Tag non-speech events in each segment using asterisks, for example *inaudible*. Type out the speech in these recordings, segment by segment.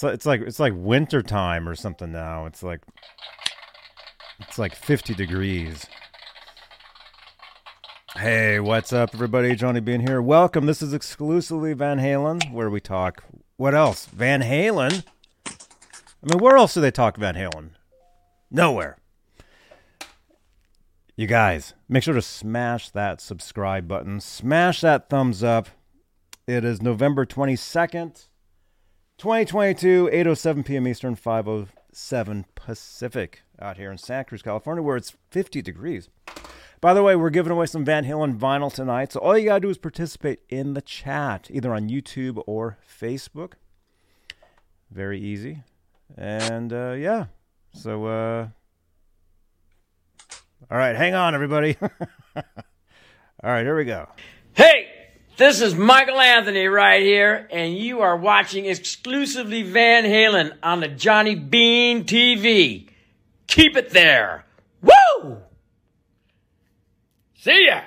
It's like, it's like it's like winter time or something now. It's like it's like 50 degrees. Hey, what's up, everybody? Johnny Bean here. Welcome. This is exclusively Van Halen, where we talk. What else? Van Halen. I mean, where else do they talk Van Halen? Nowhere. You guys, make sure to smash that subscribe button. Smash that thumbs up. It is November 22nd, 2022, 8.07 p.m. Eastern, 5.07 Pacific out here in Santa Cruz, California, where it's 50 degrees. By the way, we're giving away some Van Halen vinyl tonight. So all you got to do is participate in the chat, either on YouTube or Facebook. Very easy. And uh, yeah, so uh, all right, hang on, everybody. *laughs* all right, here we go. Hey, this is Michael Anthony right here, and you are watching exclusively Van Halen on the Johnny Bean TV. Keep it there. Woo! See ya!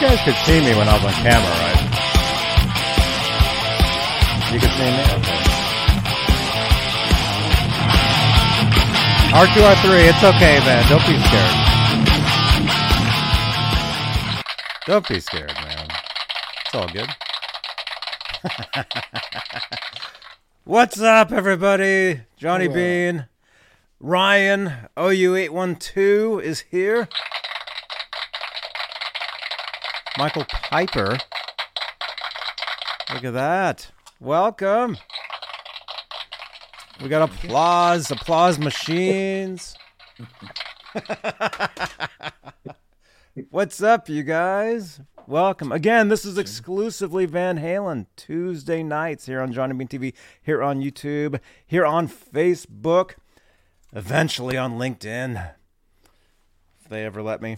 Guys could see me when I was on camera, right? You could see me? Okay. R2R3, it's okay, man. Don't be scared. Don't be scared, man. It's all good. *laughs* What's up, everybody? Johnny Bean. Ryan, OU812 is here. Michael Piper. Look at that. Welcome. We got applause, applause machines. *laughs* What's up, you guys? Welcome. Again, this is exclusively Van Halen Tuesday nights here on Johnny Bean TV, here on YouTube, here on Facebook, eventually on LinkedIn, if they ever let me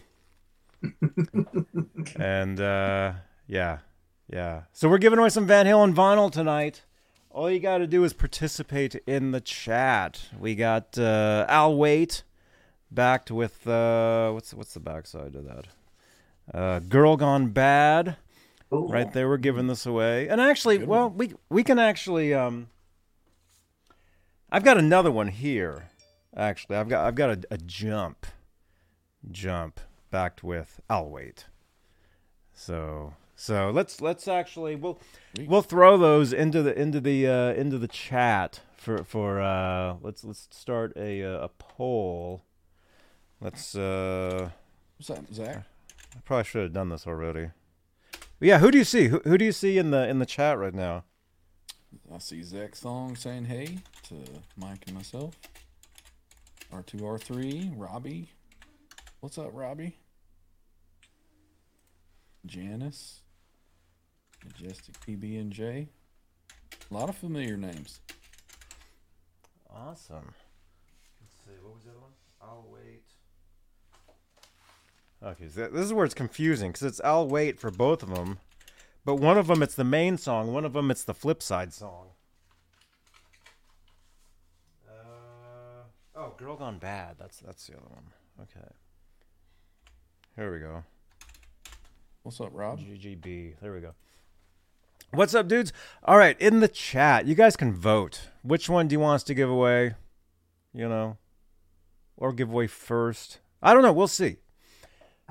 and uh, yeah, yeah. So we're giving away some Van Halen vinyl tonight. All you got to do is participate in the chat. We got uh, I'll Wait backed with uh, what's what's the backside of that? Uh, Girl Gone Bad. Right there, we're giving this away. And actually, well, we we can actually. Um, I've got another one here. Actually, I've got I've got a, a jump, jump backed with I'll wait. So so let's let's actually we'll we'll throw those into the into the uh, into the chat for for uh, let's let's start a uh, a poll. Let's uh, What's up, Zach? I probably should have done this already. But yeah, who do you see? Who, who do you see in the in the chat right now? I see Zach Song saying hey to Mike and myself. R2, R3, Robbie. What's up, Robbie? Janice. Majestic PB and J. A lot of familiar names. Awesome. Let's see. What was the other one? I'll wait. Okay, so this is where it's confusing because it's I'll wait for both of them, but one of them it's the main song, one of them it's the flip side song. Uh, oh, Girl Gone Bad. That's that's the other one. Okay. Here we go. What's up, Rob? GGB. There we go. What's up, dudes? All right, in the chat, you guys can vote. Which one do you want us to give away? You know, or give away first? I don't know. We'll see.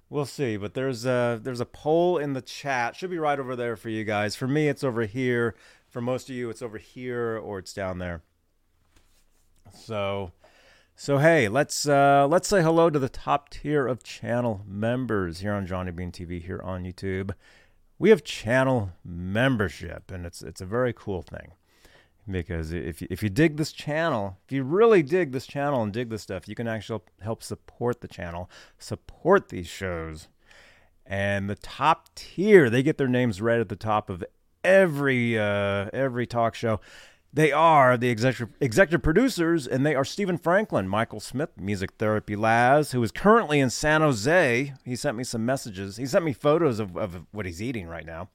We'll see. But there's a there's a poll in the chat. Should be right over there for you guys. For me, it's over here. For most of you, it's over here or it's down there. So, so hey, let's uh, let's say hello to the top tier of channel members here on Johnny Bean TV here on YouTube. We have channel membership, and it's it's a very cool thing because if you, if you dig this channel, if you really dig this channel and dig this stuff, you can actually help support the channel, support these shows, and the top tier they get their names right at the top of every uh, every talk show. They are the executive, executive producers, and they are Stephen Franklin, Michael Smith, Music Therapy Laz, who is currently in San Jose. He sent me some messages. He sent me photos of, of what he's eating right now.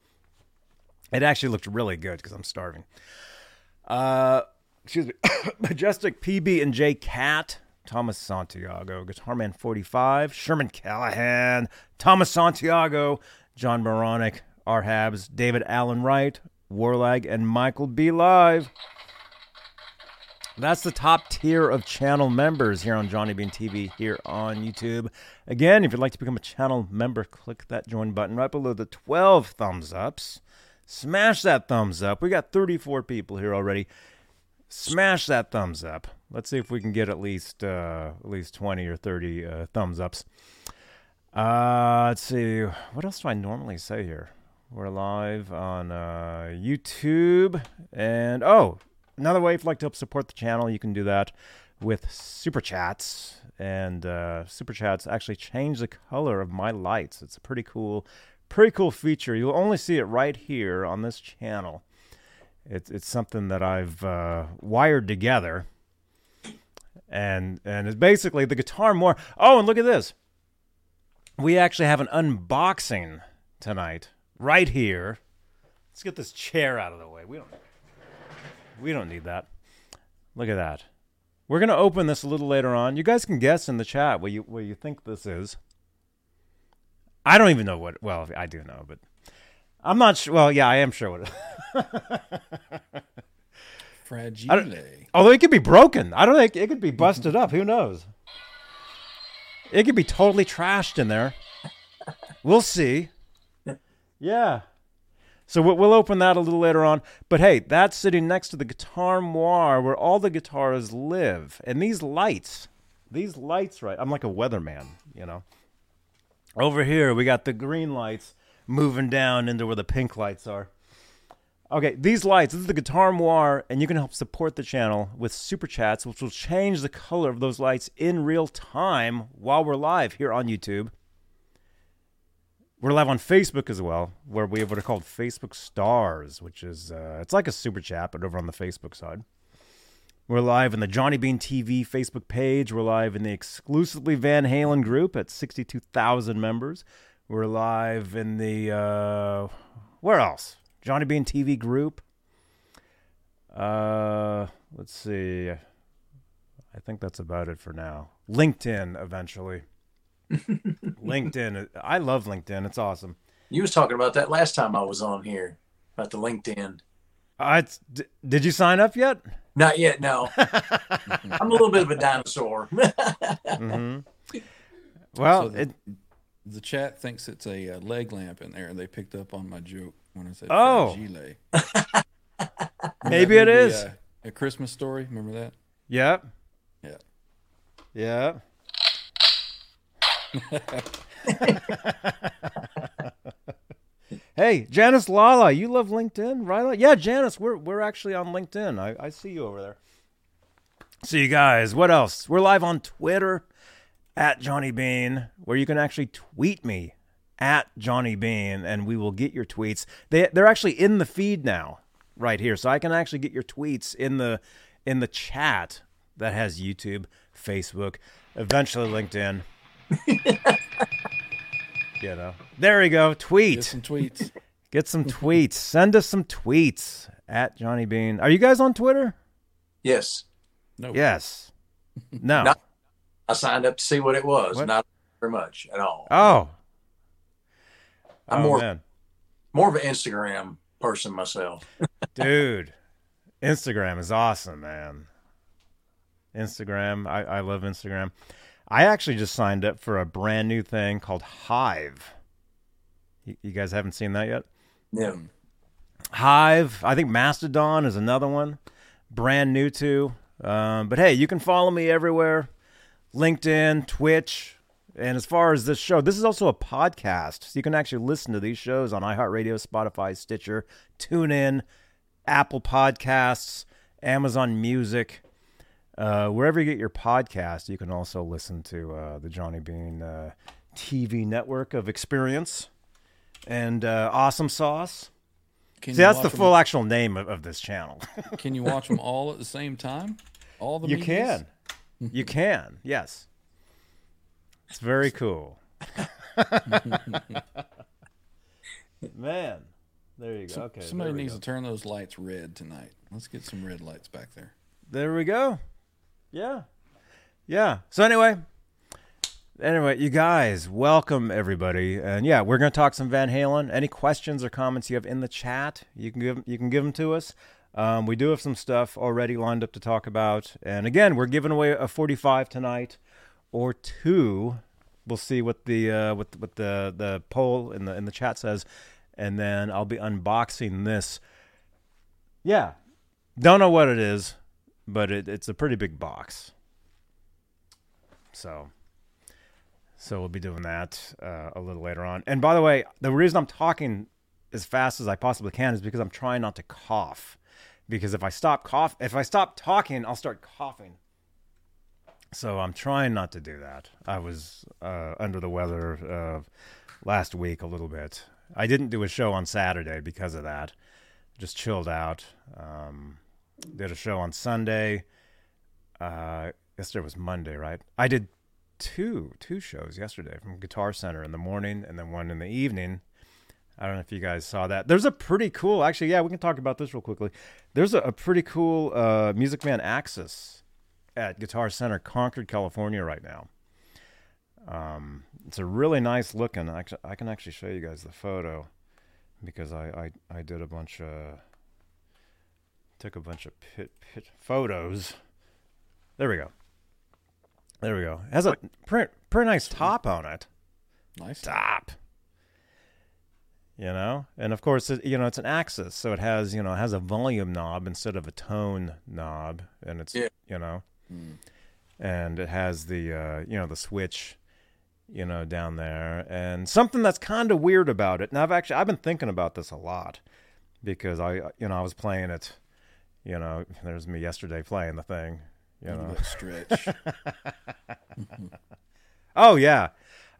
It actually looked really good because I'm starving. Uh, excuse me. *coughs* Majestic PB and J Cat, Thomas Santiago, Guitarman 45, Sherman Callahan, Thomas Santiago, John Moronic, R. Habs, David Allen Wright, Warlag, and Michael B. Live. That's the top tier of channel members here on Johnny Bean TV here on YouTube. Again, if you'd like to become a channel member, click that join button right below the 12 thumbs ups. Smash that thumbs up. We got 34 people here already. Smash that thumbs up. Let's see if we can get at least uh, at least 20 or 30 uh, thumbs ups. Uh, let's see. What else do I normally say here? We're live on uh, YouTube. And oh, another way if you'd like to help support the channel, you can do that with super chats. And uh, super chats actually change the color of my lights. It's a pretty cool, pretty cool feature. You'll only see it right here on this channel. It's it's something that I've uh, wired together, and and it's basically the guitar more. Oh, and look at this. We actually have an unboxing tonight right here. Let's get this chair out of the way. We don't we don't need that. Look at that. We're gonna open this a little later on. You guys can guess in the chat what you what you think this is. I don't even know what. Well, I do know, but I'm not sure. Well, yeah, I am sure what. It, *laughs* Fragile. although it could be broken. I don't think it could be busted up. Who knows? It could be totally trashed in there. We'll see. Yeah. So we- we'll open that a little later on. But hey, that's sitting next to the Guitar Moir where all the guitars live. And these lights, these lights, right? I'm like a weatherman, you know. Over here, we got the green lights moving down into where the pink lights are. Okay, these lights, this is the Guitar Moir, and you can help support the channel with super chats, which will change the color of those lights in real time while we're live here on YouTube. We're live on Facebook as well, where we have what are called Facebook Stars, which is uh, it's like a super chat, but over on the Facebook side. We're live in the Johnny Bean TV Facebook page. We're live in the exclusively Van Halen group at 62,000 members. We're live in the uh, where else? Johnny Bean TV group. Uh, let's see. I think that's about it for now. LinkedIn eventually. LinkedIn. I love LinkedIn. It's awesome. You was talking about that last time I was on here about the LinkedIn. Uh, d- did you sign up yet? Not yet, no. *laughs* I'm a little bit of a dinosaur. *laughs* hmm Well, So the, it, the chat thinks it's a uh, leg lamp in there, and they picked up on my joke when I said Oh. fragile. *laughs* maybe it is. Uh, a Christmas story. Remember that? Yep. Yeah. Yeah. *laughs* hey, Janice Lala, you love LinkedIn, right? Yeah, Janice, we're we're actually on LinkedIn. I, I see you over there. See you guys. What else? We're live on Twitter at Johnny Bean, where you can actually tweet me at Johnny Bean, and we will get your tweets. They they're actually in the feed now, right here, so I can actually get your tweets in the in the chat that has YouTube, Facebook, eventually LinkedIn. *laughs* you know, there we go. Tweet. Get some tweets. Get some tweets. Send us some tweets at Johnny Bean. Are you guys on Twitter? yes. No. Yes. No. Not- I signed up to see what it was. What? Not very much at all. Oh. I'm oh, more- man. More of an Instagram person myself. *laughs* Dude. Instagram is awesome, man. Instagram. I, I love Instagram. I actually just signed up for a brand new thing called Hive. You, you guys haven't seen that yet? Yeah. Hive. I think Mastodon is another one. Brand new too. Um, but hey, you can follow me everywhere LinkedIn, Twitch. And as far as this show, this is also a podcast. So you can actually listen to these shows on iHeartRadio, Spotify, Stitcher, TuneIn, Apple Podcasts, Amazon Music. Uh, wherever you get your podcast, you can also listen to uh, the Johnny Bean uh, TV network of experience and uh, Awesome Sauce. Can See, that's the full actual name of, of this channel. *laughs* Can you watch them all at the same time? All the you medias? can. You can. Yes. It's very cool. *laughs* Man. There you go. Okay. Somebody needs go. to turn those lights red tonight. Let's get some red lights back there. There we go. Yeah. Yeah. So anyway, anyway, you guys, welcome everybody, and yeah, we're gonna talk some Van Halen. Any questions or comments you have in the chat, you can give you can give them to us. Um, we do have some stuff already lined up to talk about, and again, we're giving away a 45 tonight or two. We'll see what the uh, what what the the poll in the in the chat says, and then I'll be unboxing this. Yeah, don't know what it is, but it, it's a pretty big box. So, so we'll be doing that uh, a little later on. And by the way, the reason I'm talking as fast as I possibly can is because I'm trying not to cough. Because if I stop cough, if I stop talking, I'll start coughing. So I'm trying not to do that. I was uh, under the weather uh, last week a little bit. I didn't do a show on Saturday because of that. Just chilled out. Um, did a show on Sunday. Uh, yesterday was Monday, right? I did two two shows yesterday from Guitar Center in the morning and then one in the evening. I don't know if you guys saw that. There's a pretty cool, actually, yeah, we can talk about this real quickly. There's a, a pretty cool uh, Music Man Axis at Guitar Center, Concord, California, right now. Um, it's a really nice looking. Actually, I can actually show you guys the photo because I I, I did a bunch of took a bunch of pit pit photos. There we go. There we go. It has a pretty pretty nice top on it. Nice. Top. You know, and of course, it, you know it's an axis, so it has you know it has a volume knob instead of a tone knob, and it's Yeah. you know, Hmm. and it has the uh, you know the switch, you know down there, and something that's kind of weird about it. And I've actually I've been thinking about this a lot because I you know I was playing it, you know, *laughs* there's me yesterday playing the thing, you know. stretch. *laughs* Oh yeah,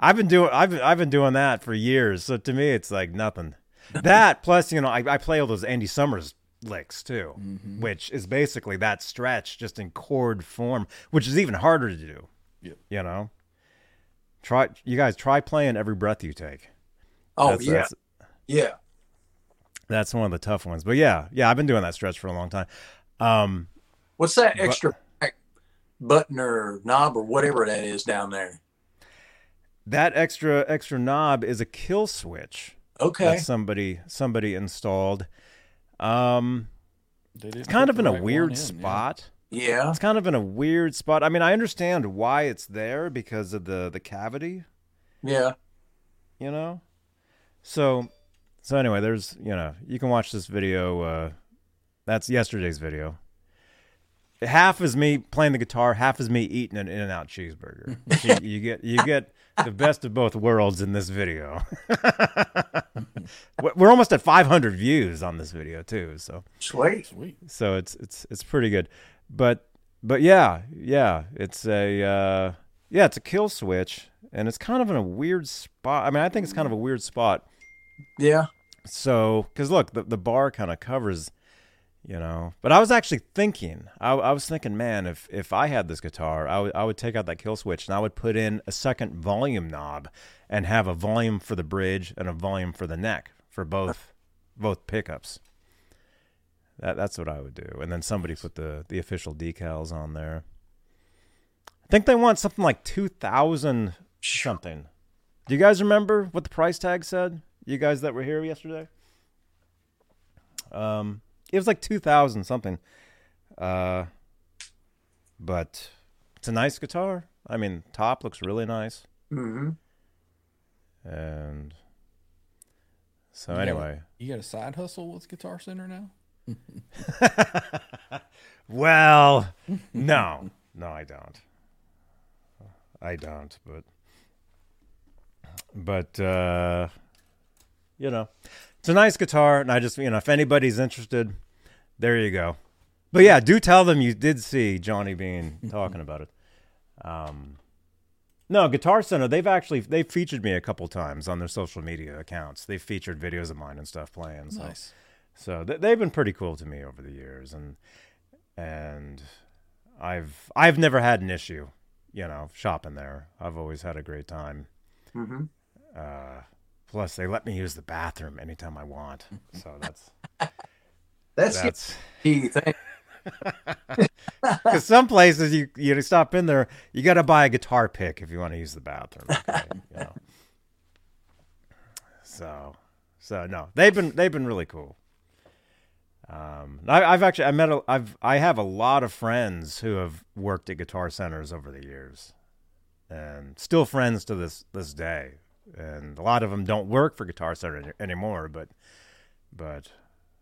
I've been doing I've I've been doing that for years. So to me, it's like nothing. That *laughs* plus you know I, I play all those Andy Summers licks too, which is basically that stretch just in chord form, which is even harder to do. Yep. You know, try you guys try playing every breath you take. Oh That's- yeah, that's, yeah. That's one of the tough ones. But yeah, yeah, I've been doing that stretch for a long time. Um, What's that extra back button or knob or whatever that is down there? that extra extra knob is a kill switch Okay. that somebody somebody installed. Um, it's kind of in a right one weird in, yeah. spot. yeah. It's kind of in a weird spot. I mean, I understand why it's there because of the the cavity, Yeah. you know. So, so anyway, there's you know you can watch this video. Uh, that's yesterday's video. Half is me playing the guitar, half is me eating an In-N-Out cheeseburger. *laughs* you, you get you get the best of both worlds in this video. *laughs* We're almost at 500 views on this video too, so Sweet. Sweet. so it's it's it's pretty good but but yeah yeah it's a uh yeah it's a kill switch and it's kind of in a weird spot i mean i think it's kind of a weird spot Yeah. So because look the, the bar kind of covers you know but i was actually thinking I, I was thinking man if if i had this guitar I would I would take out that kill switch and i would put in a second volume knob and have a volume for the bridge and a volume for the neck for both both pickups. That that's what i would do. And then somebody put the the official decals on there. I think they want something like 2000 something. Do you guys remember what the price tag said you guys that were here yesterday? Um it was like 2000 something. Uh but it's a nice guitar. I mean top looks really nice. Hmm and so You got a- anyway. You got a side hustle with Guitar Center now? *laughs* *laughs* well no. No i don't. I don't but but uh you know it's a nice guitar and i just you know if anybody's interested there you go but yeah do tell them you did see johnny bean *laughs* talking about it um no guitar center they've actually they've featured me a couple times on their social media accounts they've featured videos of mine and stuff playing so Nice. So th- they've been pretty cool to me over the years, and and I've I've never had an issue, you know, shopping there. I've always had a great time. hmm Uh, plus, they let me use the bathroom anytime I want, so that's *laughs* That's, that's key thing. *laughs* because some places you you stop in there, you got to buy a guitar pick if you want to use the bathroom. okay, you know. *laughs* So, so no, they've been they've been really cool. Um, I, I've actually I met a, I've I have a lot of friends who have worked at guitar centers over the years, and still friends to this this day. And a lot of them don't work for Guitar Center any- anymore, but but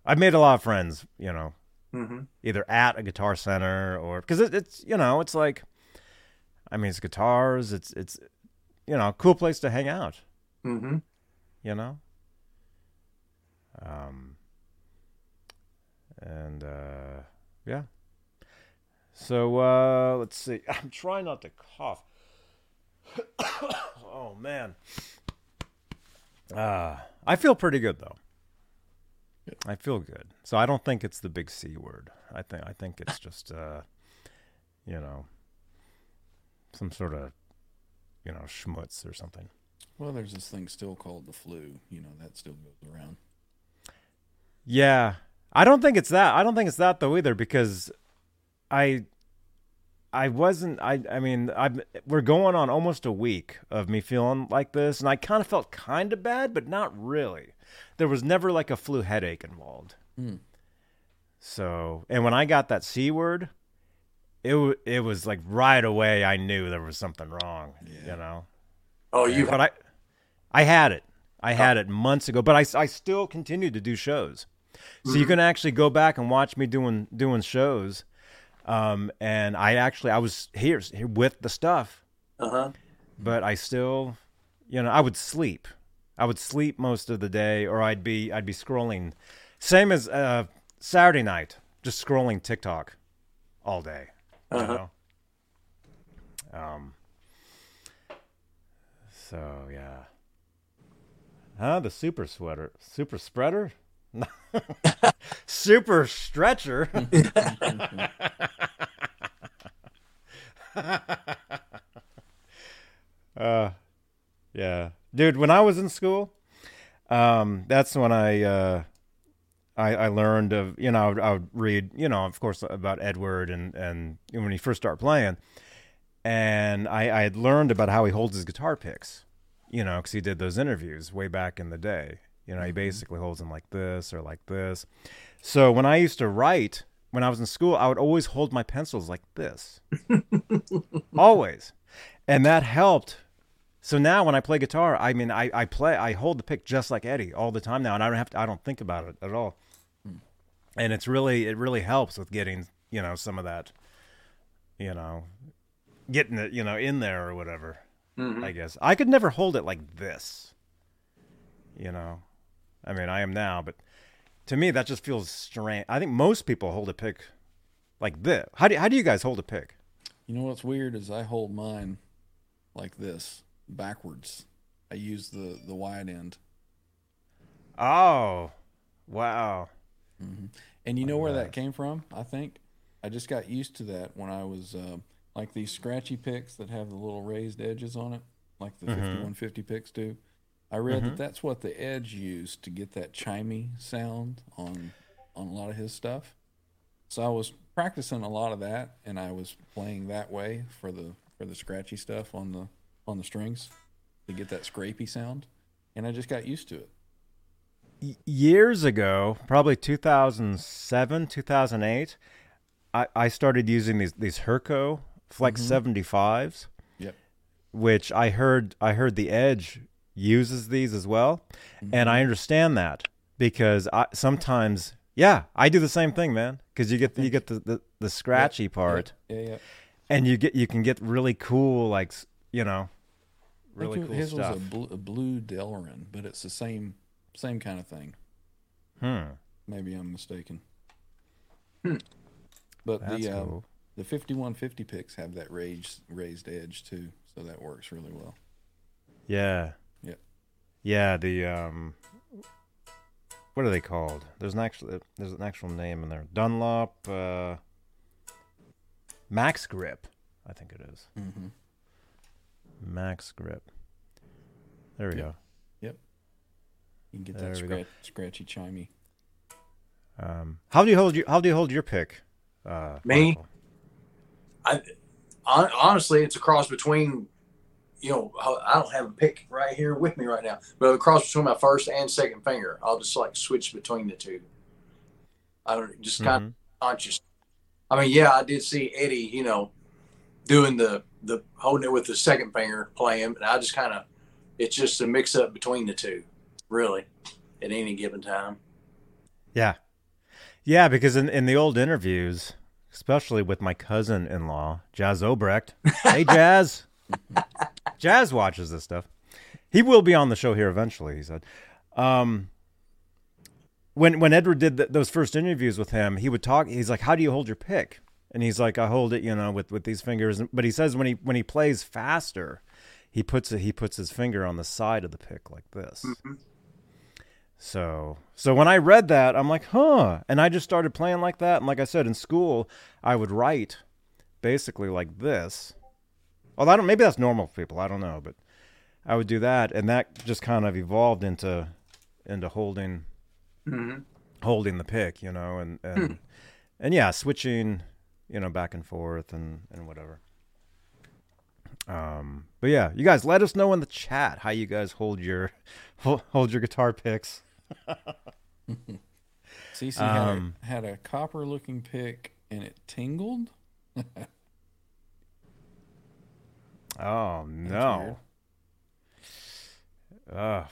I've made a lot of friends, you know, hmm either at a guitar center or because it, it's you know it's like i mean it's guitars it's it's you know a cool place to hang out. Mm-hmm. you know? Um and uh yeah. So uh let's see. *laughs* I'm trying not to cough *coughs* oh man uh i feel pretty good though I feel good. So I don't think it's the big C word. I think I think it's just uh you know some sort of you know schmutz or something. Well, there's this thing still called the flu. You know, that still goes around. Yeah. I don't think it's that. I don't think it's that though either because I I wasn't I I mean, I we're going on almost a week of me feeling like this and I kind of felt kind of bad but not really. There was never like a flu headache involved. Hmm. So, and when I got that C word, it it was like right away I knew there was something wrong, Yeah. you know. Oh, you but I I had it. I had it months ago, but I, I still continued to do shows. So you can actually go back and watch me doing doing shows. Um, and I actually I was here, here with the stuff, uh huh. but I still, you know, I would sleep. I would sleep most of the day, or I'd be I'd be scrolling. Same as uh, Saturday night, just scrolling TikTok all day. You Uh-huh. know. Um. So yeah. Huh? The super sweater, super spreader, *laughs* super stretcher. *laughs* uh, yeah, dude. When I was in school, um, that's when I uh, I, I learned of you know I would, I would read you know of course about Edward and and when he first started playing, and I I had learned about how he holds his guitar picks, you know, because he did those interviews way back in the day. You know, he mm-hmm. basically holds them like this or like this. So when I used to write, when I was in school, I would always hold my pencils like this, *laughs* always, and that helped. So now when I play guitar, I mean, I, I play, I hold the pick just like Eddie all the time now, and I don't have to, I don't think about it at all. Mm. And it's really, it really helps with getting, you know, some of that, you know, getting it, you know, in there or whatever. Mm-hmm. I guess I could never hold it like this. You know, I mean, I am now, but to me that just feels strange. I think most people hold a pick like this. How do how do you guys hold a pick? You know what's weird is I hold mine like this, backwards. I use the the wide end. Oh, wow. And you know where that came from? I think I just got used to that when I was uh, like these scratchy picks that have the little raised edges on it, like the 5150 picks do. I read that mm-hmm. that's what the Edge used to get that chimey sound on on a lot of his stuff. So I was practicing a lot of that, and I was playing that way for the for the scratchy stuff on the on the strings to get that scrapey sound, and I just got used to it. Years ago, probably 2007, 2008, I, I started using these these Herco Flex mm-hmm. 75s, Yep. which I heard I heard the Edge uses these as well, and I understand that because I sometimes yeah I do the same thing, man. Because you get the, you get the, the, the scratchy part, Yeah, yeah. and you get you can get really cool like you know really cool his stuff. was a blue, a blue Delrin, but it's the same same kind of thing. Hmm, Maybe I'm mistaken. But that's the uh, cool. the 5150 picks have that raised raised edge too, so that works really well. Yeah. Yep. Yeah, the um what are they called? There's an actual there's an actual name in there. Dunlop uh, Max Grip, I think it is. Mm-hmm. Max Grip. There we Yep. go. Yep. You can get There that scratch, scratchy chimey. Um, how do you hold you How do you hold your pick? Uh, Me? Michael? I honestly, it's a cross between, you know, I don't have a pick right here with me right now, but a cross between my first and second finger. I'll just like switch between the two. I don't just kind Mhm. of conscious. I mean, yeah, I did see Eddie, you know, doing the the holding it with the second finger playing, and I just kind of, it's just a mix up between the two, really, at any given time. Yeah, yeah. Because in in the old interviews, especially with my cousin-in-law, Jas Obrecht. *laughs* Hey, Jas. *laughs* Jas watches this stuff. He will be on the show here eventually. He said. Um, when when Edward did th- those first interviews with him, he would talk. He's like, "How do you hold your pick?" And he's like, "I hold it, you know, with with these fingers." But he says when he when he plays faster, he puts it he puts his finger on the side of the pick like this. So so when I read that, I'm like, "Huh." And I just started playing like that. And like I said, in school, I would write basically like this. Well, I don't. Maybe that's normal for people. I don't know, but I would do that, and that just kind of evolved into into holding Mm-hmm. holding the pick, you know, and and and yeah, switching, you know, back and forth and and whatever. Um, but yeah, you guys, let us know in the chat how you guys hold your *laughs* hold, hold your guitar picks. *laughs* CC Um, had, a, had a copper looking pick and it tingled. *laughs* Oh no. Yeah,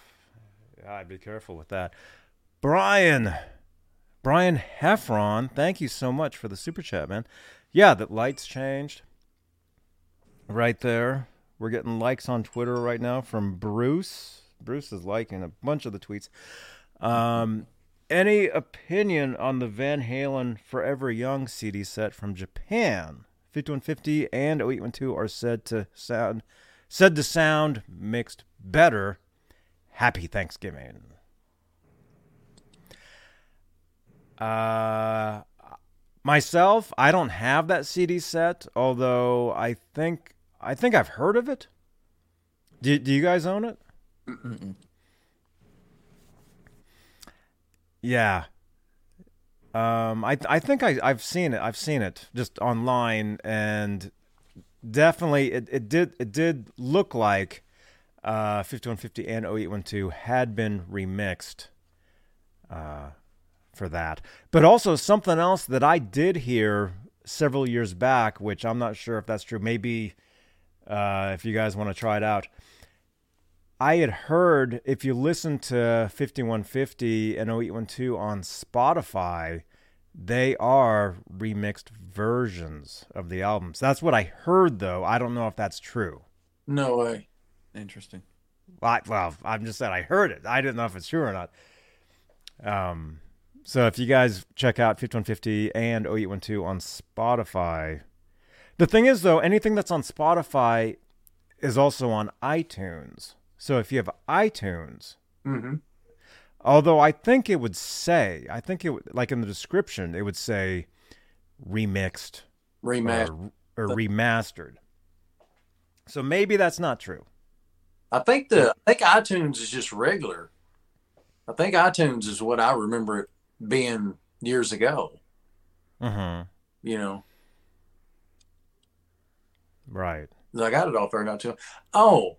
I'd be careful with that. Brian, Brian Heffron, thank you so much for the super chat, man. Yeah, the lights changed. Right there. We're getting likes on Twitter right now from Bruce. Bruce is liking a bunch of the tweets. Um, any opinion on the Van Halen Forever Young CD set from Japan? 5150 and 0812 are said to sound said to sound mixed better. Happy Thanksgiving. Uh myself, I don't have that CD set, although I think I think I've heard of it. Do, do you guys own it? Mm-mm. Yeah. Um, I I think I I've seen it. I've seen it just online, and definitely it, it did it did look like uh 5150 and 0812 had been remixed uh for that. But also something else that I did hear several years back, which I'm not sure if that's true. Maybe uh if you guys want to try it out. I had heard if you listen to 5150 and 0812 on Spotify, they are remixed versions of the albums. That's what I heard, though. I don't know if that's true. No way. Interesting. I, well, I'm just saying I heard it. I didn't know if it's true or not. Um, so if you guys check out 5150 and 0812 on Spotify, the thing is though, anything that's on Spotify is also on iTunes. So if you have iTunes, Mm-hmm. although I think it would say, I think it would, like in the description, it would say remixed Rematch. or, or remastered. So maybe that's not true. I think the I think iTunes is just regular. I think iTunes is what I remember it being years ago. Mm-hmm. You know, Right. I got it all figured out too. Oh,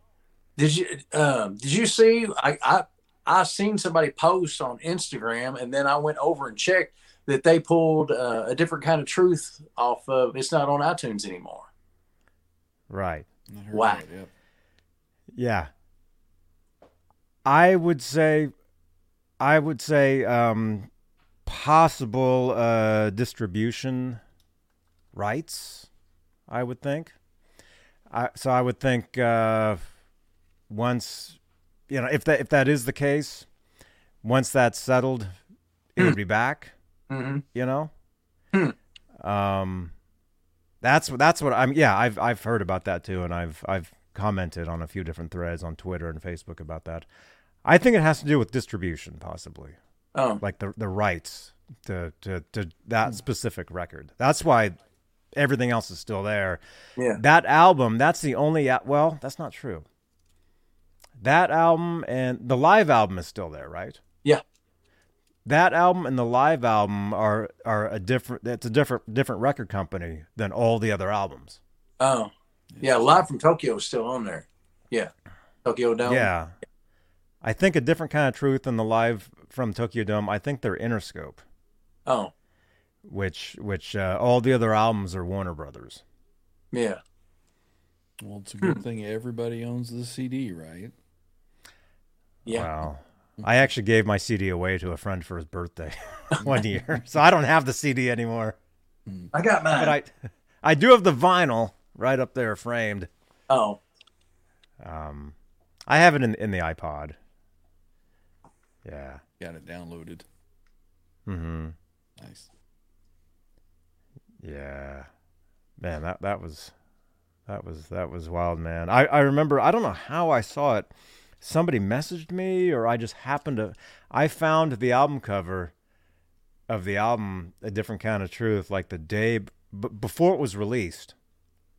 did you um, did you see? I I I seen somebody post on Instagram, and then I went over and checked that they pulled uh, a different kind of truth off of. It's not on iTunes anymore. Right. Wow. that, yep. Yeah. I would say I would say um possible uh distribution rights, I would think. I so I would think uh once you know, if that if that is the case, once that's settled, it would be back, Mm-hmm. you know? Hmm. Um that's that's what I'm yeah, I've I've heard about that too and I've I've commented on a few different threads on Twitter and Facebook about that. I think it has to do with distribution possibly. Oh, like the the rights to to to that specific record. That's why everything else is still there. yeah. That album, that's the only well, that's not true. That album and the live album is still there, right? Yeah. That album and the live album are are a different it's a different different record company than all the other albums. Oh, yeah. Live from Tokyo is still on there. Yeah, Tokyo Dome. Yeah. I think a different kind of truth than the live from Tokyo Dome. I think they're Interscope, Oh, which which uh, all the other albums are Warner Brothers. yeah. Well, it's a good thing everybody owns the CD, right? Yeah. Wow. I actually gave my CD away to a friend for his birthday *laughs* one year, *laughs* so I don't have the CD anymore. I got mine. But I, I do have the vinyl right up there framed. oh, Um, I have it in in the iPod. Yeah. Got it downloaded. Mm-hmm. Nice. Yeah. Man, that that was that was that was wild, man. I I remember I don't know how I saw it. Somebody messaged me or I just happened to I found the album cover of the album A Different Kind of Truth like the day b- before it was released.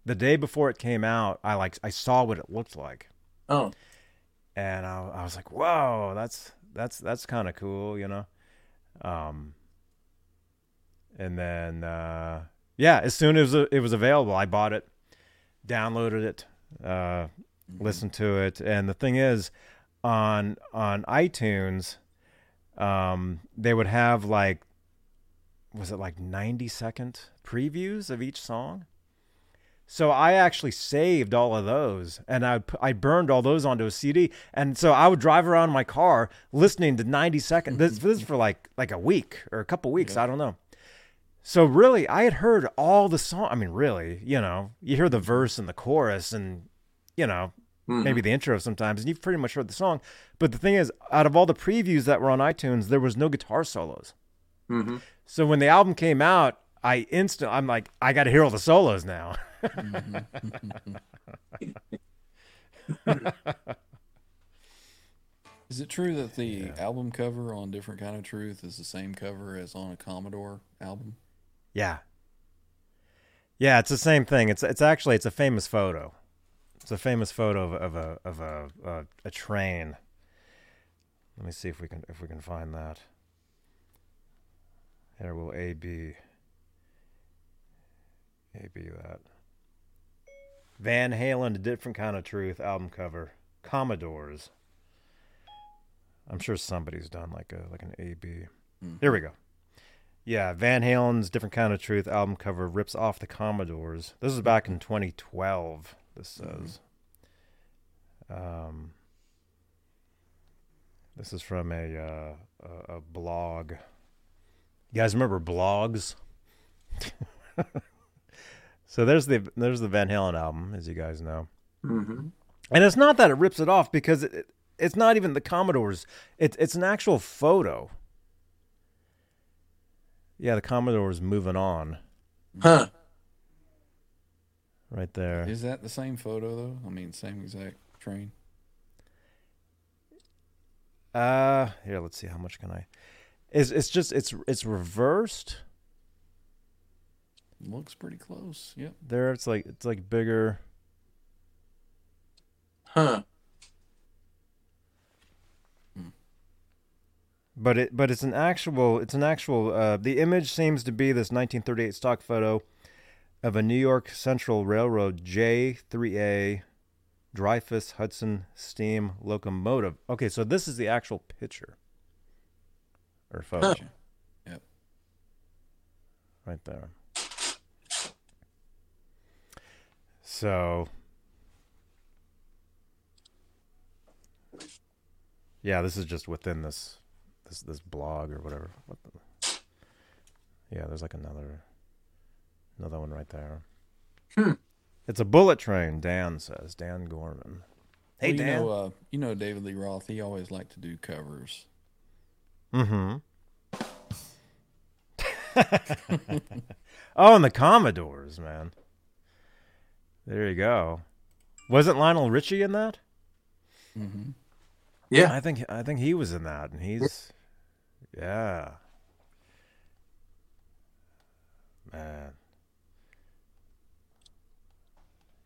The day before it came out, I like I saw what it looked like. oh, and I, I was like, "Whoa, that's that's that's kind of cool," you know. Um, and then uh, yeah, as soon as it was available, I bought it, downloaded it, uh, listened to it, and the thing is, on on iTunes, um, they would have like, was it like ninety second previews of each song? So I actually saved all of those, and I I burned all those onto a CD, and so I would drive around in my car listening to ninety seconds. This, this is for like like a week or a couple weeks, I don't know. So really, I had heard all the song. I mean, really, you know, you hear the verse and the chorus, and you know, maybe the intro sometimes, and you've pretty much heard the song. But the thing is, out of all the previews that were on iTunes, there was no guitar solos. hmm So when the album came out, I instant I'm like, I got to hear all the solos now. *laughs* Is it true that the album cover on Different Kind of Truth is the same cover as on a Commodore album? Yeah. Yeah, it's the same thing. It's it's actually it's a famous photo. It's a famous photo of, of a of a, a a train. Let me see if we can if we can find that. Here will A B A B that. Van Halen, a different kind of truth album cover. Commodores. I'm sure somebody's done like a like an A B. Hmm. Here we go. Yeah, Van Halen's Different Kind of Truth album cover rips off the Commodores. This is back in 2012, this says. Um, this is from a, uh, a, a blog. You guys remember blogs? *laughs* so there's the there's the Van Halen album, as you guys know. hmm And it's not that it rips it off because it, it- it's not even the Commodores. It's it's an actual photo. Yeah, the Commodore's moving on Huh. Right there. Is that the same photo though? I mean, same exact train. Uh, here, let's see how much can I. It's it's just it's it's reversed. Looks pretty close. Yep. There, it's like it's like bigger. Huh. But it but it's an actual it's an actual uh, the image seems to be this 1938 stock photo of a New York Central Railroad J3A Dreyfuss Hudson steam locomotive. Okay, so this is the actual picture or photo Gotcha. Yep. right there. So Yeah, this is just within this this this blog or whatever. What the, yeah, there's like another another one right there. Hmm. It's a bullet train, Dan says. Dan Gorman. Hey Well, you Dan. know, uh, you know David Lee Roth. He always liked to do covers. mm-hmm. *laughs* oh, and the Commodores, man. There you go. Wasn't Lionel Richie in that? Mm-hmm. Yeah. I think I think he was in that, and he's Yeah. Man.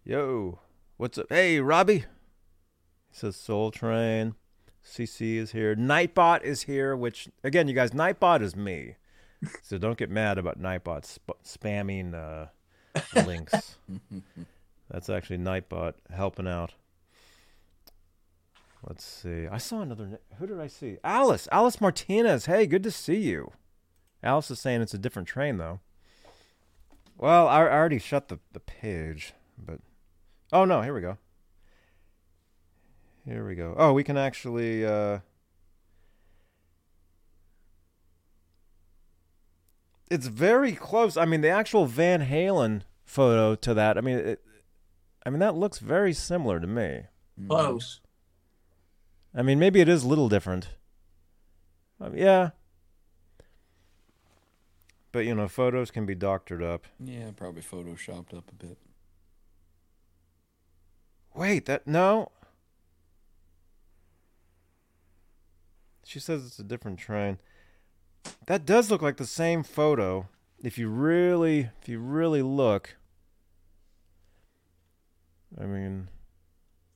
Yo, what's up? Hey, Robbie. He says Soul Train. CC is here. Nightbot is here, which, again, you guys, Nightbot is me. So don't get mad about Nightbot sp- spamming uh, links. *laughs* That's actually Nightbot helping out. Let's see. I saw another. Who did I see? Alice. Alice Martinez. Hey, good to see you. Alice is saying it's a different train, though. Well, I, I already shut the, the page, but. Oh, no. Here we go. Here we go. Oh, we can actually. Uh, it's very close. I mean, the actual Van Halen photo to that. I mean, it, I mean that looks very similar to me. Close. I mean, maybe it is a little different. Um, yeah. But, you know, photos can be doctored up. Yeah, probably photoshopped up a bit. Wait, that. No. She says it's a different train. That does look like the same photo. If you really, if you really look. I mean,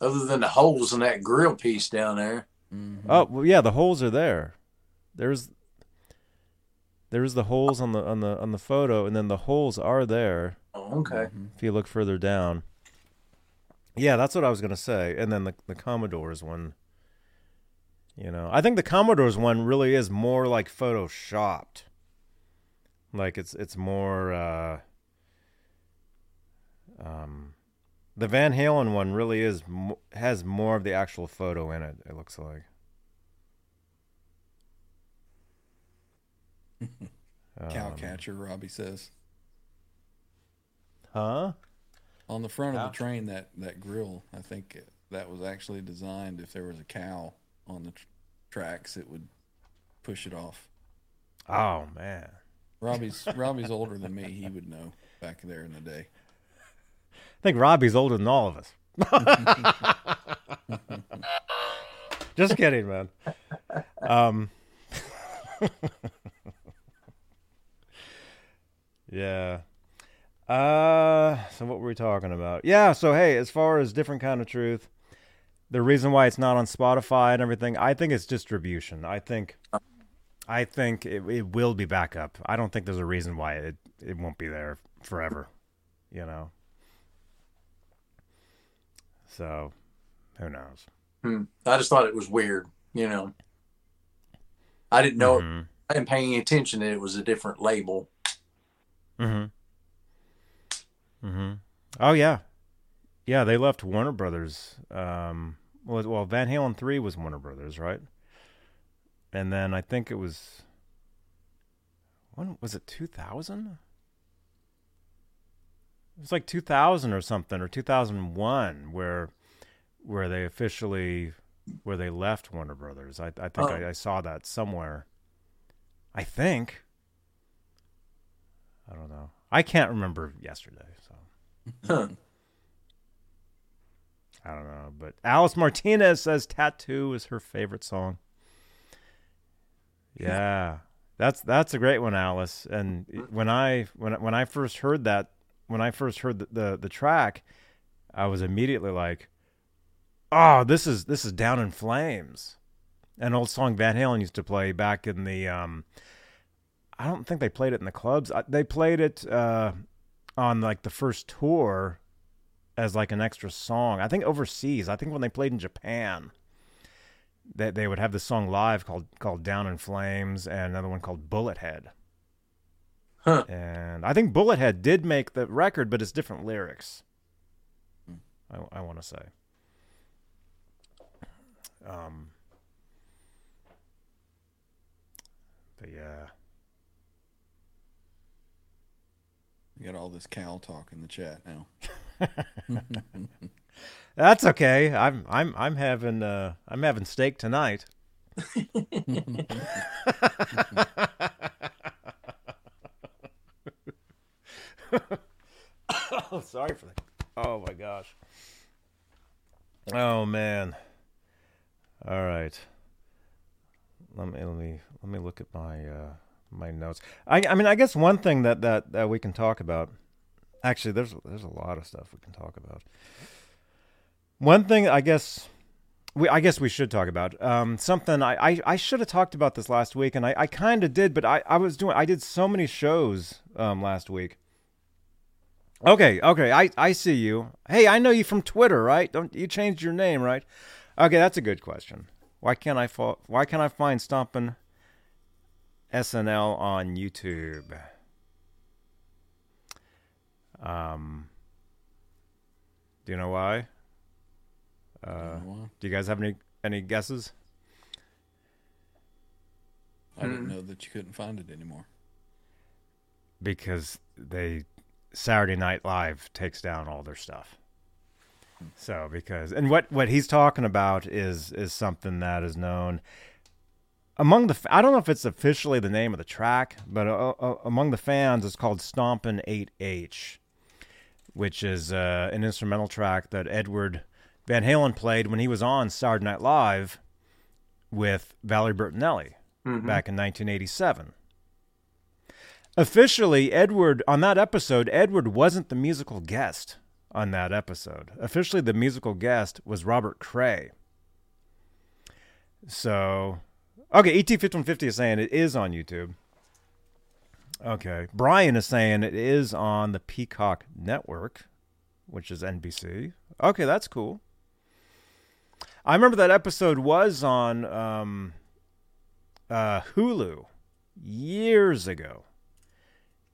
Other than the holes in that grill piece down there. Mhm. oh well, yeah, the holes are there. There's, there's the holes on the on the on the photo, and then the holes are there. Oh, okay. Mhm. if you look further down. Yeah, that's what I was gonna say. And then the the Commodores one. You know, I think the Commodores one really is more like photoshopped. Like it's it's more. Uh, um, the Van Halen one really is has more of the actual photo in it. It looks like. *laughs* Um, Cowcatcher, Robbie says. Huh? On the front of the train, that, that grill, I think that was actually designed if there was a cow on the tr- tracks, it would push it off. Oh man. Robbie's Robbie's older than me. He would know back there in the day. I think Robbie's older than all of us. *laughs* Just kidding, man. Um, *laughs* yeah. Uh, so what were we talking about? Yeah. So hey, as far as different kind of truth, the reason why it's not on Spotify and everything, I think it's distribution. I think, I think it, it will be back up. I don't think there's a reason why it it won't be there forever. You know. So, who knows? Hmm. I just thought it was weird, you know. I didn't know. Mhm. I didn't pay any attention that it was a different label. Mm-hmm. Mm-hmm. Oh yeah, yeah. They left Warner Brothers. Um, well, well, Van Halen three was Warner Brothers, right? And then I think it was. When was it? Two thousand. It was like two thousand or something, or two thousand one, where, where they officially, where they left Warner Brothers. I I think Oh. I, I saw that somewhere. I think. I don't know. I can't remember yesterday, so Huh. I don't know. But Alice Martinez says "Tattoo" is her favorite song. Yeah, that's that's a great one, Alice. And when I when when I first heard that, when I first heard the the, the track, I was immediately like, "Oh, this is this is Down in Flames," an old song Van Halen used to play back in the. Um, I don't think they played it in the clubs. I- They played it uh, on like the first tour as like an extra song. I think overseas. I think when they played in Japan, that they would have this song live called called Down in Flames and another one called Bullet Head. Huh. And I think Bullet Head did make the record, but it's different lyrics. I, I want to say. Um. But yeah. You got all this cow talk in the chat now. *laughs* That's okay. I'm I'm I'm having uh I'm having steak tonight. *laughs* oh, sorry for that. Oh my gosh. Oh man. All right. let me let me let me look at my uh, my notes. I I mean I guess one thing that that that we can talk about. Actually, there's there's a lot of stuff we can talk about. One thing I guess we I guess we should talk about um, something I, I, I should have talked about this last week and I, I kind of did but I, I was doing I did so many shows um, last week. Okay, okay, I, I see you. Hey, I know you from Twitter, right? Don't you changed your name, right? Okay, that's a good question. Why can't I fo- why can't I find Stompin' SNL on YouTube? Um, do you know why? Uh, do you guys have any any guesses? I didn't know that you couldn't find it anymore. Because they Saturday Night Live takes down all their stuff. So because and what what he's talking about is is something that is known among the I don't know if it's officially the name of the track, but uh, uh, among the fans it's called Stompin' 8H, which is uh, an instrumental track that Edward Van Halen played when he was on Saturday Night Live with Valerie Bertinelli back in 1987. Officially, Edward, on that episode, Edward wasn't the musical guest on that episode. Officially, the musical guest was Robert Cray. So, okay, ET5150 is saying it is on YouTube. Okay. Brian is saying it is on the Peacock Network, which is NBC. Okay, that's cool. I remember that episode was on um, uh, Hulu years ago.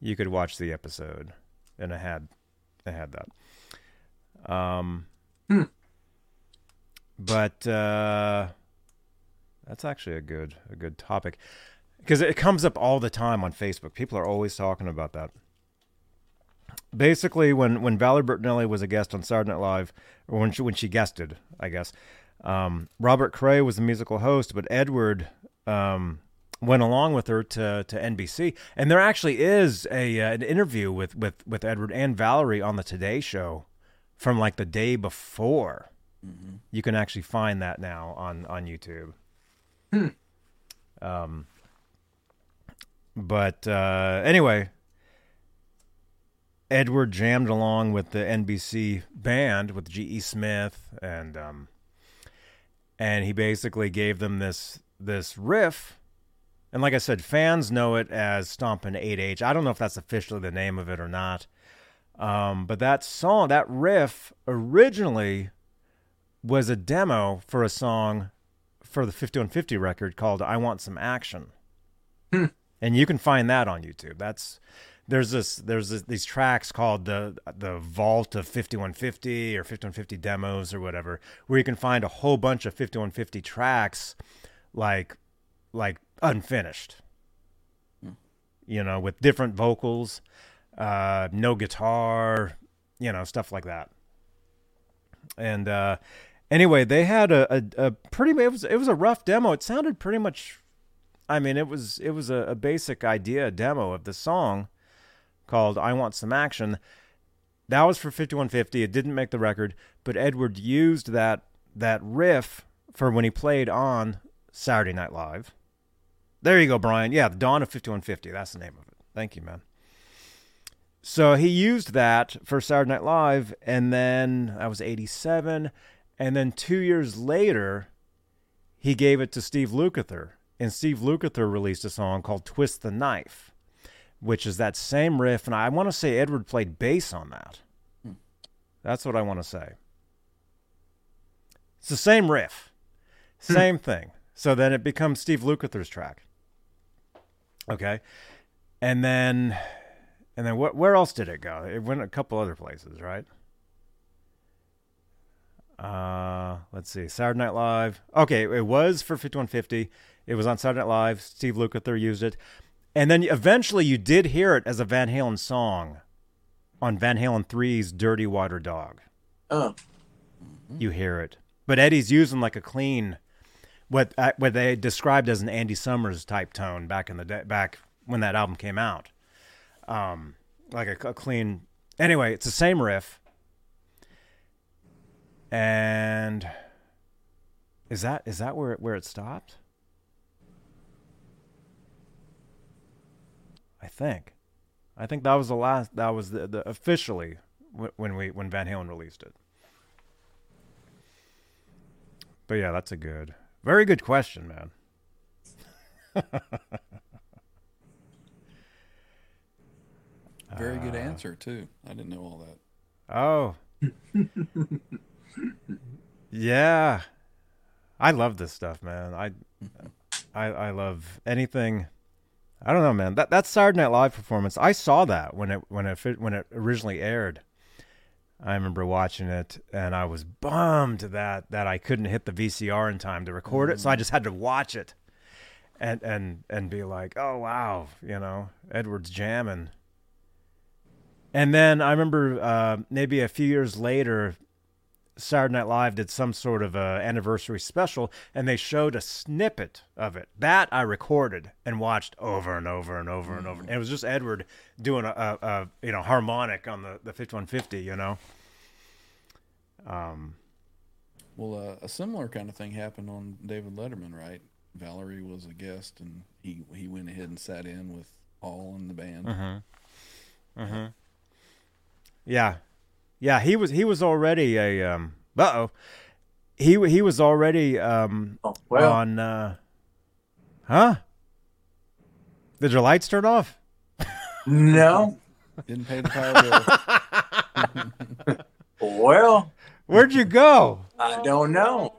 You could watch the episode, and it had it had that. Um, but uh, that's actually a good a good topic because it comes up all the time on Facebook. People are always talking about that. Basically, when when Valerie Bertinelli was a guest on Saturday Night Live, or when she when she guested, I guess, um, Robert Cray was the musical host, but Edward um, went along with her to, to NBC. And there actually is a uh, an interview with, with, with Edward and Valerie on the Today Show from like the day before. You can actually find that now on on YouTube. Um, but uh, anyway, Edward jammed along with the NBC band with G.E. Smith and um, and he basically gave them this this riff. And like I said, fans know it as Stompin' 8H. I don't know if that's officially the name of it or not. Um, but that song, that riff, originally was a demo for a song for the 5150 record called "I Want Some Action," and you can find that on YouTube. That's there's this there's this, these tracks called the the Vault of 5150 or 5150 demos or whatever, where you can find a whole bunch of 5150 tracks, like like unfinished. You know, with different vocals, uh, no guitar, you know, stuff like that. And uh, anyway, they had a, a, a pretty it was it was a rough demo. It sounded pretty much I mean, it was it was a, a basic idea a demo of the song called "I Want Some Action." That was for 5150. It didn't make the record, but Edward used that that riff for when he played on Saturday Night Live. There you go, Brian. Yeah, the Dawn of 5150. That's the name of it. Thank you, man. So he used that for Saturday Night Live, and then that was 87. And then two years later, he gave it to Steve Lukather. And Steve Lukather released a song called Twist the Knife, which is that same riff. And I want to say Edward played bass on that. Hmm. That's what I want to say. It's the same riff, hmm. same thing. So then it becomes Steve Lukather's track. Okay. And then and then wh- where else did it go? It went a couple other places, right? Uh, let's see. Saturday Night Live. Okay, it was for 5150. It was on Saturday Night Live. Steve Lukather used it. And then eventually you did hear it as a Van Halen song on Van Halen 3's Dirty Water Dog. Oh, You hear it. But Eddie's using like a clean what uh, what they described as an Andy Summers type tone back in the day, back when that album came out. Um, like a, a clean. Anyway, it's the same riff. And is that is that where it, where it stopped? I think. I think that was the last that was the, the officially when we when Van Halen released it. But yeah, that's a good. Very good question, man. Very good uh, answer too. I didn't know all that. Oh. *laughs* yeah. I love this stuff, man. I I I love anything I don't know, man. That that Saturday Night Live performance, I saw that when it when it when it originally aired. I remember watching it and I was bummed that that I couldn't hit the VCR in time to record it, so I just had to watch it. And and and be like, "Oh wow, you know, Edward's jamming." And then I remember uh, maybe a few years later, Saturday Night Live did some sort of a anniversary special, and they showed a snippet of it. That I recorded and watched over and over and over and over. And it was just Edward doing a, a, a you know harmonic on the the 5150, you know. Um, Well, uh, a similar kind of thing happened on David Letterman, right? Valerie was a guest, and he he went ahead and sat in with Paul and the band. Mm-hmm. yeah, yeah. He was he was already a um. Uh oh. He he was already um Oh, well, on. Uh, huh? Did your lights turn off? no. Didn't pay the power bill. *laughs* Well, Where'd you go? I don't know.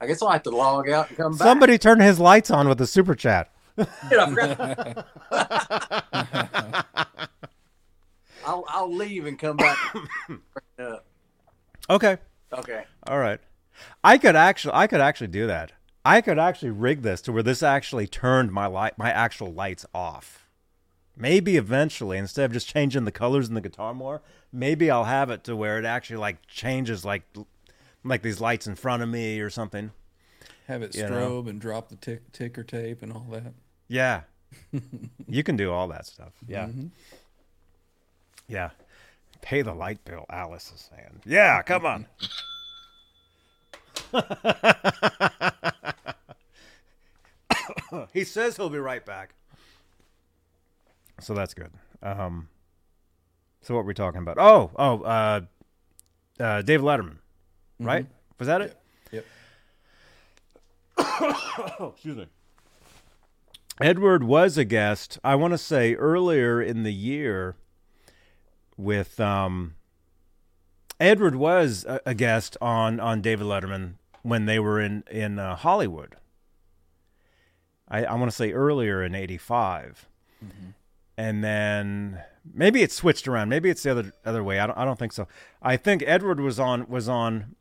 I guess I'll have to log out and come back. Somebody turn his lights on with a super chat. *laughs* *laughs* Shit, I forgot. I'll I'll leave and come back. *coughs* Okay. okay. All right. I could actually I could actually do that. I could actually rig this to where this actually turned my light my actual lights off. Maybe eventually instead of just changing the colors in the guitar more, maybe I'll have it to where it actually like changes like like these lights in front of me or something. Have it You strobe know. and drop the tick, ticker tape and all that. Yeah. *laughs* you can do all that stuff. Yeah. Mm-hmm. Yeah. Pay the light bill, Alice is saying. Yeah, come on. he says he'll be right back. So that's good. Um, so what were we talking about? Oh, oh, uh, uh, Dave Letterman, right? Was that it? Yep. Oh, *coughs* excuse me. Edward was a guest, I want to say earlier in the year with um Edward was a, a guest on on David Letterman when they were in in uh, Hollywood. I I want to say earlier in 85. And then maybe it switched around. Maybe it's the other other way. I don't I don't think so. I think Edward was on was on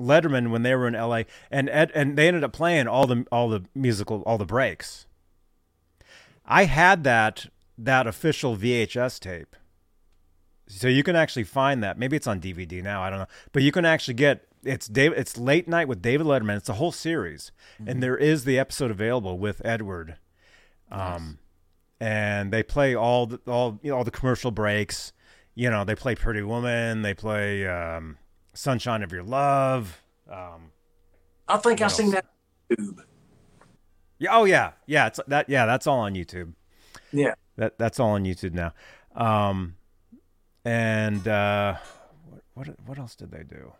Letterman when they were in LA and Ed, and they ended up playing all the all the musical all the breaks. I had that that official VHS tape. So you can actually find that. Maybe it's on DVD now, I don't know. But you can actually get it's David. it's Late Night with David Letterman. It's a whole series. And there is the episode available with Edward. Um and they play all the all you know all the commercial breaks. You know, they play Pretty Woman, they play um Sunshine of Your Love. Um I think I What seen that. YouTube. Yeah, oh yeah. Yeah, it's that yeah, that's all on YouTube. Yeah. That that's all on YouTube now. Um, and uh, what what what else did they do?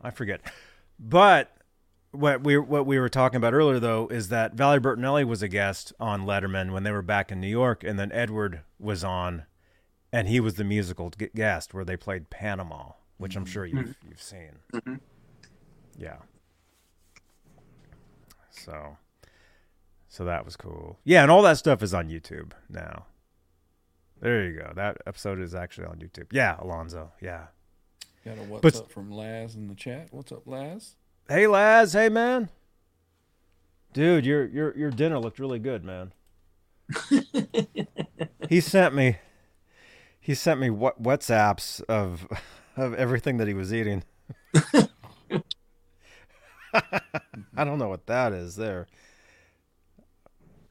I forget. But what we what we were talking about earlier though is that Valerie Bertinelli was a guest on Letterman when they were back in New York, and then Edward was on, and he was the musical guest where they played Panama, which I'm sure you've you've seen. Yeah. So, so that was cool. Yeah, and all that stuff is on YouTube now. There you go. That episode is actually on YouTube. Yeah, Alonzo. Yeah. Got a what's But- up from Laz in the chat. What's up, Laz? Hey, Laz. Hey, man. Dude, your your your dinner looked really good, man. *laughs* he sent me. He sent me what WhatsApps of of everything that he was eating. *laughs* *laughs* I don't know what that is there.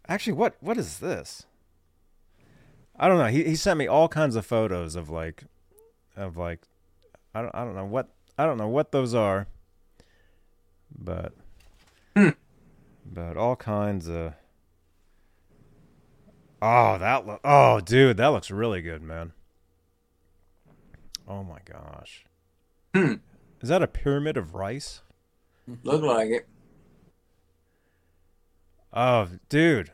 Actually, what what is this? I don't know. He he sent me all kinds of photos of like of like I don't I don't know what I don't know what those are. But Hmm. But all kinds of. Oh, that look. Oh, dude, that looks really good, man. Oh my gosh. Hmm. Is that a pyramid of rice? Look like it. Oh, dude.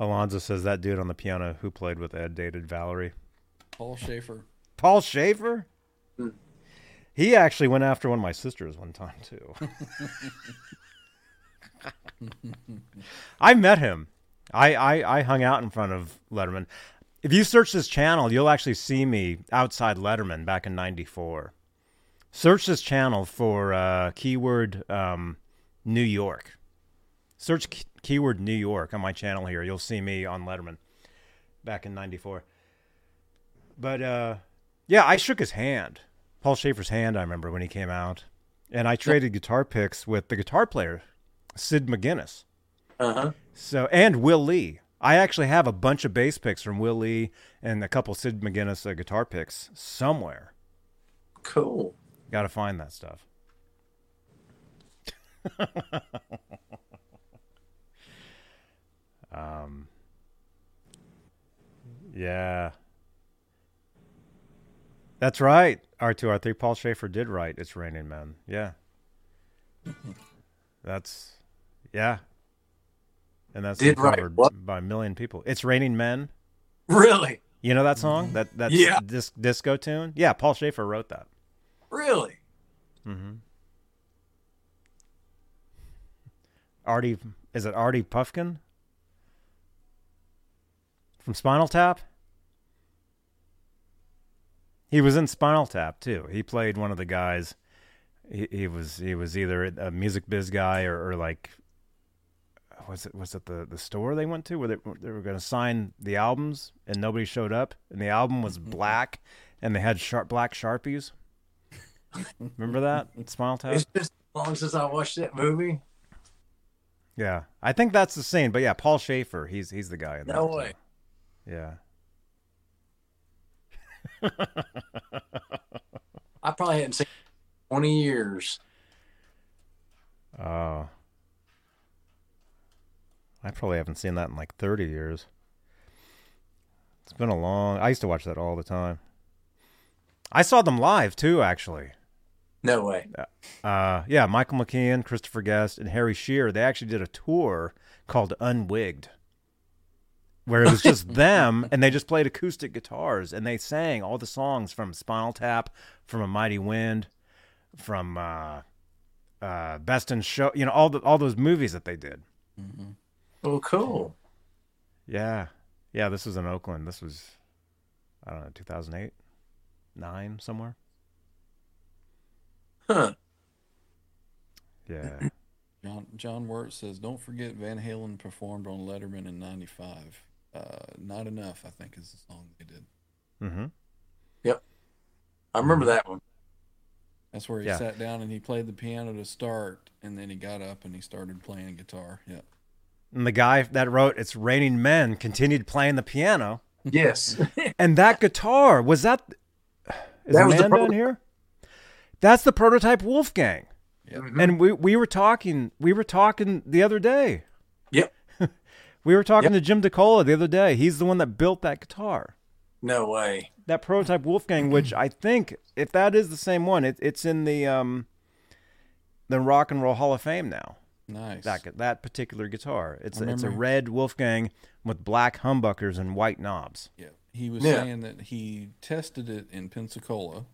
Alonzo says that dude on the piano who played with Ed dated Valerie. Paul Shaffer. Paul Shaffer? Hmm. He actually went after one of my sisters one time too. *laughs* I met him. I, I, I hung out in front of Letterman. If you search this channel, you'll actually see me outside Letterman back in '94. Search this channel for uh, keyword um, New York. Search key- keyword New York on my channel here. You'll see me on Letterman back in '94. But uh, yeah, I shook his hand, Paul Shaffer's hand. I remember when he came out, and I traded guitar picks with the guitar player, Sid McGinnis. Uh huh. So and Will Lee. I actually have a bunch of bass picks from Will Lee and a couple Sid McGinnis uh, guitar picks somewhere. Cool. Got to find that stuff. *laughs* um. Yeah. That's right. R2, R3. Paul Shaffer did write It's Raining Men. Yeah. That's, yeah. And that's Did covered by a million people. It's Raining Men. Really? You know that song? That that Yeah. dis- disco tune? Yeah, Paul Shaffer wrote that. Really? Mm-hmm. Artie, is it Artie Fufkin from Spinal Tap? He was in Spinal Tap too. He played one of the guys. He, he was he was either a music biz guy or, or like was it was it the, the store they went to where they, they were going to sign the albums and nobody showed up and the album was mm-hmm. black and they had sharp black sharpies. Remember that *laughs* Spinal Tap? It's just as long since I watched that movie. Yeah, I think that's the scene. But yeah, Paul Shaffer, he's he's the guy in that. No too. Yeah. *laughs* I probably hadn't seen 20 years. Oh. I probably haven't seen that in like 30 years. It's been a long. I used to watch that all the time. I saw them live too, actually. No way. Uh, yeah, Michael McKean, Christopher Guest, and Harry Shearer. They actually did a tour called Unwigged, where it was just *laughs* them, and they just played acoustic guitars, and they sang all the songs from Spinal Tap, from A Mighty Wind, from uh, uh, Best in Show. You know, all the all those movies that they did. Oh, cool. Yeah, yeah. This was in Oakland. This was, I don't know, two thousand eight, nine somewhere. Huh. Yeah. *clears throat* John John Wirt says, "Don't forget Van Halen performed on Letterman in '95. Uh, Not enough, I think, is the song they did. mm-hmm. Yep. I remember that one. That's where he Yeah. sat down and he played the piano to start, and then he got up and he started playing guitar. Yep. And the guy that wrote "It's Raining Men" continued playing the piano. Yes. *laughs* And that guitar was that. Is That was the Amanda in prototype. here? That's the prototype Wolfgang. Yep. And we we were talking we were talking the other day. Yep. We were talking Yep. to Jim DeCola the other day. He's the one that built that guitar. No way. That prototype Wolfgang, which I think if that is the same one, it, it's in the um the Rock and Roll Hall of Fame now. nice. That that particular guitar. It's I a, it's a red Wolfgang with black humbuckers and white knobs. Yeah, he was Yeah. saying that he tested it in Pensacola,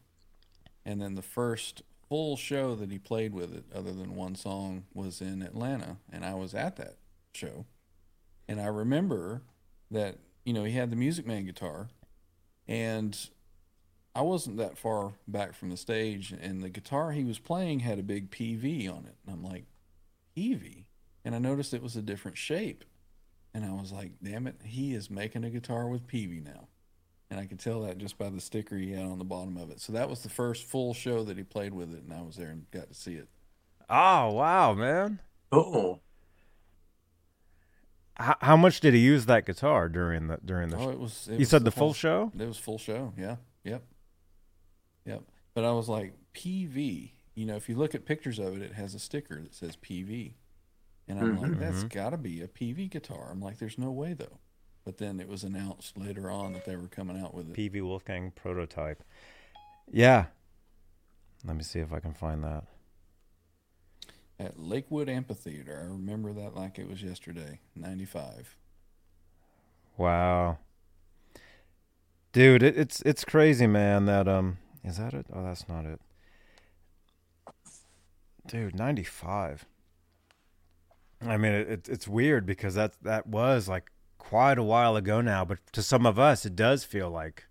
and then the first full show that he played with it, other than one song, was in Atlanta, and I was at that show, and I remember that you know he had the Music Man guitar, and I wasn't that far back from the stage, and the guitar he was playing had a big Peavey on it, and I'm like, Peavey, and I noticed it was a different shape. And I was like, damn it, he is making a guitar with Peavey now. And I could tell that just by the sticker he had on the bottom of it. So that was the first full show that he played with it, and I was there and got to see it. Oh wow, man! Oh. How, how much did he use that guitar during the during the? Oh, it was. It you was said the full whole- show. It was full show. Yeah. Yep. Yep. But I was like, Peavey. You know, if you look at pictures of it, it has a sticker that says Peavey. And I'm like, mm-hmm. that's mm-hmm. got to be a Peavey guitar. I'm like, there's no way though. But then it was announced later on that they were coming out with it. Peavey Wolfgang prototype. Yeah. Let me see if I can find that. At Lakewood Amphitheater. I remember that like it was yesterday, 95. Wow. Dude, it, it's it's crazy, man, that um is that it? Oh, that's not it. Dude, 95. I mean, it, it, it's weird because that that was like quite a while ago now, but to some of us it does feel like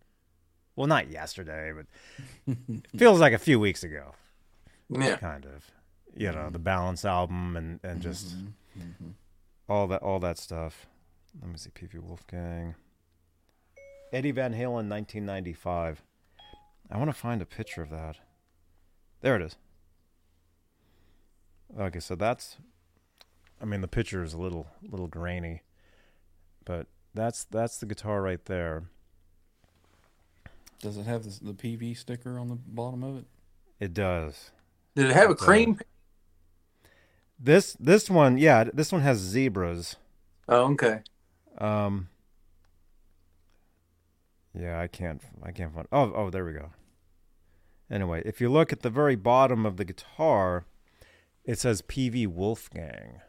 well, not yesterday, but it *laughs* feels like a few weeks ago, Yeah. kind of. You know, the Balance album and and mm-hmm. just mm-hmm. all that all that stuff. Let me see, Peavey Wolfgang, Eddie Van Halen, 1995. I want to find a picture of that. There it is. Okay, so that's. I mean, the picture is a little little grainy, but that's that's the guitar right there. Does it have this, the Peavey sticker on the bottom of it? It does. Did it have a cream? This this one, yeah, this one has zebras. Oh, okay. Um. Yeah, I can't. I can't find. Oh, oh, there we go. Anyway, if you look at the very bottom of the guitar, it says Peavey Wolfgang.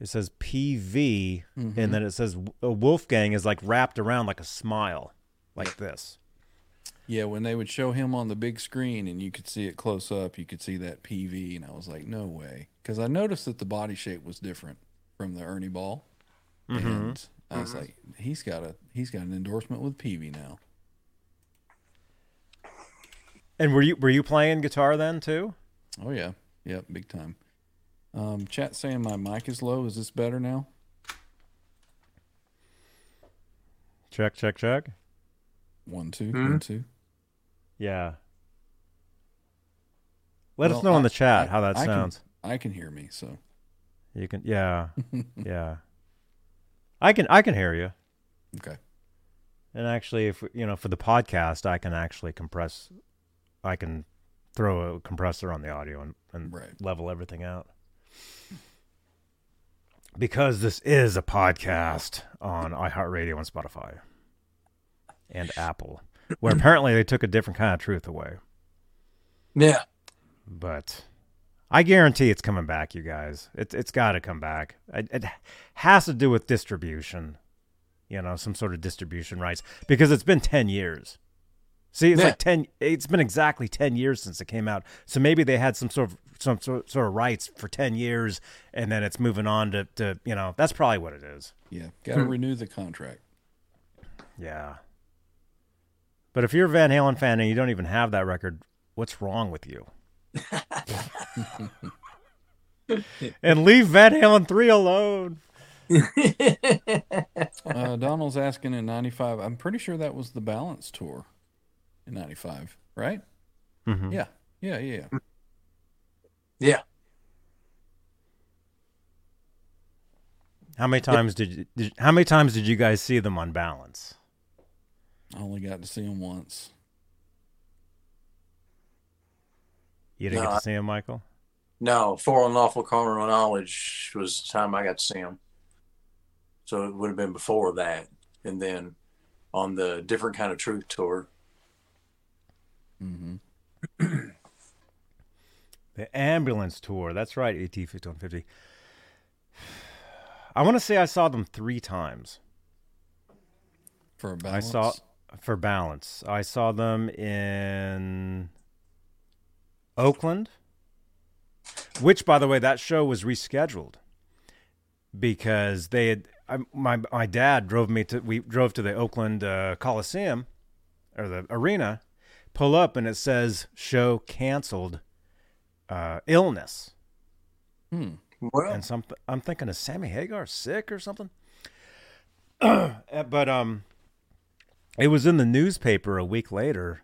It says Peavey, and then it says a Wolfgang is like wrapped around like a smile, like this. Yeah, when they would show him on the big screen and you could see it close up, you could see that Peavey, and I was like, no way. Because I noticed that the body shape was different from the Ernie Ball. Mm-hmm. And I was mm-hmm. like, he's got a he's got an endorsement with Peavey now. And were you were you playing guitar then too? Oh yeah. Yep, big time. Um, chat saying my mic is low. Is this better now? Check, check, check. One, two, hmm? one, two. Yeah. Let us Well, know in the chat I- how that I can- sounds. I can hear me, so You can, yeah, *laughs* yeah. I can, I can hear you. okay. And actually, if you know, for the podcast, I can actually compress. I can throw a compressor on the audio and, and Right. level everything out. Because this is a podcast on iHeartRadio and Spotify and Apple, where *clears throat* apparently they took a different kind of truth away. Yeah. But I guarantee it's coming back, you guys. It, it's got to come back. It, it has to do with distribution, you know, some sort of distribution rights, because it's been 10 years. See, it's Yeah. like 10, it's been exactly 10 years since it came out. So maybe they had some sort of, some sort, sort of rights for 10 years and then it's moving on to, to, you know, that's probably what it is. Yeah, got to hmm. renew the contract. Yeah. But if you're a Van Halen fan and you don't even have that record, what's wrong with you? *laughs* and leave Van Halen 3 alone. Uh, Donald's asking in '95. I'm pretty sure that was the Balance tour in '95, right? Mhm. Yeah, yeah, yeah. yeah. Yeah. How many times did you did, how many times did you guys see them on balance? I only got to see him once. You didn't No, get to see him, Michael? No, for Unlawful Carnal Knowledge was the time I got to see him. So it would have been before that, and then on the different kind of truth tour. hmm *clears throat* The ambulance tour. That's right, AT 5150. *sighs* I want to say I saw them 3 times. For a I balance. I saw for balance. I saw them in Oakland, which, by the way, that show was rescheduled because they had. I, my my dad drove me to. We drove to the Oakland uh, Coliseum or the arena. Pull up and it says show canceled. Uh, illness Hmm. Well, and some I'm thinking is Sammy Hagar sick or something. *clears throat* Uh, but um, it was in the newspaper a week later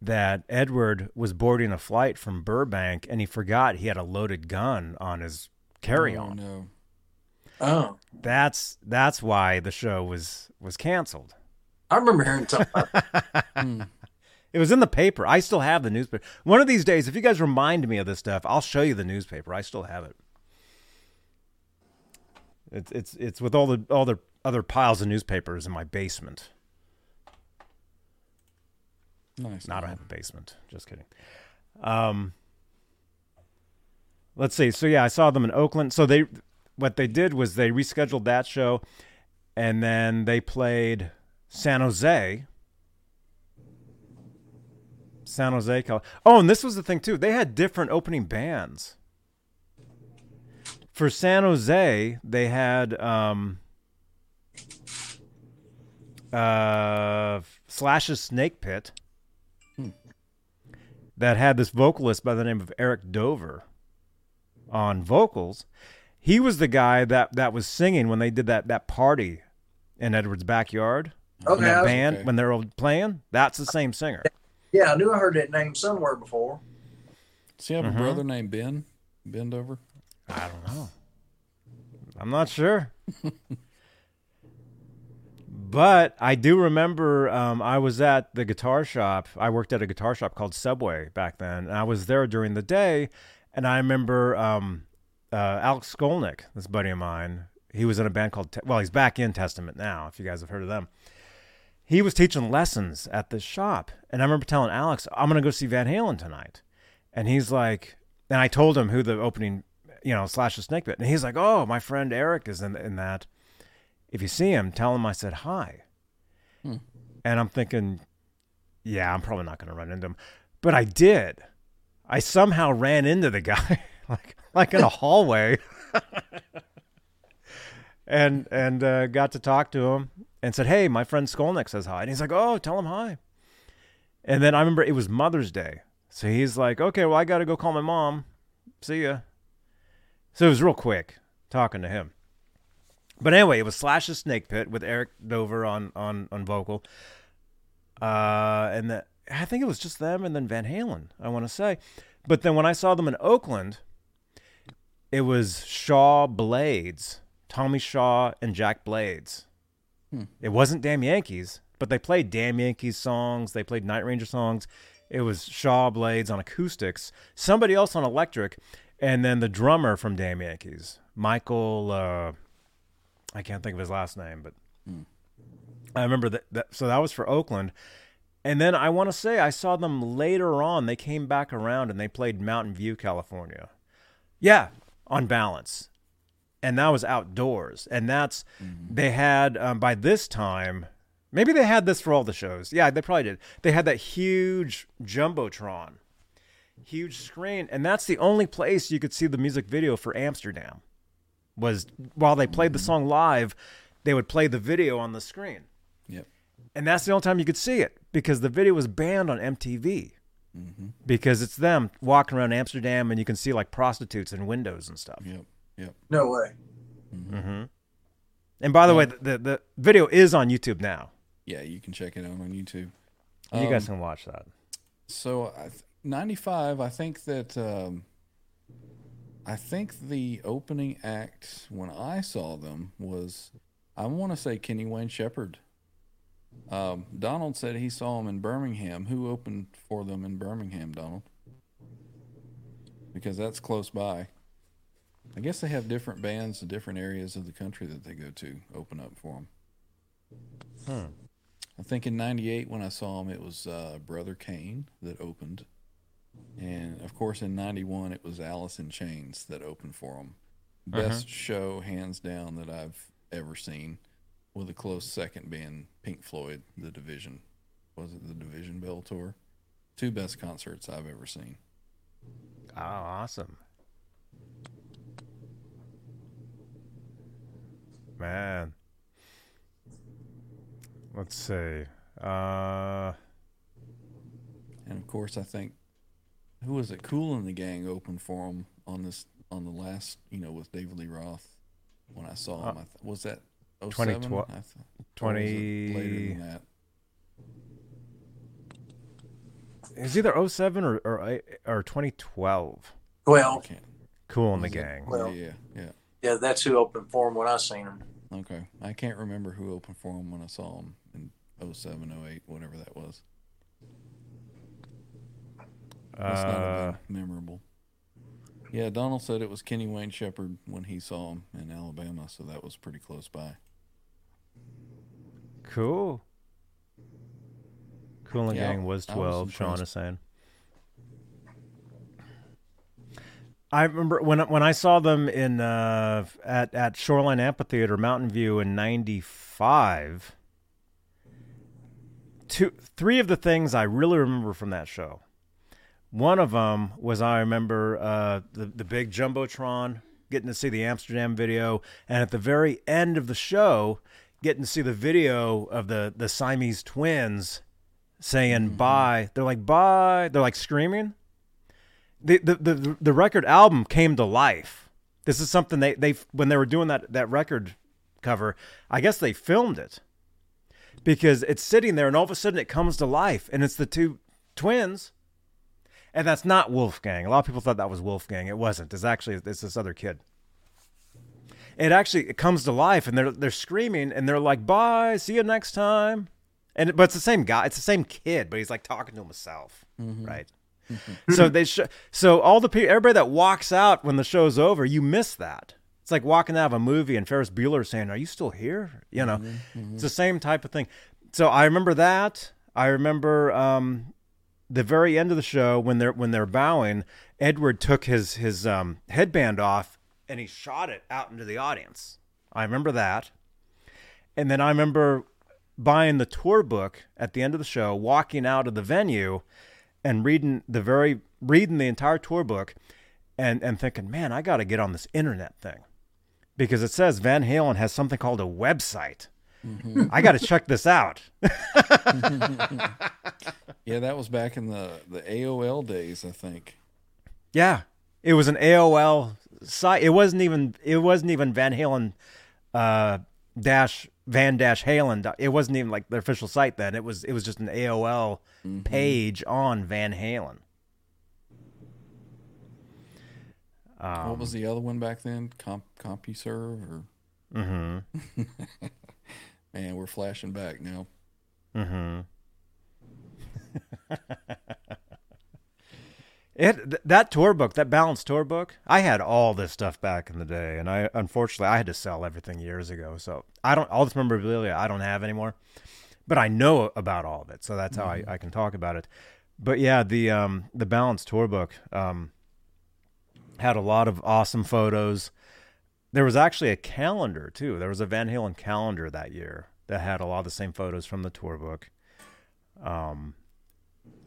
that Edward was boarding a flight from Burbank and he forgot he had a loaded gun on his carry-on. Oh, no. oh, That's that's why the show was was canceled. I remember hearing something. About *laughs* Hmm. It was in the paper. I still have the newspaper. One of these days, if you guys remind me of this stuff, I'll show you the newspaper. I still have it. It's it's it's with all the all the other piles of newspapers in my basement. Nice. I don't have a basement. Just kidding. Um, let's see. So yeah, I saw them in Oakland. So they, what they did was they rescheduled that show, and then they played San Jose. San Jose. Oh, and this was the thing too. They had different opening bands. For San Jose, they had um, uh, Slash's Snake Pit that had this vocalist by the name of Eric Dover on vocals. He was the guy that, that was singing when they did that, that party in Edward's backyard. Okay, when that band okay. when they were playing. That's the same singer. Yeah, I knew I heard that name somewhere before. Does he have Mm-hmm. a brother named Ben? Bendover? I don't know. I'm not sure. *laughs* but I do remember um, I was at the guitar shop. I worked at a guitar shop called Subway back then. And I was there during the day. And I remember um, uh, Alex Skolnick, this buddy of mine, he was in a band called, Te- well, he's back in Testament now, if you guys have heard of them. He was teaching lessons at this shop. And I remember telling Alex, I'm going to go see Van Halen tonight. And he's like, and I told him who the opening, you know, slash the Snake Pit. And he's like, oh, my friend Eric is in, in that. If you see him, tell him I said hi. Hmm. And I'm thinking, yeah, I'm probably not going to run into him. But I did. I somehow ran into the *laughs* guy, like like in a hallway, *laughs* and and uh, got to talk to him and said, "Hey, my friend Skolnick says hi," and he's like, "Oh, tell him hi." And then I remember it was Mother's Day, so he's like, "Okay, well, I got to go call my mom. See ya." So it was real quick talking to him. But anyway, it was Slash's Snake Pit with Eric Dover on on on vocal, uh, and the, I think it was just them and then Van Halen. I want to say, but then when I saw them in Oakland, it was Shaw Blades, Tommy Shaw and Jack Blades. It wasn't Damn Yankees, but they played Damn Yankees songs. They played Night Ranger songs. It was Shaw Blades on acoustics, somebody else on electric, and then the drummer from Damn Yankees, Michael. Uh, I can't think of his last name, but I remember that, that. So that was for Oakland. And then I want to say I saw them later on. They came back around and they played Mountain View, California. Yeah, on balance. And that was outdoors. And that's, they had, um, by this time, maybe they had this for all the shows. Yeah, they probably did. They had that huge Jumbotron, huge screen. And that's the only place you could see the music video for Amsterdam was while they played the song live, they would play the video on the screen. Yep. And that's the only time you could see it because the video was banned on MTV. Because it's them walking around Amsterdam and you can see like prostitutes and windows and stuff. Yep. Yep. No way. And by the way, the, the, the video is on YouTube now. Yeah, you can check it out on YouTube. you guys Um, can watch that. So I th- 95, I think that um, I think the opening act when I saw them was I want to say Kenny Wayne Shepherd. Um, Donald said he saw him in Birmingham. Who opened for them in Birmingham, Donald? Because that's close by. I guess they have different bands in different areas of the country that they go to open up for them. Huh. I think in '98 when I saw him, it was uh, Brother Cane that opened, and of course in '91 it was Alice in Chains that opened for him. Best show hands down that I've ever seen, with a close second being Pink Floyd, The Division. Was it the Division Bell tour? Two best concerts I've ever seen. Oh, awesome. Man. Let's see. Uh, And of course, I think who was it? Kool and the Gang opened for him on this on the last, you know, with David Lee Roth. When I saw him, uh, I th- was that 07? 2012 I th- or was 20 later than that. it was either 07 or, or, or 2012. Well. Kool in the gang. Well- yeah, yeah. yeah, that's who opened for him when I seen him. Okay, I can't remember who opened for him when I saw him in 07, 08, whatever that was. Must not have Uh, been memorable. Yeah, Donald said it was Kenny Wayne Shepherd when he saw him in Alabama, so that was pretty close by. cool. Kool and Yeah, Gang was I was 12, Sean is saying. I remember when when I saw them in uh, at at Shoreline Amphitheater, Mountain View in '95. Two, three of the things I really remember from that show. One of them was I remember uh, the the big jumbotron, getting to see the Amsterdam video, and at the very end of the show, getting to see the video of the the Siamese twins saying bye. They're like bye. They're like screaming the, the the the record album came to life. This is something they they when they were doing that that record cover, I guess they filmed it because it's sitting there and all of a sudden it comes to life and it's the two twins. And that's not Wolfgang. A lot of people thought that was Wolfgang. It wasn't. It's actually it's this other kid. It actually it comes to life and they're they're screaming and they're like bye, see you next time. And but it's the same guy, it's the same kid, but he's like talking to himself, mm-hmm. right? Mm-hmm. so they sh- so all the people everybody that walks out when the show's over you miss that it's like walking out of a movie and ferris bueller saying are you still here you know mm-hmm. it's the same type of thing so i remember that i remember um the very end of the show when they're when they're bowing edward took his his um headband off and he shot it out into the audience i remember that and then i remember buying the tour book at the end of the show walking out of the venue and reading the very reading the entire tour book and and thinking, man, I got to get on this internet thing because it says Van Halen has something called a website. I got to check this out. *laughs* *laughs* Yeah, that was back in the the AOL days, I think. yeah, it was an AOL site. It wasn't even it wasn't even Van Halen uh, dash Van dash Halen. It wasn't even like the official site then. It was it was just an AOL page on Van Halen. Um, what was the other one back then? Comp CompuServe or Mm-hmm. *laughs* man, we're flashing back now. Mm-hmm. It that tour book, that Balance tour book, I had all this stuff back in the day, and I unfortunately I had to sell everything years ago. So I don't all this memorabilia I don't have anymore, but I know about all of it, so that's how I, I can talk about it. But yeah, the um the Balance tour book um had a lot of awesome photos. There was actually a calendar too. There was a Van Halen calendar that year that had a lot of the same photos from the tour book. Um,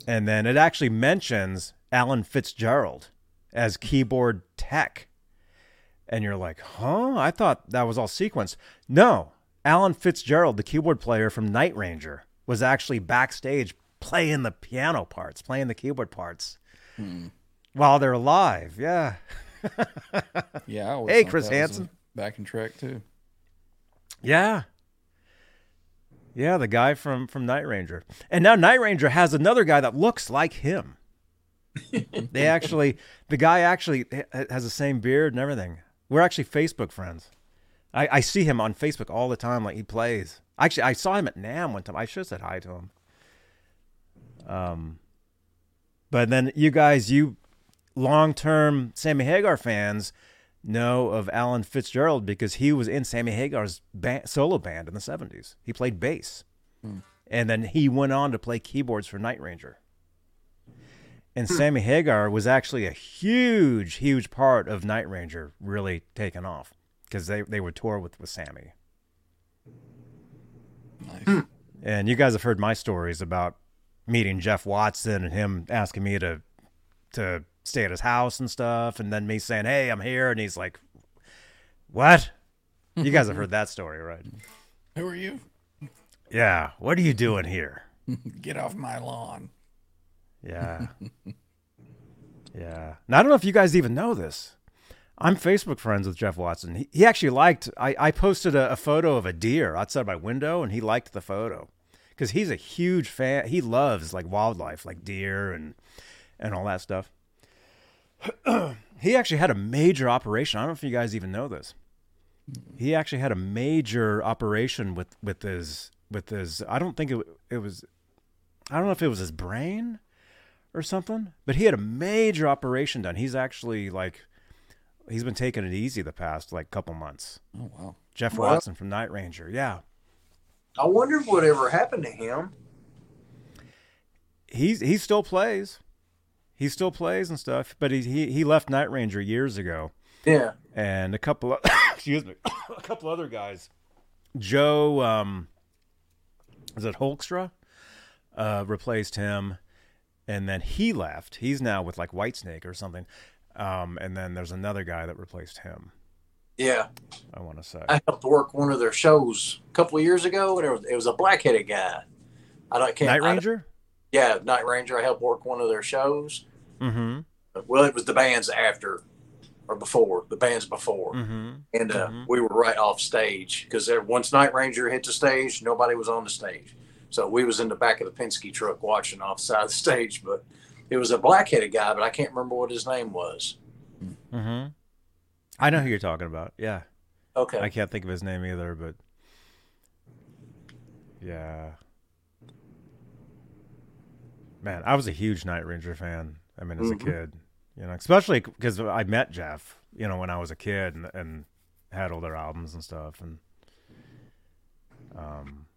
and then it actually mentions Alan Fitzgerald as keyboard tech. And you're like, huh? I thought that was all sequenced. No, Alan Fitzgerald, the keyboard player from Night Ranger, was actually backstage playing the piano parts, playing the keyboard parts hmm. while they're live. Yeah. Yeah, Hey, Chris that Back Hansen. backing track too. Yeah. Yeah, the guy from from Night Ranger. And now Night Ranger has another guy that looks like him. *laughs* they actually the guy actually has the same beard and everything. We're actually Facebook friends. I, I see him on Facebook all the time like he plays. Actually, I saw him at NAMM one time. I should have said hi to him. Um but then you guys, you long-term Sammy Hagar fans know of Alan Fitzgerald because he was in Sammy Hagar's ba- solo band in the 70s. He played bass. Hmm. And then he went on to play keyboards for Night Ranger. And hmm. Sammy Hagar was actually a huge, huge part of Night Ranger really taking off because they, they would tour with, with Sammy. Nice. Hmm. And you guys have heard my stories about meeting Jeff Watson and him asking me to to stay at his house and stuff, and then me saying, "Hey, I'm here," and he's like, "What?" You guys have heard that story, right? Who are you? Yeah. What are you doing here? *laughs* Get off my lawn. Yeah. *laughs* yeah. Now I don't know if you guys even know this. I'm Facebook friends with Jeff Watson. He, he actually liked. I, I posted a, a photo of a deer outside my window, and he liked the photo because he's a huge fan. He loves like wildlife, like deer and and all that stuff. *clears throat* he actually had a major operation. I don't know if you guys even know this. He actually had a major operation with with his with his. I don't think it it was. I don't know if it was his brain or something. But he had a major operation done. He's actually like, he's been taking it easy the past like couple months. Oh wow. Jeff Well- Watson from Night Ranger. Yeah. I wonder whatever happened to him. He's he still plays. He still plays and stuff, but he he, he left Night Ranger years ago. Yeah. and a couple of *coughs* excuse me *coughs* a couple other guys joe um is it Hoekstra uh replaced him and then he left he's now with like whitesnake or something um and then there's another guy that replaced him Yeah. i want to say I helped work one of their shows a couple of years ago. And it was, it was a black headed guy. I don't can't. night ranger yeah, Night Ranger. I helped work one of their shows. mm-hmm Well, it was the bands after or before the bands before, mm-hmm and uh, Mhm. we were right off stage because once Night Ranger hit the stage, nobody was on the stage. So we was in the back of the Penske truck watching off the *laughs* side of the stage. But it was a black headed guy, but I can't remember what his name was. mm-hmm i know who you're talking about yeah Okay. I can't think of his name either, but yeah. Man, I was a huge Night Ranger fan. I mean, as Mhm. a kid, you know, especially because I met Jeff, you know, when I was a kid and, and had all their albums and stuff. And um,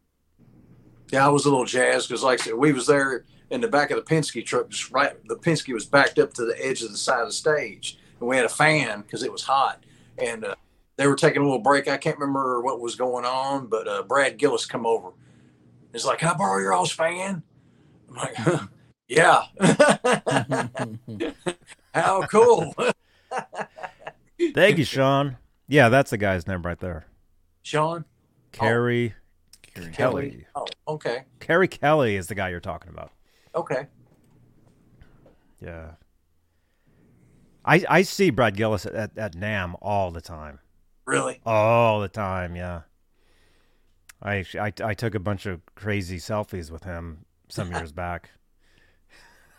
Yeah, I was a little jazzed because, like I said, we was there in the back of the Penske truck, just right. The Penske was backed up to the edge of the side of the stage, and we had a fan because it was hot, and uh, they were taking a little break. I can't remember what was going on, but uh, Brad Gillis come over. He's like, "Can I borrow your all's fan?" I'm like, *laughs* "Yeah." *laughs* How cool, thank you, Sean. Yeah, that's the guy's name right there. Sean. Keri oh. Keri Kelli. Oh, okay, Keri Kelli is the guy you're talking about. okay. Yeah. I I see Brad Gillis at, at, at NAMM all the time. Really? All the time, yeah. I, I I took a bunch of crazy selfies with him some *laughs* years back.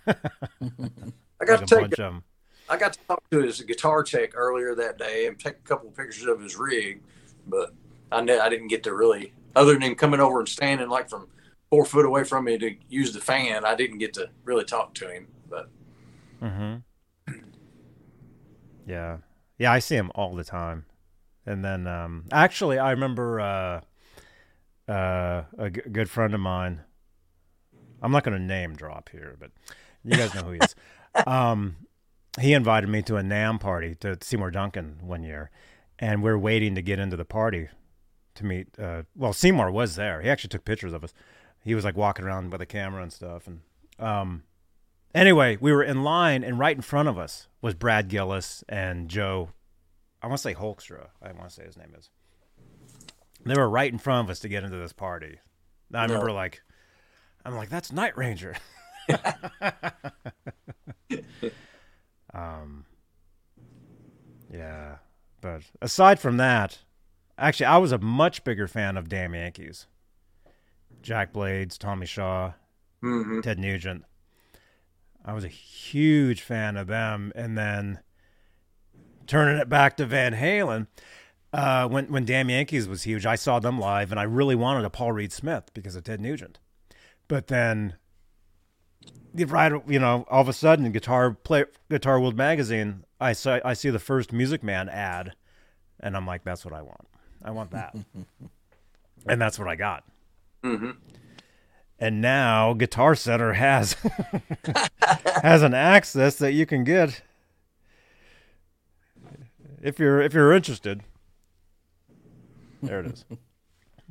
I got to take bunch of 'em. I got to talk to his guitar tech earlier that day and take a couple of pictures of his rig, but I ne- I didn't get to really, other than him coming over and standing like from four foot away from me to use the fan, I didn't get to really talk to him. But Mm-hmm. Yeah. Yeah, I see him all the time. And then um actually I remember uh uh a g- good friend of mine. I'm not going to name drop here, but you guys know who he is. *laughs* um he invited me to a NAMM party to Seymour Duncan one year, and we're waiting to get into the party to meet. Uh, well, Seymour was there. He actually took pictures of us. He was like walking around with a camera and stuff. And um, anyway, we were in line, and right in front of us was Brad Gillis and Joe. I want to say Hoekstra. I want to say his name is. They were right in front of us to get into this party. I No. remember like, I'm like, that's Night Ranger. *laughs* *laughs* um, yeah, but aside from that, actually, I was a much bigger fan of Damn Yankees. Jack Blades, Tommy Shaw, mhm. Ted Nugent. I was a huge fan of them, and then turning it back to Van Halen. Uh, when when Damn Yankees was huge, I saw them live, and I really wanted a Paul Reed Smith because of Ted Nugent. But then, right, you know, all of a sudden, Guitar Play Guitar World magazine, I saw I see the first Music Man ad, and I'm like, that's what I want. I want that, *laughs* and that's what I got. Mhm. And now Guitar Center has *laughs* has an Axis that you can get if you're if you're interested. There it is. *laughs*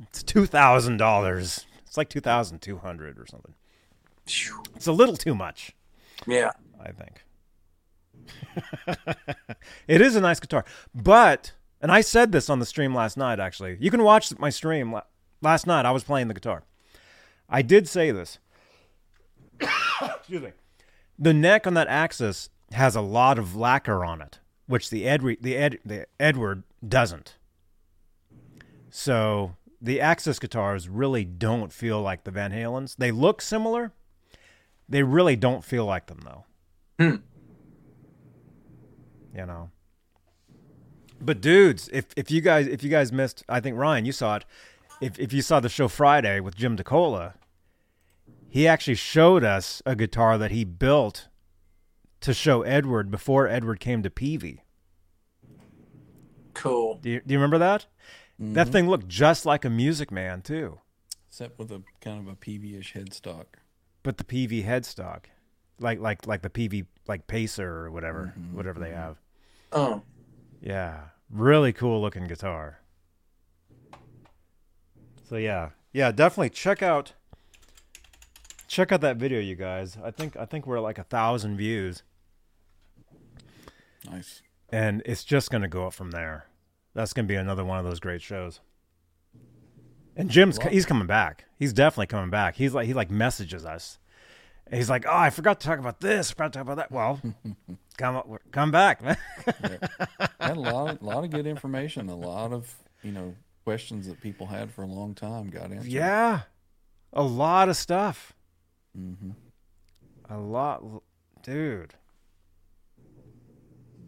It's two thousand dollars. It's like two thousand two hundred or something. It's a little too much, Yeah. I think. *laughs* it is a nice guitar, but and I said this on the stream last night. Actually, you can watch my stream last night. I was playing the guitar. I did say this. *coughs* Excuse me. The neck on that axis has a lot of lacquer on it, which the Ed the Ed the Edward doesn't. So the Axis guitars really don't feel like the Van Halens. They look similar. They really don't feel like them though. Hmm. You know. But dudes, if if you guys if you guys missed, I think Ryan, you saw it. If if you saw the show Friday with Jim DeCola, he actually showed us a guitar that he built to show Edward before Edward came to Peavey. Cool. Do you, do you remember that? That thing looked just like a Music Man too, Except with a kind of a Peavey-ish headstock. But the Peavey headstock, like like like the Peavey like Pacer or whatever, mm-hmm, mm-hmm, whatever they mm-hmm. have. Oh, Yeah, really cool looking guitar. So yeah, yeah, definitely check out check out that video, you guys. I think I think we're at like a thousand views, Nice. and it's just gonna go up from there. That's gonna be another one of those great shows. And Jim's Wow. he's coming back. He's definitely coming back. He's like he like messages us. And he's like, "Oh, I forgot to talk about this. Forgot to talk about that." Well, *laughs* come come back, man. Had a lot, of, *laughs* lot of good information. A lot of you know questions that people had for a long time got answered. Yeah, a lot of stuff. hmm A lot, dude.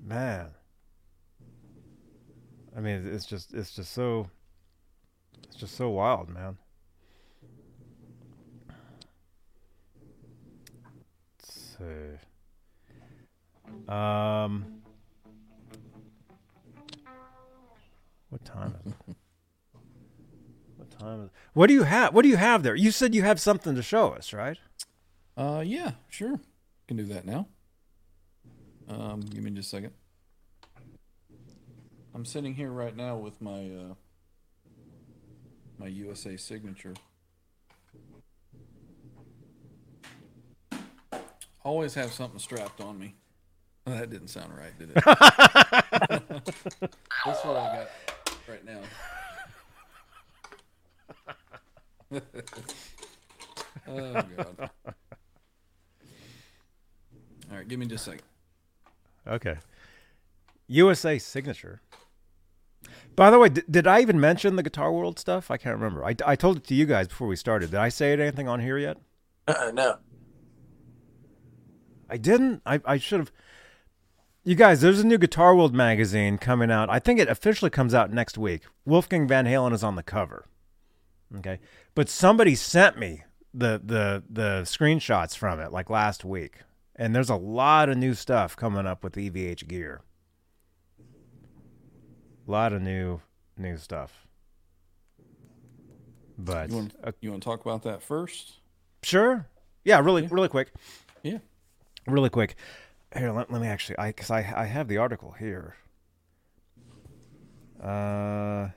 Man. I mean, it's just, it's just so, it's just so wild, man. Let's see. Um, what time is it? *laughs* What time is it? What do you have? What do you have there? You said you have something to show us, right? Uh, yeah, sure. Can do that now. Um, give me just a second. I'm sitting here right now with my uh, my USA signature. Always have something strapped on me. Oh, *laughs* that didn't sound right, did it? *laughs* That's what I got right now. *laughs* oh god. All right, give me just a second. Okay. USA signature. By the way, did, did I even mention the Guitar World stuff? I can't remember. I, I told it to you guys before we started. Did I say anything on here yet? uh-uh, no. I didn't. I, I should have. You guys, there's a new Guitar World magazine coming out. I think it officially comes out next week. Wolfgang Van Halen is on the cover. Okay. But somebody sent me the the the screenshots from it like last week. And there's a lot of new stuff coming up with EVH gear. A lot of new new stuff. But You want uh, you want to talk about that first? sure. Yeah, really really quick. Yeah. really quick here let, let me actually i because I, I have the article here uh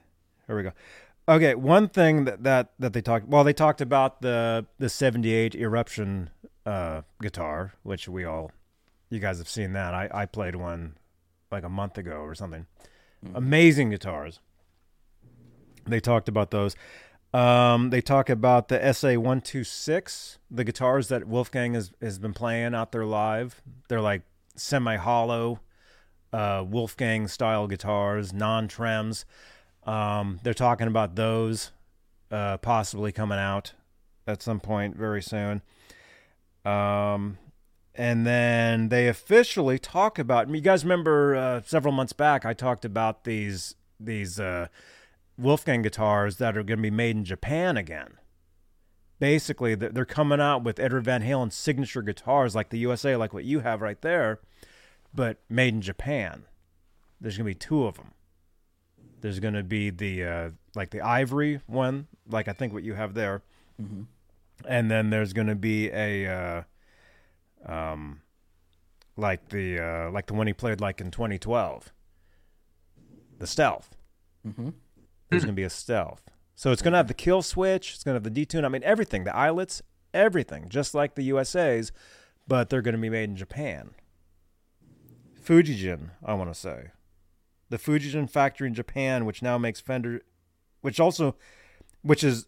here we go okay one thing that that, that they talked well they talked about the the 78 eruption uh guitar which we all you guys have seen that i i played one like a month ago or something amazing guitars they talked about those um, they talk about the SA126, the guitars that Wolfgang has, has been playing out there live. They're like semi hollow, uh, Wolfgang style guitars, non trems. Um, they're talking about those uh, possibly coming out at some point very soon. Um, and then they officially talk about. You guys remember uh, several months back? I talked about these these uh, Wolfgang guitars that are going to be made in Japan again. Basically, they're coming out with Edward Van Halen signature guitars like the USA, like what you have right there, but made in Japan. There's going to be two of them. There's going to be the uh, like the ivory one, like I think what you have there, and then there's going to be a uh, um, like the uh, like the one he played like in 2012, the Stealth. Mm-hmm. There's going to be a stealth. So it's going to have the kill switch. It's going to have the detune. I mean, everything, the eyelets, everything, just like the USA's, but they're going to be made in Japan. FujiGen, I want to say. The FujiGen factory in Japan, which now makes Fender, which also, which is,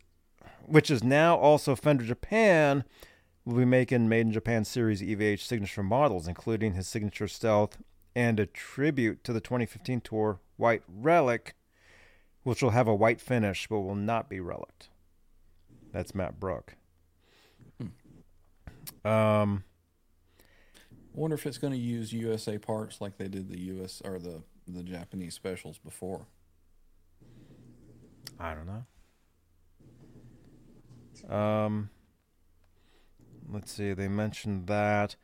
which is now also Fender Japan, will be making made in Japan series EVH signature models, including his signature stealth and a tribute to the 2015 tour White Relic which will have a white finish but will not be relict. That's Matt Bruck. Um, wonder if it's going to use USA parts like they did the US or the the Japanese specials before. I don't know. Um, let's see. They mentioned that.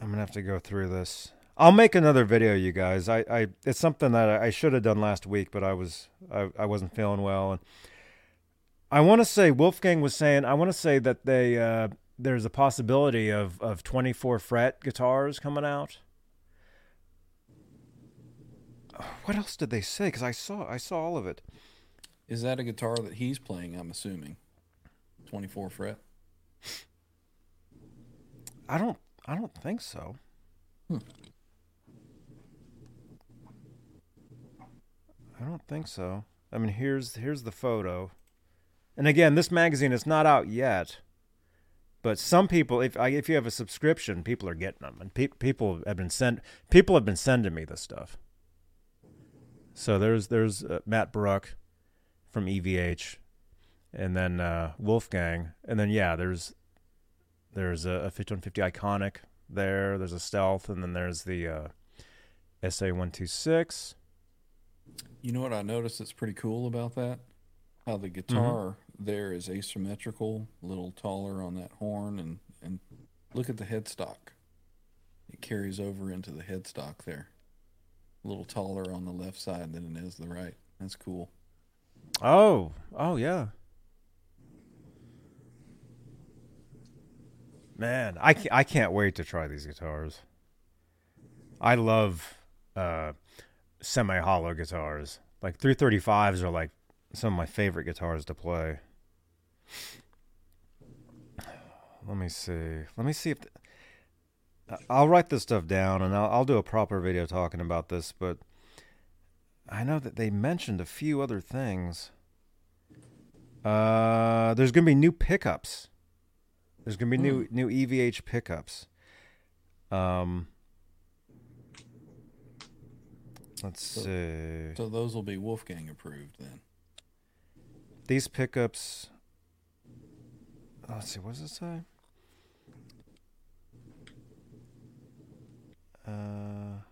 I'm gonna have to go through this. I'll make another video, you guys. I, I it's something that I should have done last week, but I was I, I wasn't feeling well, and I want to say Wolfgang was saying I want to say that they uh, there's a possibility of of 24 fret guitars coming out. What else did they say? Because I saw I saw all of it. Is that a guitar that he's playing? I'm assuming. 24 fret. I don't I don't think so. Hmm. I don't think so. I mean, here's here's the photo, and again, this magazine is not out yet. But some people, if I, if you have a subscription, people are getting them, and pe- people have been sent. People have been sending me this stuff. So there's there's uh, Matt Bruck from EVH, and then uh, Wolfgang, and then yeah, there's there's a, a 5150 iconic there. There's a stealth, and then there's the uh, SA one two six. You know what I noticed that's pretty cool about that? How the guitar there is asymmetrical, a little taller on that horn, and and look at the headstock. It carries over into the headstock there. A little taller on the left side than it is the right. That's cool. Oh, oh yeah. Man, I can't, I can't wait to try these guitars. I love uh, semi hollow guitars. Like 335s are like some of my favorite guitars to play. Let me see. Let me see if. th- I'll write this stuff down and I'll, I'll do a proper video talking about this, but I know that they mentioned a few other things. Uh, there's gonna be new pickups. There's gonna be new new EVH pickups. Um, let's see. So those will be Wolfgang approved then. These pickups. oh, Let's see. What does it say? Uh,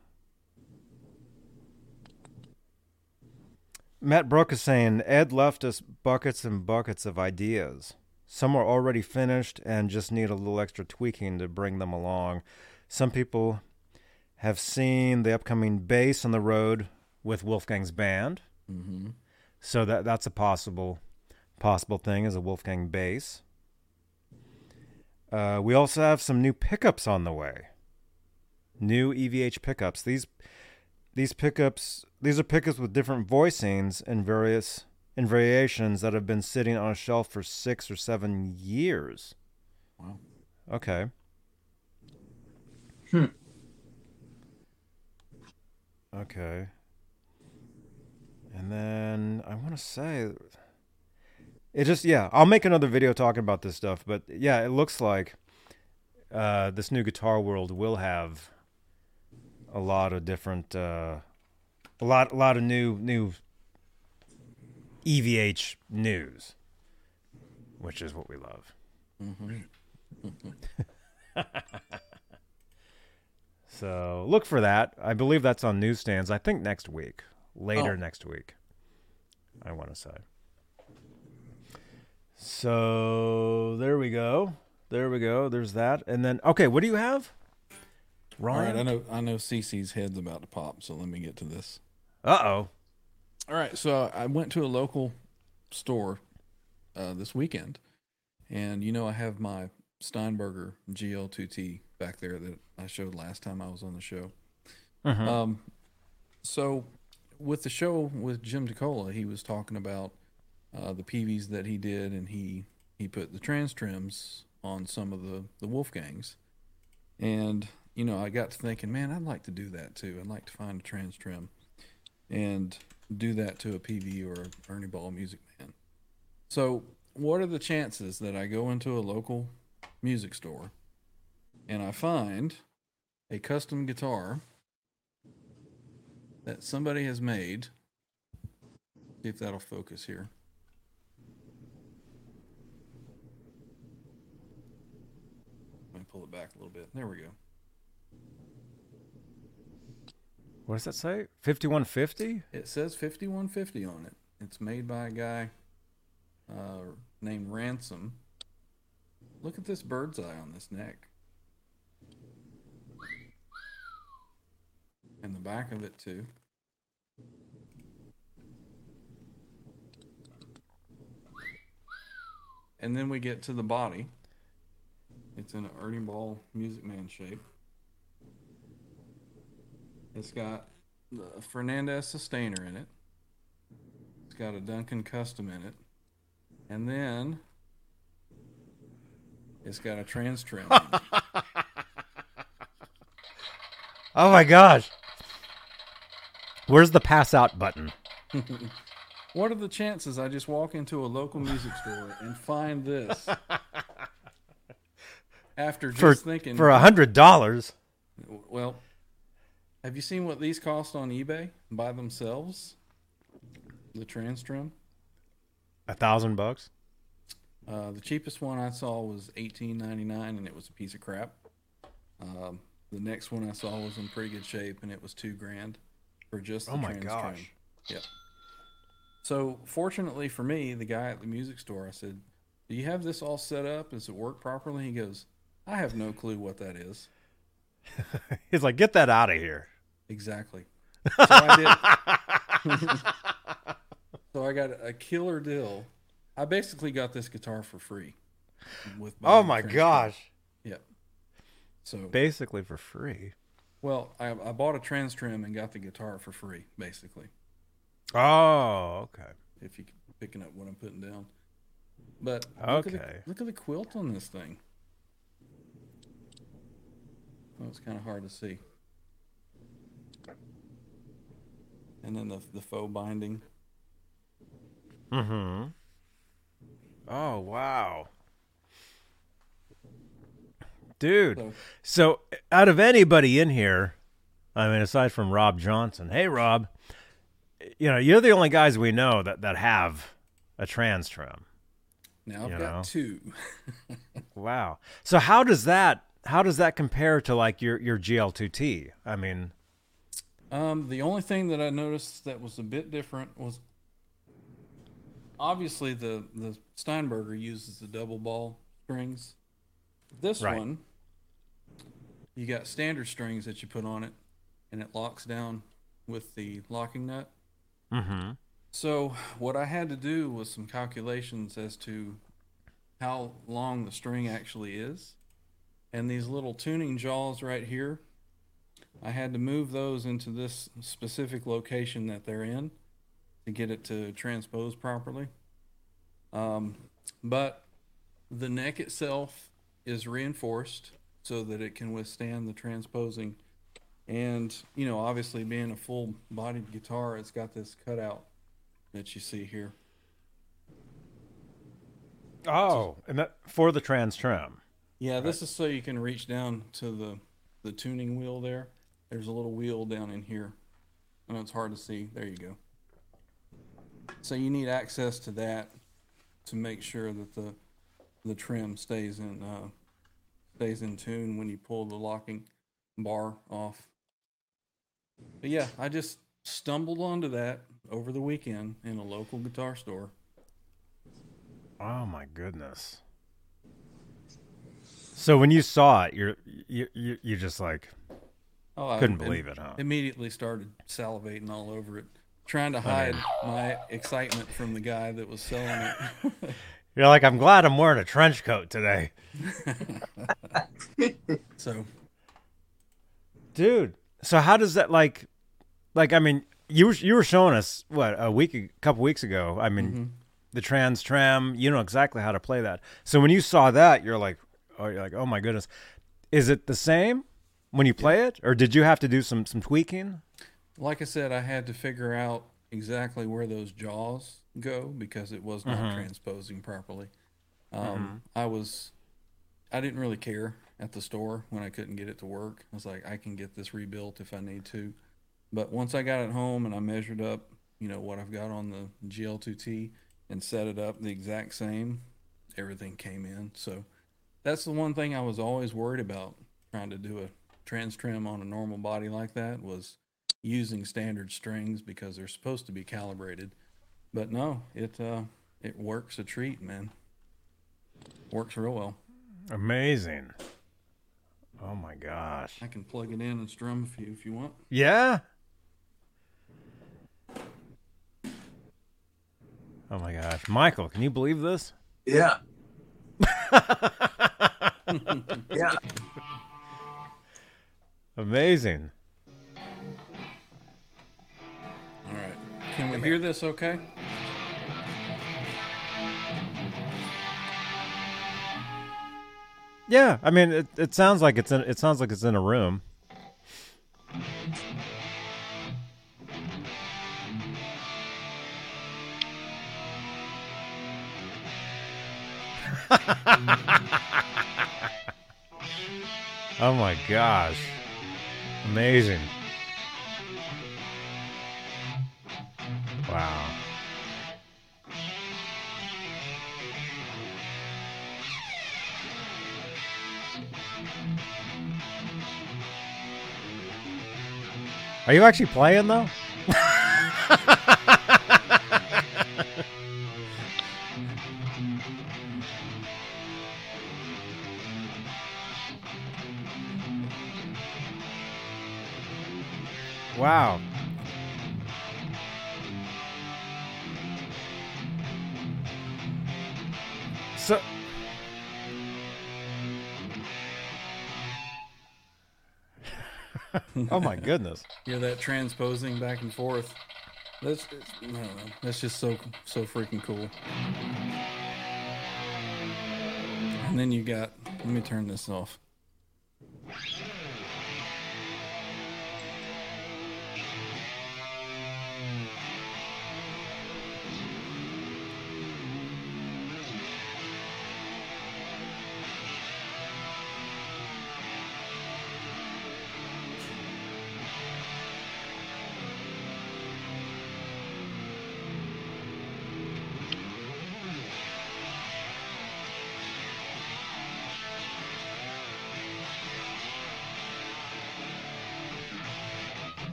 Matt Bruck is saying Ed left us buckets and buckets of ideas. Some are already finished and just need a little extra tweaking to bring them along. Some people have seen the upcoming bass on the road with Wolfgang's band. Mm-hmm. So that that's a possible possible thing as a Wolfgang bass. Uh, we also have some new pickups on the way. New EVH pickups. These these pickups these are pickups with different voicings and various and variations that have been sitting on a shelf for six or seven years. Wow. Okay. Hmm. Okay. And then I want to say it just yeah, I'll make another video talking about this stuff, but yeah, it looks like uh, this new guitar world will have a lot of different uh, a lot a lot of new new EVH news, which is what we love. Mm-hmm. So look for that. I believe that's on newsstands. I think next week, later Oh. next week. I want to say. So there we go. There we go. There's that. And then okay, what do you have? All right, Ryan. I know I know Cece's head's about to pop, so let me get to this. Uh oh. All right, so I went to a local store uh, this weekend, and you know I have my Steinberger GL2T back there that I showed last time I was on the show. Mhm. Um, so with the show with Jim DeCola, he was talking about uh, the Peaveys that he did, and he he put the TransTrems on some of the the Wolfgangs, and you know I got to thinking, man, I'd like to do that too. I'd like to find a TransTrem and do that to a Peavey or Ernie Ball Music Man. So, what are the chances that I go into a local music store and I find a custom guitar that somebody has made? See if that'll focus here. Let me pull it back a little bit. There we go. What does that say? Fifty-one fifty. It says 5150 on it. It's made by a guy uh, named Ransom. look at this bird's eye on this neck. And the back of it too. And then we get to the body. It's in an Ernie Ball Music Man shape. It's got the Fernandes sustainer in it. It's got a Duncan custom in it. And then it's got a TransTrem. *laughs* Oh my gosh. Where's the pass out button? *laughs* what are the chances I just walk into a local music store and find this? *laughs* After just For thinking for a hundred dollars. Well, have you seen what these cost on eBay by themselves? The TransTrem. A thousand bucks? Uh, the cheapest one I saw was eighteen ninety nine, and it was a piece of crap. Um, the next one I saw was in pretty good shape, and it was two grand for just the Oh my trans gosh. trim. Yep. So fortunately for me, the guy at the music store, I said, "Do you have this all set up? Does it work properly?" He goes, "I have no clue what that is." *laughs* He's like, get that out of here. Exactly. So I did. *laughs* so I got a killer deal. I basically got this guitar for free. With Oh my French gosh. trim. Yep. So Basically for free. well, I, I bought a TransTrem and got the guitar for free, basically. Oh, okay. If you picking up what I'm putting down. But look at Okay. the, look at the quilt on this thing. Oh, it's kind of hard to see. And then the the faux binding. Mm-hmm. Oh wow. Dude. So So out of anybody in here, I mean aside from Rob Johnson. Hey Rob. You know, you're the only guys we know that, that have a TransTrem. now I've You got know. two. *laughs* Wow. So how does that how does that compare to like your your GL2T? I mean, Um, the only thing that I noticed that was a bit different was obviously the the Steinberger uses the double ball strings. This Right. one, you got standard strings that you put on it, and it locks down with the locking nut. mm-hmm. So what I had to do was some calculations as to how long the string actually is. And these little tuning jaws right here, I had to move those into this specific location that they're in to get it to transpose properly. Um, but the neck itself is reinforced so that it can withstand the transposing. And, you know, obviously being a full bodied guitar, it's got this cutout that you see here. Oh, and that for the TransTrem. Yeah, this is so you can reach down to the the tuning wheel there. There's a little wheel down in here. I know it's hard to see. There you go. So you need access to that to make sure that the the trim stays in uh, stays in tune when you pull the locking bar off. But yeah, I just stumbled onto that over the weekend in a local guitar store. Oh my goodness. So when you saw it, you're you you you just like Oh, I couldn't believe it, huh? Immediately started salivating all over it, trying to hide my excitement from the guy that was selling it. *laughs* You're like, I'm glad I'm wearing a trench coat today, *laughs* so dude. So how does that like, like I mean, you were you were showing us what a week, a couple weeks ago. I mean, mm-hmm. the TransTrem. You know exactly how to play that. So when you saw that, you're like, oh, you're like, oh my goodness. Is it the same when you play it, or did you have to do some some tweaking? like I said, I had to figure out exactly where those jaws go because it was not transposing properly. Um, I was, I didn't really care at the store when I couldn't get it to work. I was like, I can get this rebuilt if I need to. But once I got it home and I measured up, you know, what I've got on the GL2T and set it up the exact same, everything came in. So that's the one thing I was always worried about trying to do a TransTrem on a normal body like that was using standard strings because they're supposed to be calibrated. But no, it uh it works a treat, man. Works real well. Amazing. Oh my gosh. I can plug it in and strum if you if you want. Yeah. Oh my gosh, Michael, can you believe this? Yeah. *laughs* yeah. Amazing. All right. Can we hear this okay? Yeah, I mean, it, it sounds like it's in it sounds like it's in a room. *laughs* oh my gosh. Amazing. Wow. Are you actually playing though? *laughs* wow. So *laughs* Oh my goodness. Hear that transposing back and forth. That's I. That's just so so freaking cool. And then you got. Let me turn this off.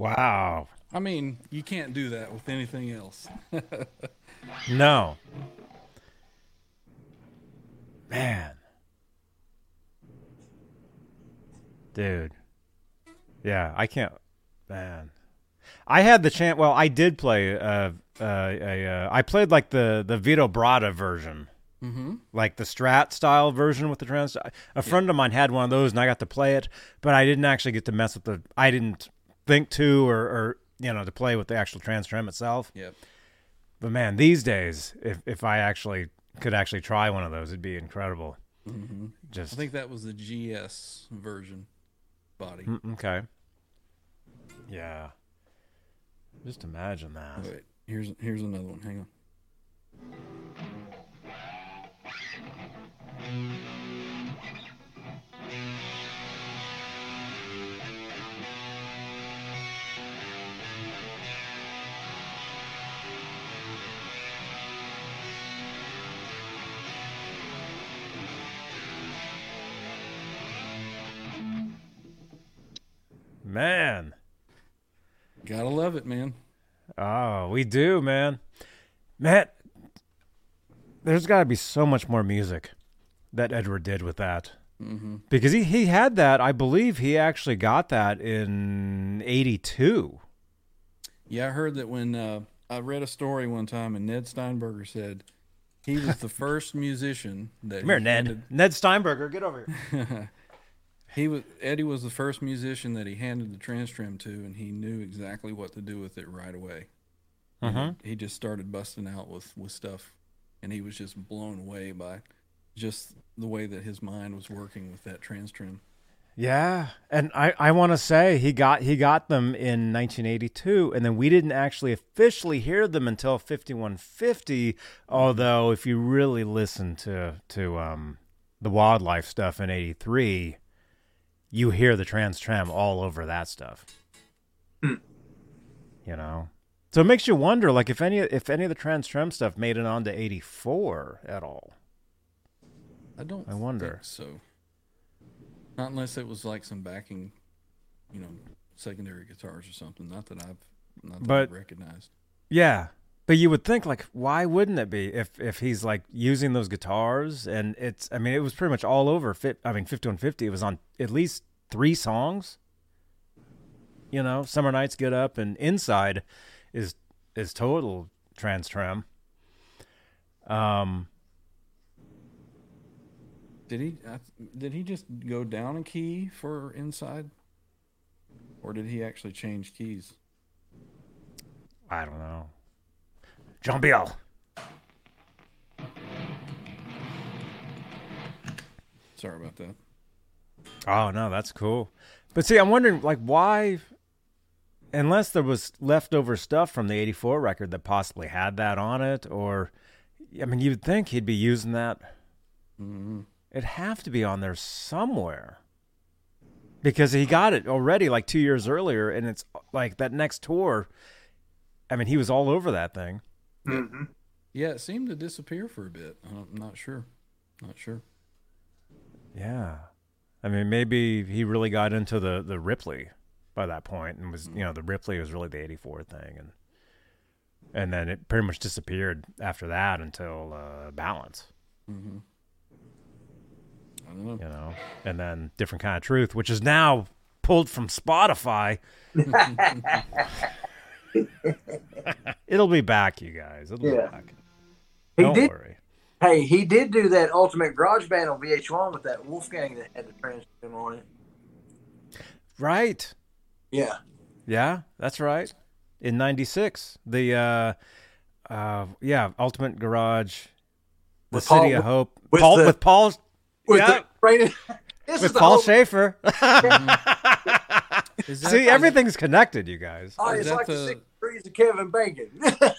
Wow. I mean, you can't do that with anything else. *laughs* No. Man. Dude. Yeah, I can't. Man. I had the chance. Well, I did play. Uh, uh, a, uh, I played like the the Vito Bratta version, mm-hmm. like the Strat style version with the trans. A friend of mine had one of those, and I got to play it, but I didn't actually get to mess with the. I didn't think to or, or you know to play with the actual TransTrem itself. Yep. But man, these days, if if I actually could actually try one of those, it'd be incredible. Mm-hmm. Just I think that was the GS version body. Mm, okay. Yeah. Just imagine that. Wait, here's here's another one. Hang on. Man. Gotta love it, man. Oh, we do, man. Matt, there's got to be so much more music that Edward did with that. Mm-hmm. Because he, he had that, I believe he actually got that in 82. Yeah, I heard that when uh, I read a story one time, and Ned Steinberger said he was the *laughs* first musician that Come here, he Ned. Ned Steinberger, get over here. *laughs* he was Eddie was the first musician that he handed the TransTrem to, and he knew exactly what to do with it right away. Mhm. He just started busting out with with stuff, and he was just blown away by just the way that his mind was working with that TransTrem. Yeah, and I, I want to say he got he got them in 1982, and then we didn't actually officially hear them until 5150. Although, if you really listen to to um, the Wild Life stuff in '83, you hear the TransTrem all over that stuff. Hmm. You know, so it makes you wonder, like if any if any of the TransTrem stuff made it onto '84 at all. I don't. I wonder. think so. Not unless it was like some backing, you know, secondary guitars or something. Not that I've not that But- I've recognized. Yeah. But you would think like, why wouldn't it be if if he's like using those guitars and it's I mean it was pretty much all over. Fit I mean fifty one fifty. It was on at least three songs. You know, summer nights get up and inside is is total TransTrem. Um, Did he? I Did he just go down a key for inside, or did he actually change keys? I don't know. Jean Biel. Sorry about that. Oh no, that's cool. But see, I'm wondering like why unless there was leftover stuff from the 84 record that possibly had that on it or I mean you'd think he'd be using that hmm it'd have to be on there somewhere. Because he got it already like 2 years earlier and it's like that next tour I mean he was all over that thing. Mm-hmm. Yeah, it seemed to disappear for a bit. I'm not sure. Not sure. Yeah. I mean, maybe he really got into the, the Ripley by that point and was, you know, the Ripley was really the 84 thing. And, and then it pretty much disappeared after that until uh, Balance, hmm I don't know. you know, and then Different Kind of Truth, which is now pulled from Spotify. *laughs* *laughs* *laughs* It'll be back, you guys. It'll Yeah. be back. He Don't did. worry. Hey, he did do that Ultimate Garage Band on VH1 with that Wolfgang that had the transcript on it. Right. Yeah. Yeah, that's right. In '96, the uh, uh, yeah, Ultimate Garage, the With City Paul- of Hope, with Paul the- with Paul With Yeah. *laughs* the, right, this is with Paul whole, Shaffer. *laughs* Is that See, the- everything's connected, you guys. Oh, it's like the, the- six degrees of Kevin Bacon. *laughs*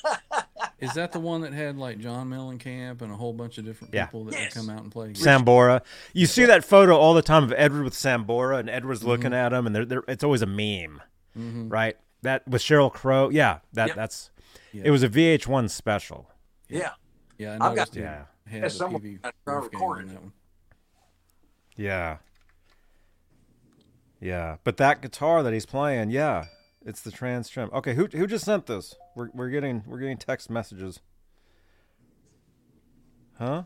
Is that the one that had like John Mellencamp and a whole bunch of different Yeah. people that Yes. come out and play? Sambora. You see that photo all the time of Edward with Sambora, and Edward's Mm-hmm. looking at him, and they're, they're, it's always a meme, hmm right? That with Sheryl Crow. Yeah, that Yep. that's. Yeah. It was a VH1 special. yeah. Yeah, I I've got- Yeah. had Yeah, the someone- PV recorded that one. Yeah. Yeah, but that guitar that he's playing, yeah, it's the TransTrem. Okay, who who just sent this? We're we're getting we're getting text messages. Huh?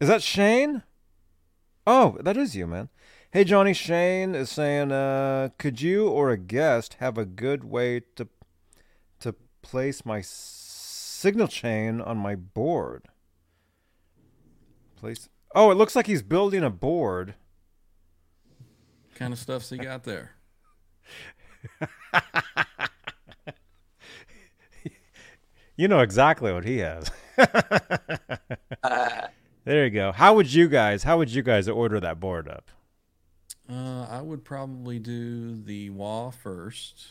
Is that Shane? Oh, that is you, man. Hey Johnny, Shane is saying, uh, could you or a guest have a good way to to place my signal chain on my board? Place. Oh, it looks like he's building a board. Kind of stuff's he got there. *laughs* You know exactly what he has. *laughs* Uh, There you go. How would you guys? How would you guys order that board up? Uh, I would probably do the wah first,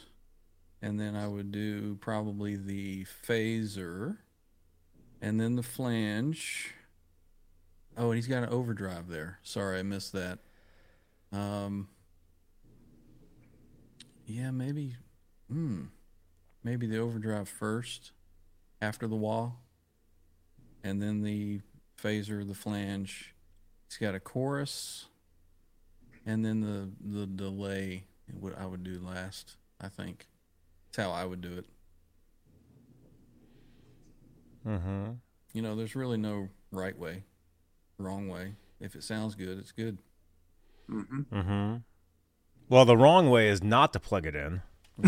and then I would do probably the phaser, and then the flange. Oh, and he's got an overdrive there. Sorry, I missed that. Um, yeah, maybe. Hmm. Maybe the overdrive first, after the wah, and then the phaser, the flange. It's got a chorus and then the the delay What I would do last. I think that's how I would do it. Mm-hmm. You know, there's really no right way, wrong way. If it sounds good, it's good. mhm. Mm-hmm. Well, the wrong way is not to plug it in. *laughs*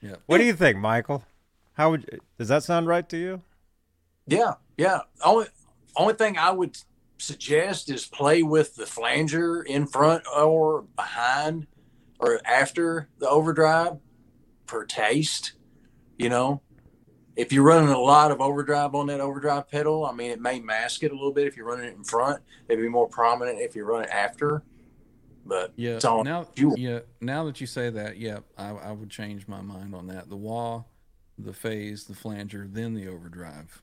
yeah. What do you think, Michael? How would does that sound right to you? Yeah, yeah. Only only thing I would suggest is play with the flanger in front or behind or after the overdrive for taste. You know, if you're running a lot of overdrive on that overdrive pedal, I mean, it may mask it a little bit if you're running it in front. It'd be more prominent if you run it after. But Yeah. it's all now, you. yeah. Now that you say that, yeah, I, I would change my mind on that. The wah, the phase, the flanger, then the overdrive,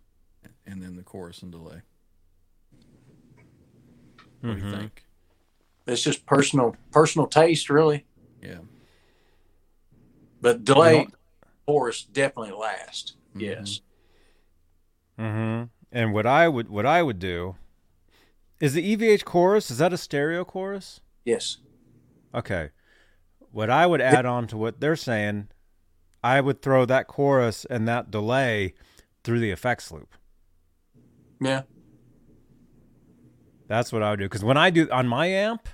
and then the chorus and delay. What do you Mhm. think? It's just personal personal taste, really. Yeah. But delay, You chorus definitely last. Mhm. Yes. Mm-hmm. And what I would what I would do is the EVH chorus. Is that a stereo chorus? Yes. Okay. What I would add on to what they're saying, I would throw that chorus and that delay through the effects loop. Yeah. That's what I would do. Because when I do on my amp,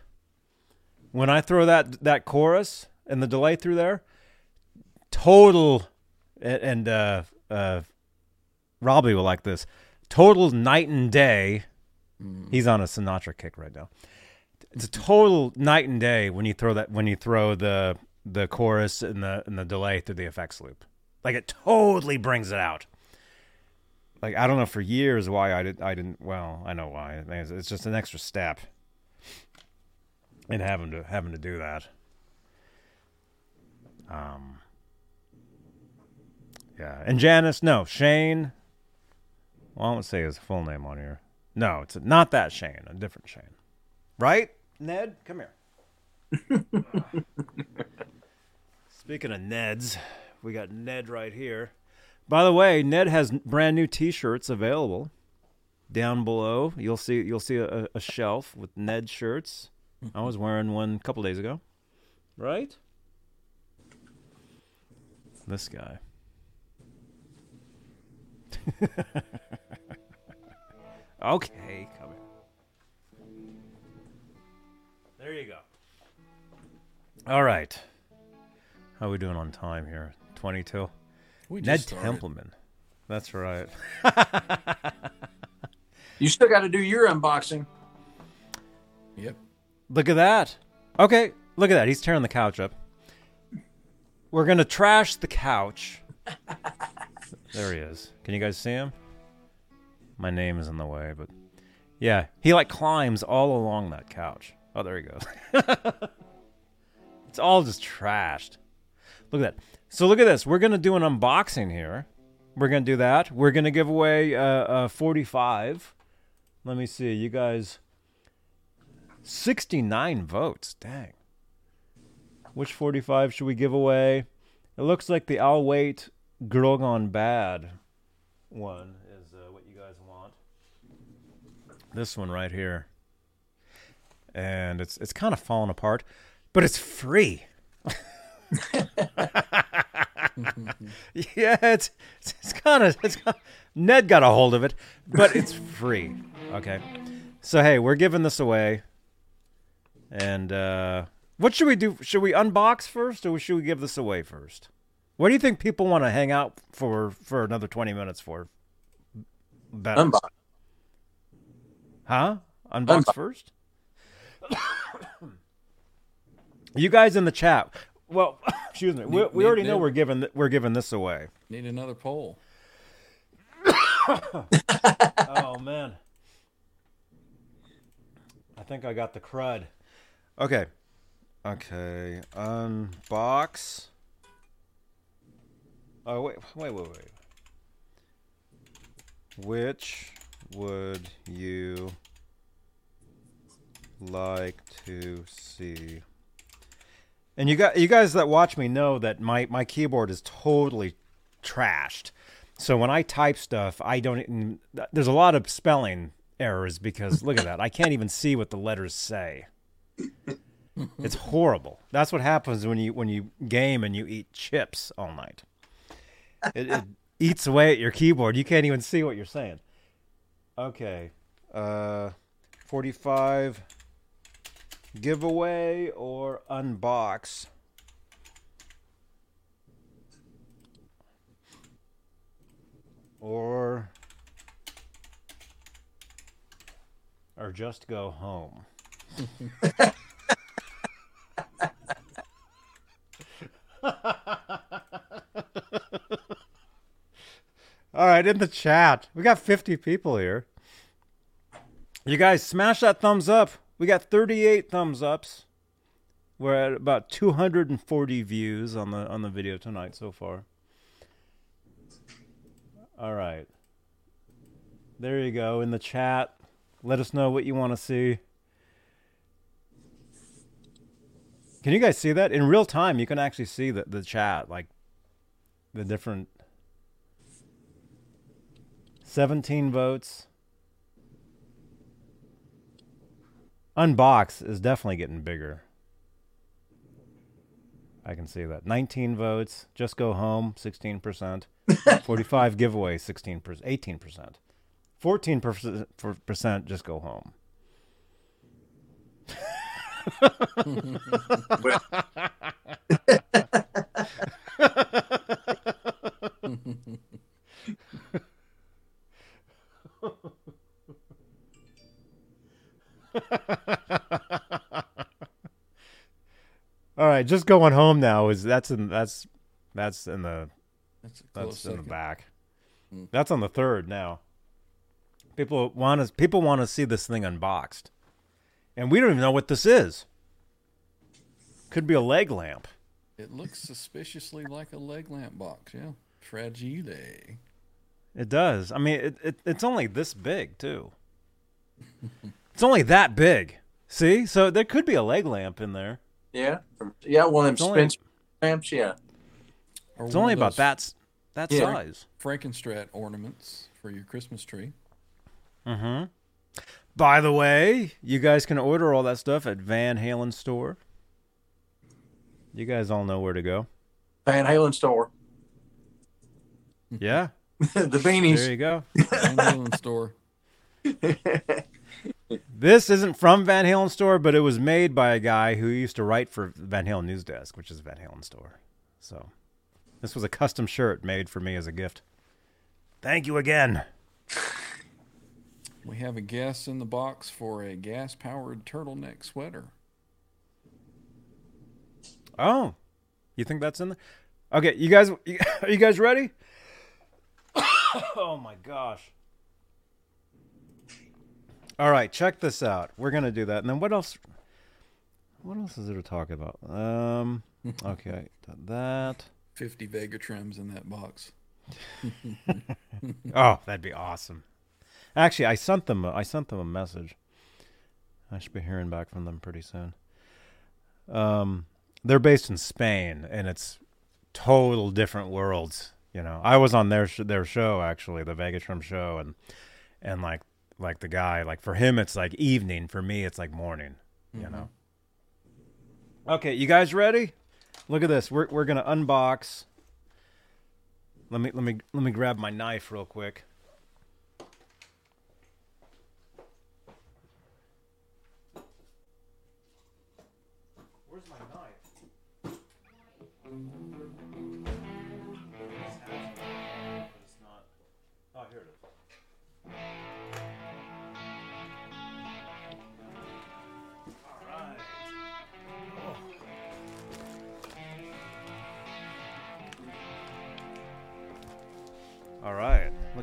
when I throw that that chorus and the delay through there, total and, and uh, uh, Robbie will like this. Total night and day. He's on a Sinatra kick right now. It's a total night and day when you throw that when you throw the the chorus and the and the delay through the effects loop. Like it totally brings it out. Like I don't know for years why I did I didn't well I know why it's just an extra step in having to having to do that. Um. Yeah, and Janice, no Shane. Well, I won't say his full name on here. No, it's not that Shane, a different Shane, right? Ned, come here. *laughs* Speaking of Neds, we got Ned right here. By the way, Ned has brand new T-shirts available. Down below, you'll see you'll see a, a shelf with Ned shirts. I was wearing one a couple days ago, right? This guy. *laughs* okay, There you go. All right. How are we doing on time here? 22. We Ned started. Templeman. That's right. *laughs* You still got to do your unboxing. Yep. Look at that. Okay, look at that. He's tearing the couch up. We're going to trash the couch. *laughs* there he is. Can you guys see him? My name is in the way, but yeah, he like climbs all along that couch. Oh, there he goes. *laughs* it's all just trashed. Look at that. So look at this. We're to do an unboxing here. We're to do that. We're to give away uh, uh, 45. Let me see. You guys 69 votes. Dang. Which 45 should we give away? It looks like the I'll Wait Girl Gone Bad one is uh, what you guys want. This one right here. And it's it's kind of falling apart, but it's free. *laughs* yeah, it's it's kind of it's kind Ned got a hold of it, but it's free. Okay. So hey, we're giving this away. And uh what should we do? Should we unbox first or should we give this away first? What do you think people want to hang out for for another 20 minutes for? Better. Unbox. Huh? Unbox Unbox. first? *coughs* you guys in the chat. Well, *coughs* excuse me. We, Need- we already need- know we're giving we're giving this away. Need another poll. *coughs* oh man. I think I got the crud. Okay. Okay. Unbox. Oh wait, wait, wait, wait. Which would you like to see? And you got you guys that watch me know that my my keyboard is totally trashed. So when I type stuff, I don't. There's a lot of spelling errors because look at that. I can't even see what the letters say. It's horrible. That's what happens when you when you game and you eat chips all night. It, it eats away at your keyboard. You can't even see what you're saying. Okay, uh, forty-five giveaway or unbox. or or just go home. *laughs* All right, in the chat, we got 50 people here. You guys smash that thumbs up. We got 38 thumbs ups. We're at about 240 views on the on the video tonight so far. All right. There you go in the chat. Let us know what you want to see. Can you guys see that in real time? You can actually see the the chat, like the different. Seventeen votes. Unbox is definitely getting bigger. I can see that. 19 votes. Just go home. 16%. *laughs* 45 giveaway. 16%. 18%. 14% just go home. *laughs* *laughs* *laughs* All right, just going home now is that's in that's that's in the That's that's in the back. Mm. That's on the third now. People want to people want to see this thing unboxed, and we don't even know what this is. Could be a leg lamp. It looks suspiciously like a leg lamp box. Yeah, fragile. It does. I mean, it, it it's only this big too. *laughs* it's only that big. See, so there could be a leg lamp in there. yeah, yeah. One of It's them only- Spencer lamps. Yeah, It's only about those that s- that Yeah. size. Frankenstrat ornaments for your Christmas tree. Mm-hmm. By the way, you guys can order all that stuff at Van Halen store. You guys all know where to go. Van Halen store. Yeah, *laughs* the beanies. there you go. Van Halen store. *laughs* This isn't from Van Halen store, but it was made by a guy who used to write for Van Halen News Desk, which is Van Halen store. So, this was a custom shirt made for me as a gift. Thank you again. We have a guess in the box for a gas powered turtleneck sweater. Oh, you think that's in there? Okay, you guys, *laughs* are you guys ready? *coughs* oh my gosh! All right, check this out. We're gonna do that, and then what else? What else is there to talk about? Um, *laughs* okay, that. 50 Vega-Trems in that box. *laughs* Oh, that'd be awesome. Actually, I sent them. A, I sent them a message. I should be hearing back from them pretty soon. Um, they're based in Spain, and it's total different worlds. You know, I was on their sh- their show actually, the Vega-Trem show, and and like like the guy, like for him it's like evening. For me, it's like morning. You mm-hmm. know. Okay, you guys ready? Look at this. We're we're gonna unbox. Let me let me let me grab my knife real quick.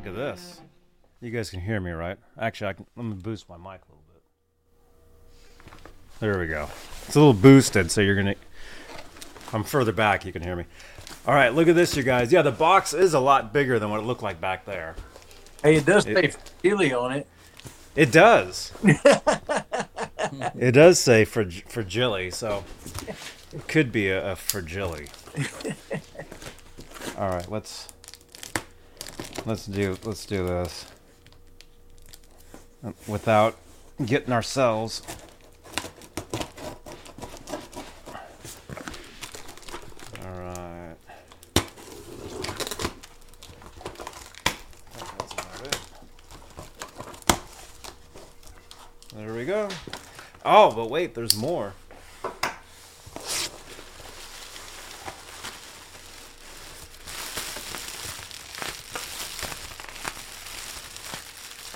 Look at this. You guys can hear me, right? Actually, I can, let me boost my mic a little bit. There we go. It's a little boosted, so you're gonna. I'm further back. You can hear me. All right, look at this, you guys. Yeah, the box is a lot bigger than what it looked like back there. Hey, it does say It- on it. It does. *laughs* it does say for fragile, so it could be a, a fragile. *laughs* All right, let's let's do let's do this uh, without getting ourselves. There we go. Oh, but wait, there's more.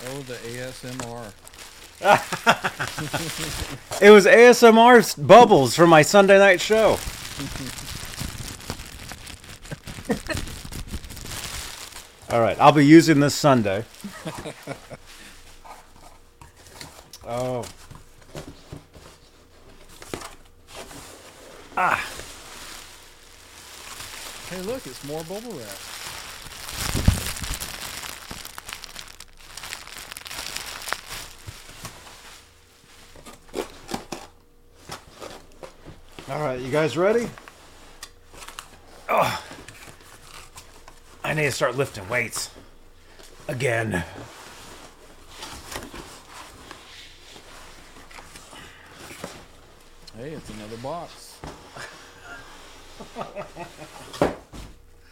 Oh, the ASMR. *laughs* It was ASMR bubbles for my Sunday night show. *laughs* All right, I'll be using this Sunday. *laughs* Oh. Ah. Hey, look, it's more bubble wrap. You guys ready? Oh. I need to start lifting weights again. Hey, it's another box. *laughs*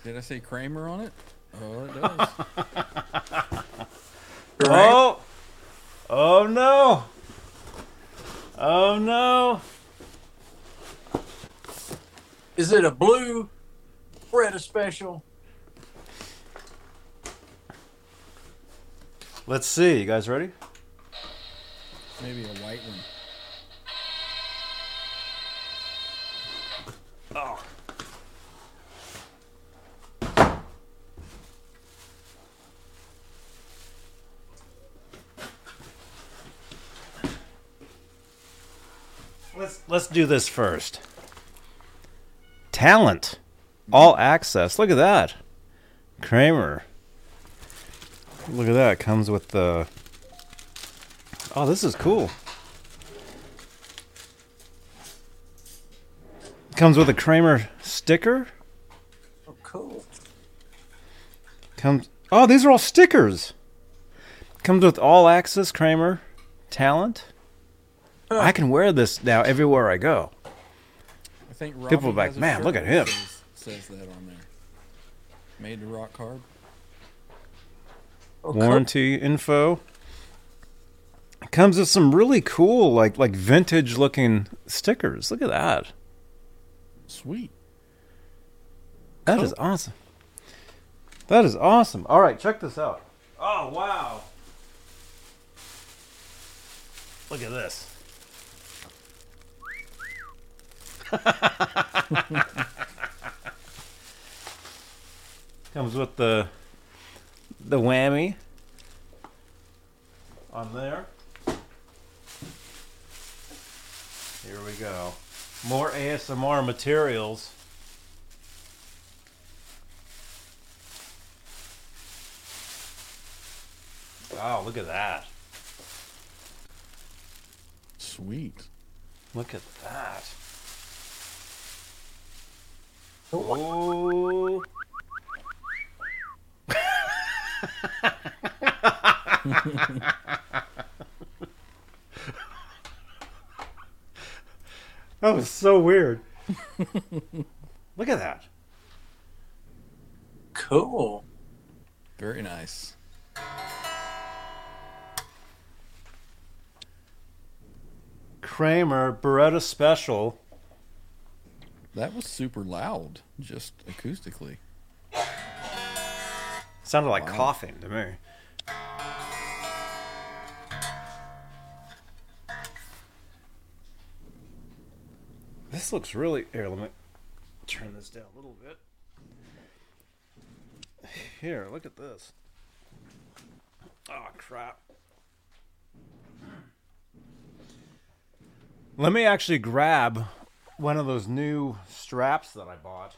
Did I say Kramer on it? Oh, it does. *laughs* Oh, oh no, oh no. Is it a blue Beretta special? Let's see. You guys ready? Maybe a white one. Oh. Let's let's do this first. Talent, all access. Look at that, Kramer. Look at that. Comes with the. Oh, this is cool. Comes with a Kramer sticker. Oh, cool. Comes. Oh, these are all stickers. Comes with all access Kramer talent. I can wear this now everywhere I go. I think Robbie People are like, "Man, look at him." Says, says that on there. Made to rock hard. Cool. Warranty info. Comes with some really cool, like like vintage looking stickers. Look at that. Sweet. That is awesome. That is awesome. All right, check this out. Oh wow! Look at this. *laughs* Comes with the the whammy on there. Here we go. More ASMR materials. Wow, look at that. Sweet. Look at that. Oh. *laughs* that was so weird. Look at that. Cool. Very nice. Kramer Beretta Special. That was super loud, just acoustically. Sounded like Wow. coughing to me. This looks really. Here, let me turn this down a little bit. Here, look at this. Oh, crap. Let me actually grab one of those new straps that I bought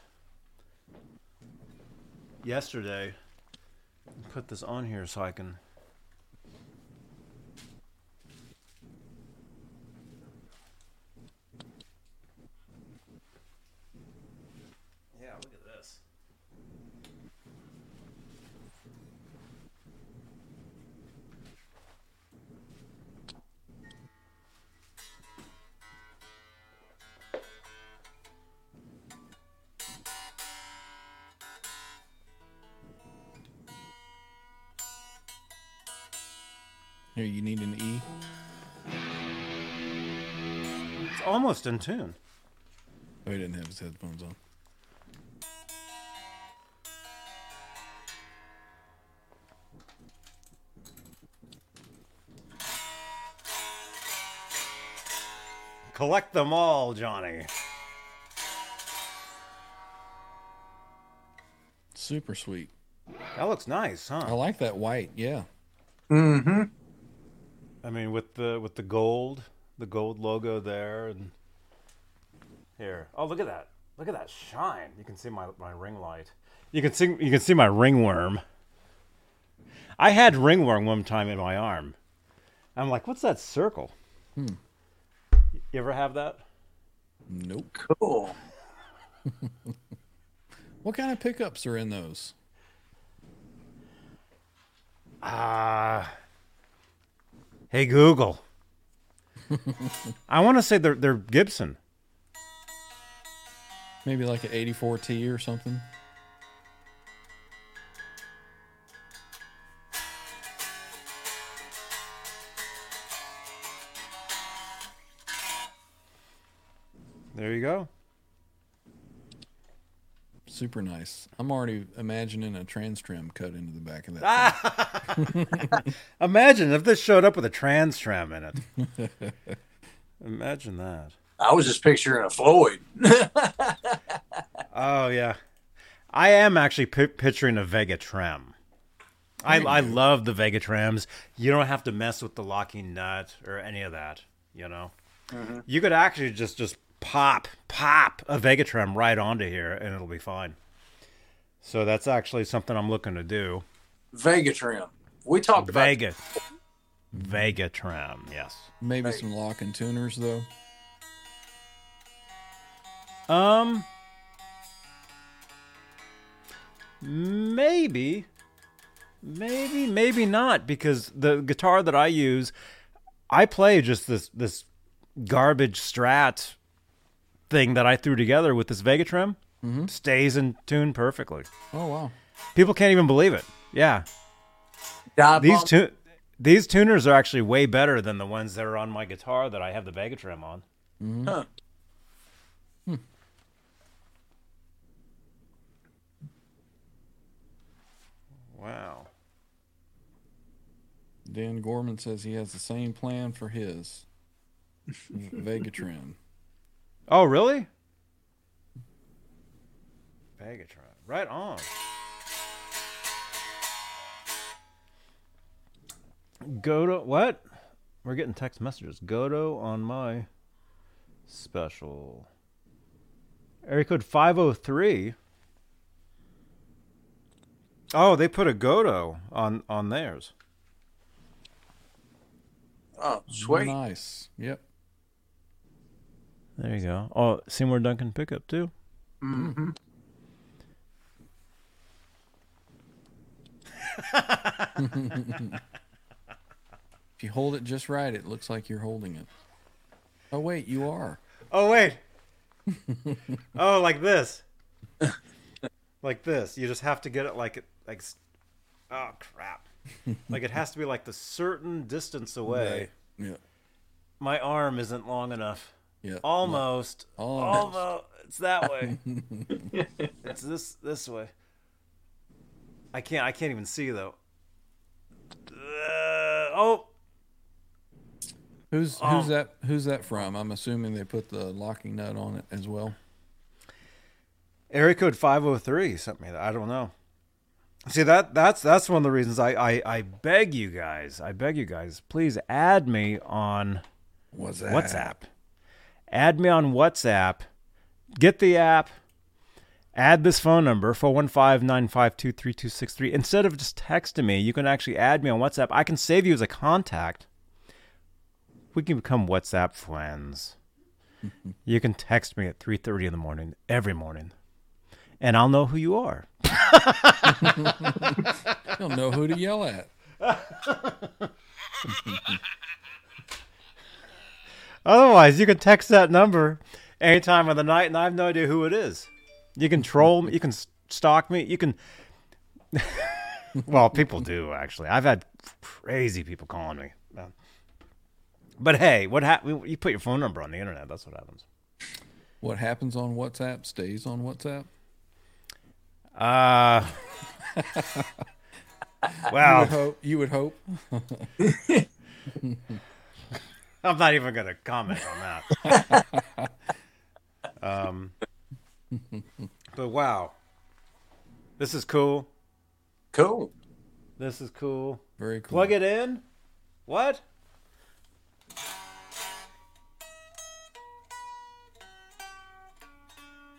yesterday put this on here so I can. Here, you need an E. It's almost in tune. Oh, he didn't have his headphones on. Collect them all, Johnny. Super sweet. That looks nice, huh? I like that white. Yeah. Mm-hmm. I mean, with the with the gold, the gold logo there, and here. Oh, look at that! Look at that shine. You can see my my ring light. You can see you can see my ringworm. I had ringworm one time in my arm. I'm like, what's that circle? Hmm. You ever have that? Nope. Cool. *laughs* What kind of pickups are in those? Ah. Hey Google. I want to say they're they're Gibson. Maybe like an 84T or something. There you go. Super nice. I'm already imagining a TransTrem cut into the back of that. Ah. *laughs* Imagine if this showed up with a TransTrem in it. *laughs* Imagine that. I was just picturing a Floyd. Oh yeah, I am actually pi picturing a Vega-Trem. I I love the Vega-Trems. You don't have to mess with the locking nut or any of that. You know, mm-hmm. you could actually just just pop pop a Vega-Trem right onto here and it'll be fine. So that's actually something I'm looking to do. Vega-Trem. We talked about Vega Vega-Trem, yes. Maybe some lock and tuners though. Um, maybe, maybe, maybe not because the guitar that I use, I play just this this garbage Strat thing that I threw together with this Vega-Trem. Mm-hmm. Stays in tune perfectly. Oh wow. People can't even believe it. Yeah, dive these bomb. tu- these tuners are actually way better than the ones that are on my guitar that I have the Vega-Trem on. Mm-hmm. Huh. Hmm. Wow. Dan Gorman says he has the same plan for his *laughs* Vega trim. Oh, really? Vegatron. Right on. Go to what? We're getting text messages. Gotoh on my special. Area code 503. Oh, they put a Gotoh on on theirs. Oh, sweet. Nice. Yep. There you go. Oh, Seymour Duncan pickup too. hmm *laughs* If you hold it just right, it looks like you're holding it. Oh wait, you are. Oh wait. oh, like this. like this. You just have to get it like it like. Oh crap! like it has to be like the certain distance away. Yeah. My arm isn't long enough. Yeah. Almost. Almost. Almost. It's that way. *laughs* it's this this way. I can't. I can't even see though. Uh, oh, Who's Oh. who's that who's that from? I'm assuming they put the locking nut on it as well. Area code five hundred three sent me that. I don't know. See that that's that's one of the reasons I, I I beg you guys. I beg you guys, please add me on What's that? WhatsApp. Add me on WhatsApp. Get the app. Add this phone number 415-952-3263. Instead of just texting me, you can actually add me on WhatsApp. I can save you as a contact. We can become WhatsApp friends. *laughs* you can text me at 3:30 in the morning every morning. And I'll know who you are. *laughs* Don't know who to yell at. *laughs* Otherwise, you can text that number any time of the night, and I have no idea who it is. You can troll me. You can stalk me. You can. *laughs* well, people do actually. I've had crazy people calling me. But hey, what happened? You put your phone number on the internet. That's what happens. What happens on WhatsApp stays on WhatsApp. Uh. *laughs* You well, would hope. You would hope. *laughs* I'm not even going to comment on that. *laughs* um, but wow, this is cool. Cool. This is cool. Very cool. Plug it in. What?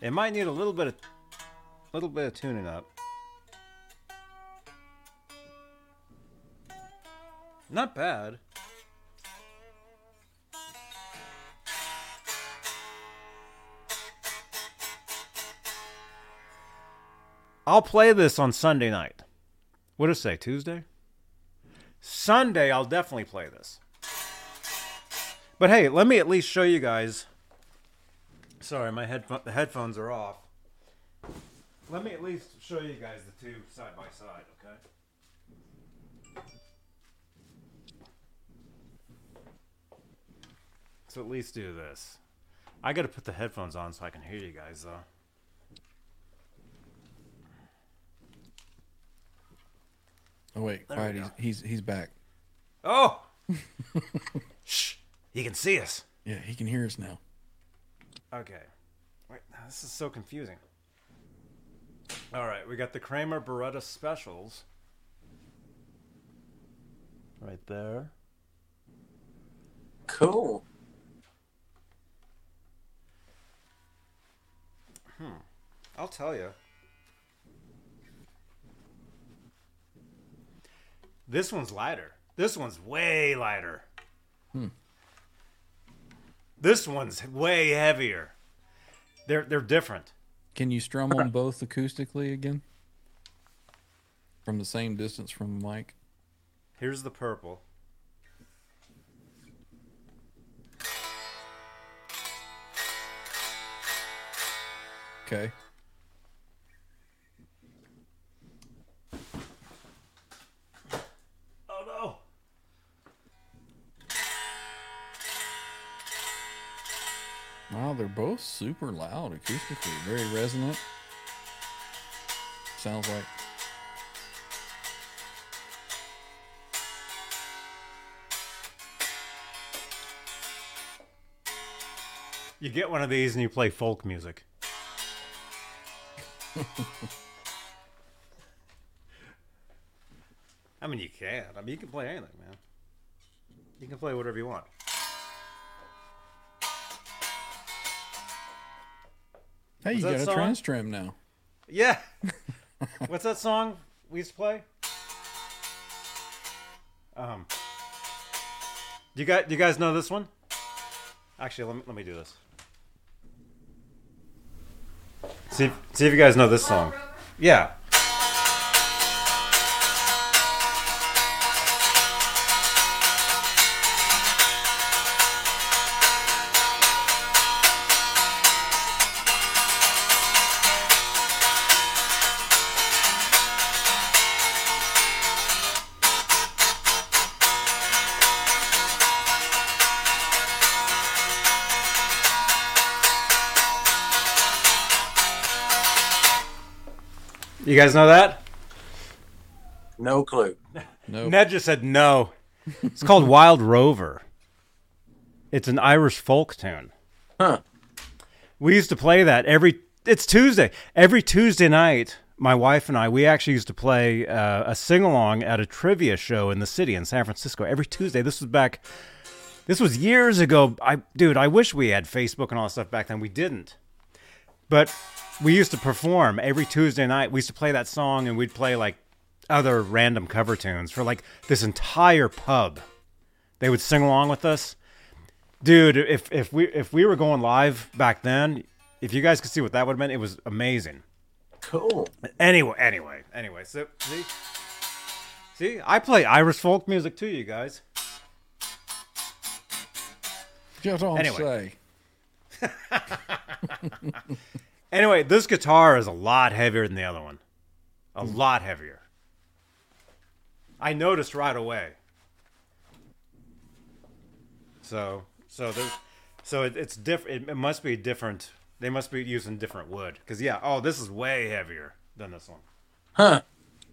It might need a little bit of a little bit of tuning up. Not bad. I'll play this on Sunday night. What did it say? Tuesday? Sunday, I'll definitely play this. But hey, let me at least show you guys Sorry, my headphone the headphones are off. Let me at least show you guys the two side by side, okay? So at least do this. I got to put the headphones on so I can hear you guys though. Oh wait, There we quiet. He's, he's he's back. Oh! *laughs* Shh! You can see us. Yeah, he can hear us now. Okay. Wait, this is so confusing. All right, we got the Kramer Beretta specials. Right there. Cool. Hmm. I'll tell you. This one's lighter. This one's way lighter. Hmm. This one's way heavier. They're they're different. Can you strum them both acoustically again? From the same distance from the mic? Here's the purple. Okay. Wow, they're both super loud acoustically, very resonant. Sounds like You get one of these and you play folk music. *laughs* I mean, you can. I mean, you can play anything, man. You can play whatever you want. Hey, Was you that got a song? TransTrem now. Yeah. *laughs* What's that song we used to play? Um. Do you guys, do you guys know this one? Actually, let me let me do this. See see if you guys know this song. Yeah. You guys know that? No clue. Nope. Ned just said no. It's called *laughs* Wild Rover. It's an Irish folk tune. Huh. We used to play that every. It's Tuesday. Every Tuesday night, my wife and I, we actually used to play uh, a sing along at a trivia show in the city in San Francisco every Tuesday. This was back. This was years ago. I, dude, I wish we had Facebook and all that stuff back then. We didn't. But we used to perform every Tuesday night. We used to play that song, and we'd play like other random cover tunes for like this entire pub. They would sing along with us dude if if we if we were going live back then if you guys could see what that would have been it was amazing Cool. anyway anyway anyway so see see i play irish folk music too you guys You don't Anyway. say. *laughs* *laughs* anyway this guitar is a lot heavier than the other one a hmm. lot heavier i noticed right away so so there's so it, it's different it, it must be different they must be using different wood because yeah oh this is way heavier than this one Huh.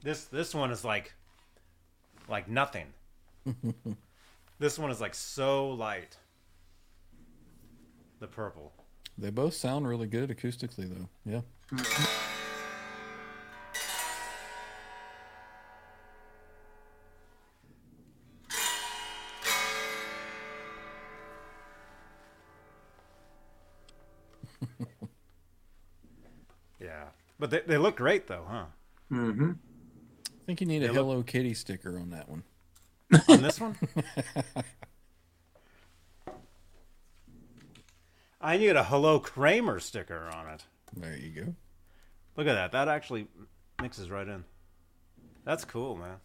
This this one is like like nothing. *laughs* this one is like so light. The purple. They both sound really good acoustically, though. Yeah. *laughs* Yeah. But they, they look great though, huh? Mm-hmm. I think you need a look- Hello Kitty sticker on that one. On this one? *laughs* I need a Hello Kramer sticker on it. There you go. Look at that. That actually mixes right in. That's cool, man.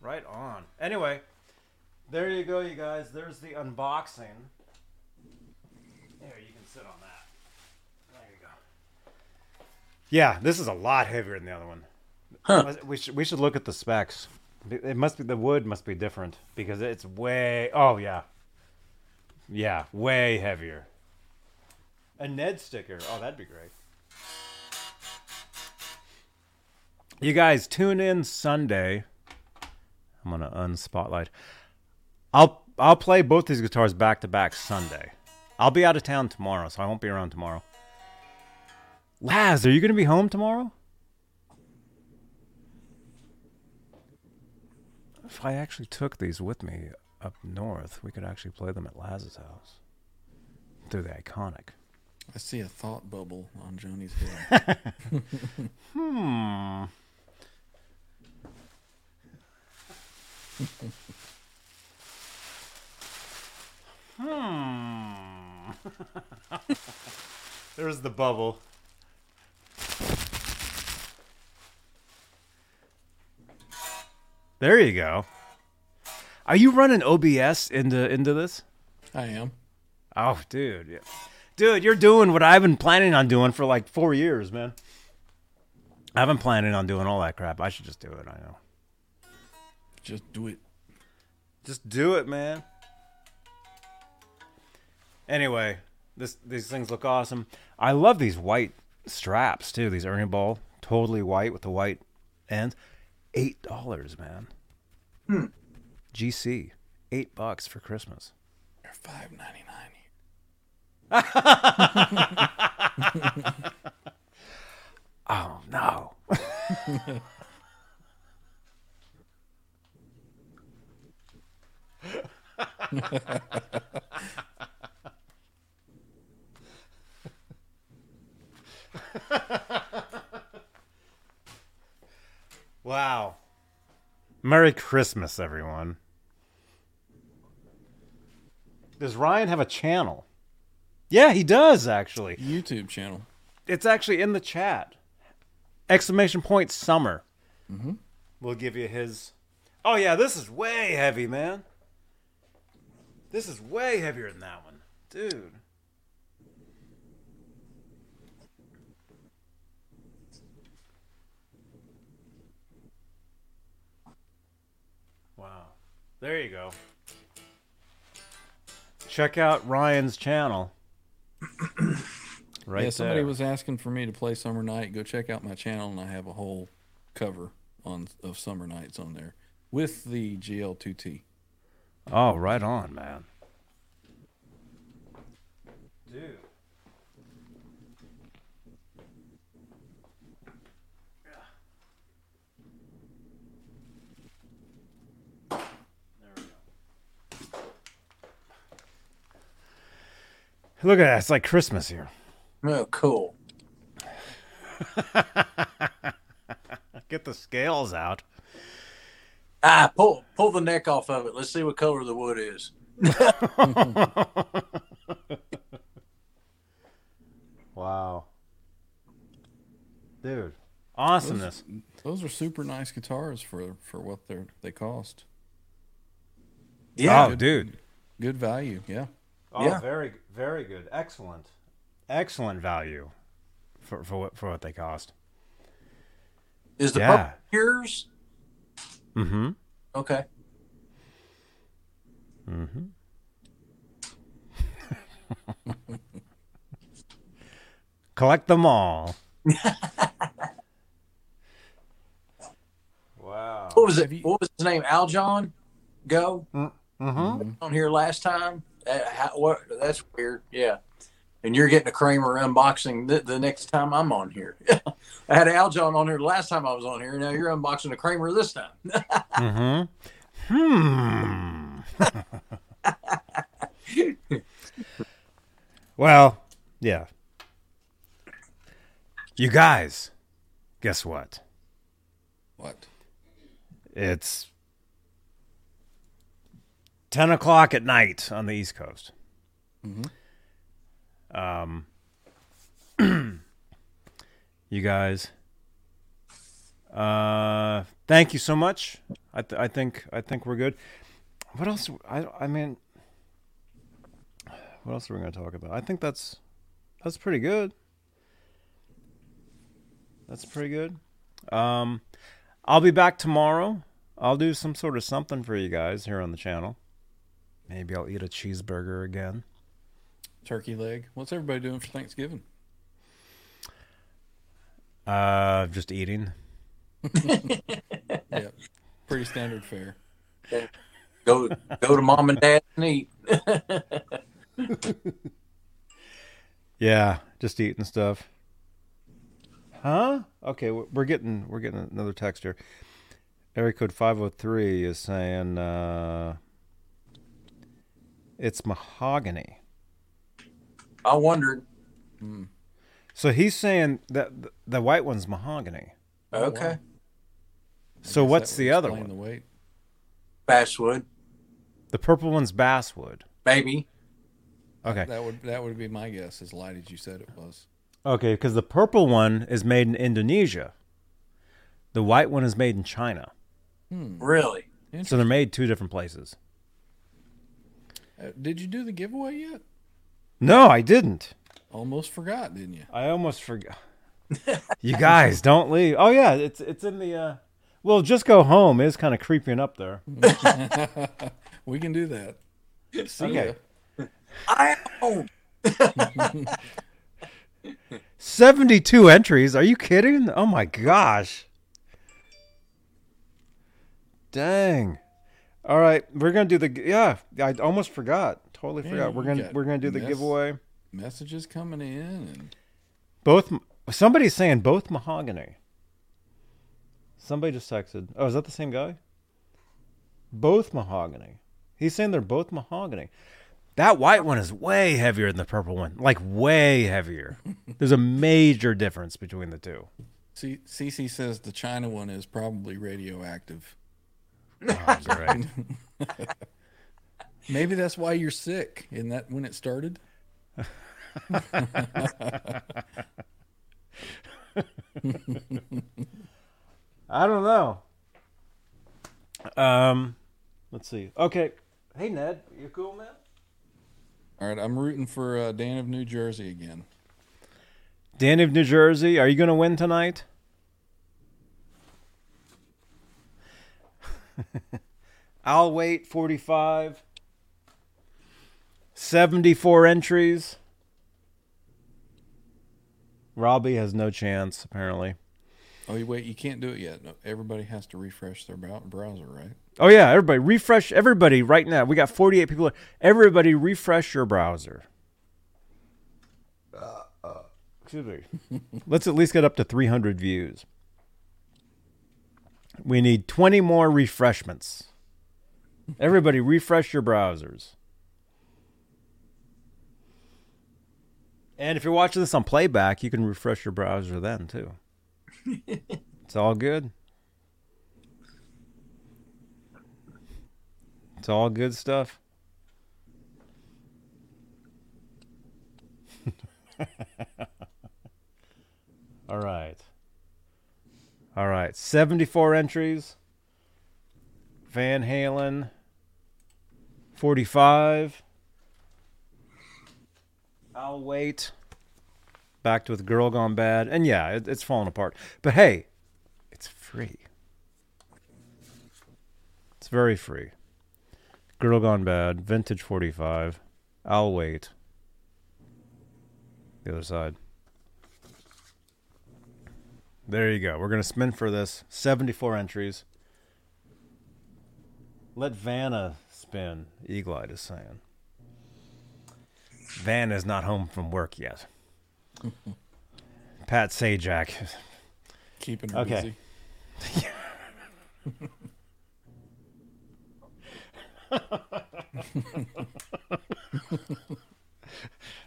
Right on. Anyway, there you go, you guys. There's the unboxing. There, you can sit on that. There you go. Yeah, this is a lot heavier than the other one. Huh. We should we should look at the specs. It must be the wood must be different because it's way. Oh yeah. Yeah, way heavier. A Ned sticker. Oh, that'd be great. You guys tune in Sunday. I'm gonna unspotlight. I'll I'll play both these guitars back to back Sunday. I'll be out of town tomorrow, so I won't be around tomorrow. Laz, are you gonna be home tomorrow? If I actually took these with me up north, we could actually play them at Laz's house through the iconic. I see a thought bubble on Johnny's *laughs* head. Hmm. hmm. *laughs* There's the bubble. There you go. Are you running OBS into into this? I am. Oh, dude. Yeah. Dude, you're doing what I've been planning on doing for like four years, man. I've been planning on doing all that crap. I should just do it. I know. Just do it. Just do it, man. Anyway, this these things look awesome. I love these white straps too. These Ernie Ball, totally white with the white ends. Eight dollars, man. Hmm. GC, eight bucks for Christmas. They're five ninety nine. *laughs* Oh no. *laughs* wow. Merry Christmas, everyone. Does Ryan have a channel? Yeah, he does actually. YouTube channel. It's actually in the chat. Exclamation point summer. Mm-hmm. We'll give you his. Oh yeah, this is way heavy, man. This is way heavier than that one, dude. Wow. There you go. Check out Ryan's channel. *clears throat* right yeah, somebody there. was asking for me to play Summer Night. Go check out my channel, and I have a whole cover on of Summer Nights on there with the GL2T. Oh, right on, man. Dude. Look at that. It's like Christmas here. Oh, cool. *laughs* Get the scales out. Ah, pull pull the neck off of it. Let's see what color the wood is. *laughs* Wow. Dude. Awesomeness. Those are super nice guitars for for what they are they cost. Yeah, Oh, dude. Good value, yeah. Oh, Yeah. very, very good. Excellent, excellent value for for what for what they cost. is the Yeah. purple yours? Mm-hmm. Okay. Mm-hmm. *laughs* Collect them all. *laughs* wow. What was it? What was his name? Al John? Go Mm-hmm. on here last time. Uh, how, what? That's weird. Yeah. And you're getting a Kramer unboxing the, the next time I'm on here. *laughs* I had Aljon on here the last time I was on here. Now you're unboxing a Kramer this time. *laughs* Mm-hmm. Hmm. *laughs* well, yeah. You guys, guess what? What? It's 10 o'clock at night on the East Coast. Um, *clears throat* you guys, uh, thank you so much. I, th- I think I think we're good. What else? I I mean, what else are we going to talk about? I think that's That's pretty good. That's pretty good. Um, I'll be back tomorrow. I'll do some sort of something for you guys here on the channel. Maybe I'll eat a cheeseburger again. Turkey leg. What's everybody doing for Thanksgiving? Uh, just eating. *laughs* yeah, pretty standard fare. Go go to mom and dad and eat. *laughs* Yeah, just eating stuff. Huh? Okay, we- we're getting we're getting another text here. Area code five hundred three is saying uh, it's mahogany. I wondered. Hmm. So he's saying that the white one's mahogany. Okay, I So what's the other one? The weight. basswood, The purple one's basswood. maybe. Okay. That would that would be my guess. As light as you said it was. Okay, because the purple one is made in Indonesia. The white one is made in China. Hmm. Really? So they're made two different places. Uh, did you do the giveaway yet? No, I didn't. Almost forgot, didn't you? I almost forgot. *laughs* you guys don't leave. Oh yeah, it's it's in the. uh Well, just go home. It's kind of creeping up there. *laughs* We can do that. See Okay. ya. I own. *laughs* Seventy-two entries. Are you kidding? Oh my gosh. Dang. All right, we're gonna do the. Yeah, I almost forgot. Totally Yeah, forgot. We're gonna we're gonna do the mess- giveaway. Messages coming in, and Both. Somebody's saying both mahogany. Somebody just texted. Oh, is that the same guy? Both mahogany. He's saying they're both mahogany. That white one is way heavier than the purple one. Like way heavier. *laughs* There's a major difference between the two. C- CC says the China one is probably radioactive. Oh, *laughs* right? Maybe that's why you're sick. Isn't that when it started? *laughs* I don't know. Um, let's see. Okay. Hey Ned, you cool, man? All right, I'm rooting for uh, Dan of New Jersey again. Dan of New Jersey, are you going to win tonight? *laughs* I'll wait 45. 74 entries. Robbie has no chance, apparently. Oh, wait, you can't do it yet. No, everybody has to refresh their browser, right? Oh, yeah, everybody, refresh. Everybody, right now. We got 48 people. Everybody, refresh your browser. Uh, uh. Excuse me. *laughs* Let's at least get up to 300 views. We need 20 more refreshments. Everybody, refresh your browsers. And if you're watching this on playback, you can refresh your browser then, too. *laughs* it's all good. It's all good stuff. *laughs* all right. All right. 74 entries. Van Halen 45. I'll wait. Backed with Girl Gone Bad. And yeah, it, it's falling apart. But hey, it's free. It's very free. Girl Gone Bad, Vintage 45. I'll wait. The other side. There you go. We're going to spin for this. 74 entries. Let Vanna spin, Eagle Eye is saying. Van is not home from work yet. *laughs* Pat Sajak. Keeping her Okay. busy. *laughs* *laughs*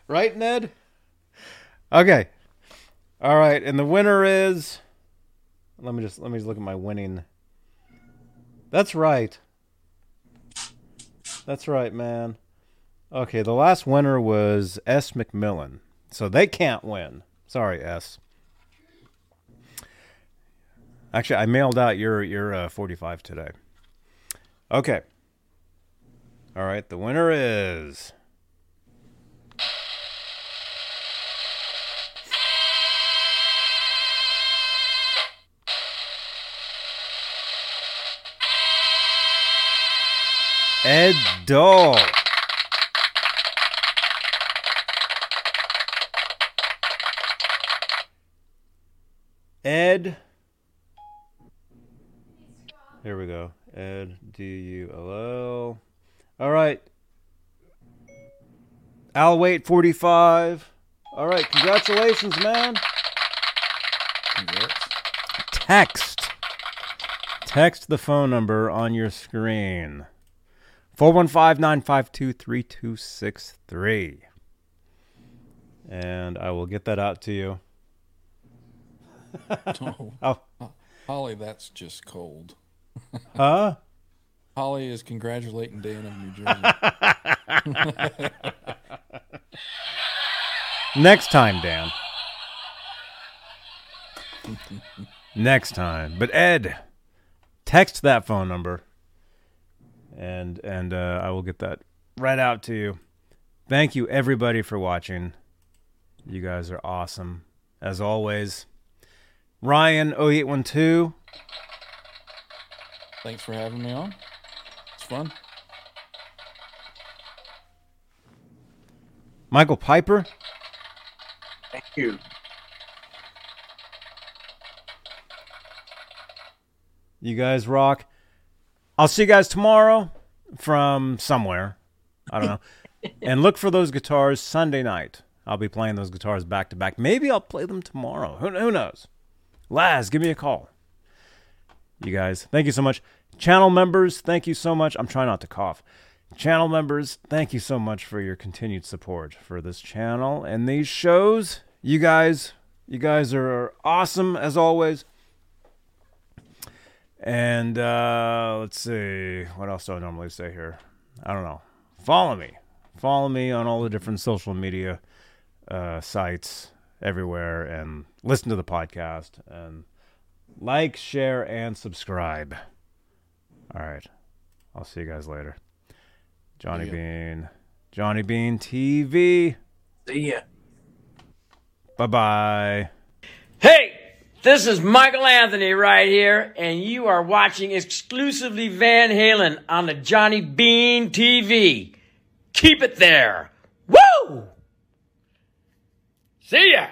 Right, Ned? Okay. All right, and the winner is Let me just let me just look at my winning. That's right. That's right, man. Okay, the last winner was S. McMillan. So they can't win. Sorry, S. Actually, I mailed out your your uh, 45 today. Okay. All right, the winner is Ed Dole. Ed. Here we go. Ed D U L L. All right. I'll Wait 45. All right. Congratulations, man. Congrats. Text. Text the phone number on your screen 415 952 3263. And I will get that out to you. *laughs* Oh, *laughs* Oh, Holly, that's just cold. huh? *laughs* Holly is congratulating Dan of New Jersey. Next time, Dan. Next time. But Ed, text that phone number, and and uh, I will get that right out to you. Thank you everybody for watching. You guys are awesome as always. Ryan 0812. Thanks for having me on. It's fun. Michael Piper. Thank you. You guys rock. I'll see you guys tomorrow from somewhere. I don't know. *laughs* and look for those guitars Sunday night. I'll be playing those guitars back to back. Maybe I'll play them tomorrow. Who, who knows? Laz, give me a call. You guys, thank you so much. Channel members, thank you so much. I'm trying not to cough. Channel members, thank you so much for your continued support for this channel and these shows. You guys, you guys are awesome as always. And uh, let's see, what else do I normally say here? I don't know. Follow me. Follow me on all the different social media uh, sites everywhere and listen to the podcast and like, share, and subscribe. All right. I'll see you guys later. Johnny Yeah. Bean. Johnny Bean TV. See ya. Bye bye. This is Michael Anthony right here, and you are watching exclusively Van Halen on the Johnny Bean TV. Keep it there. Woo! See ya!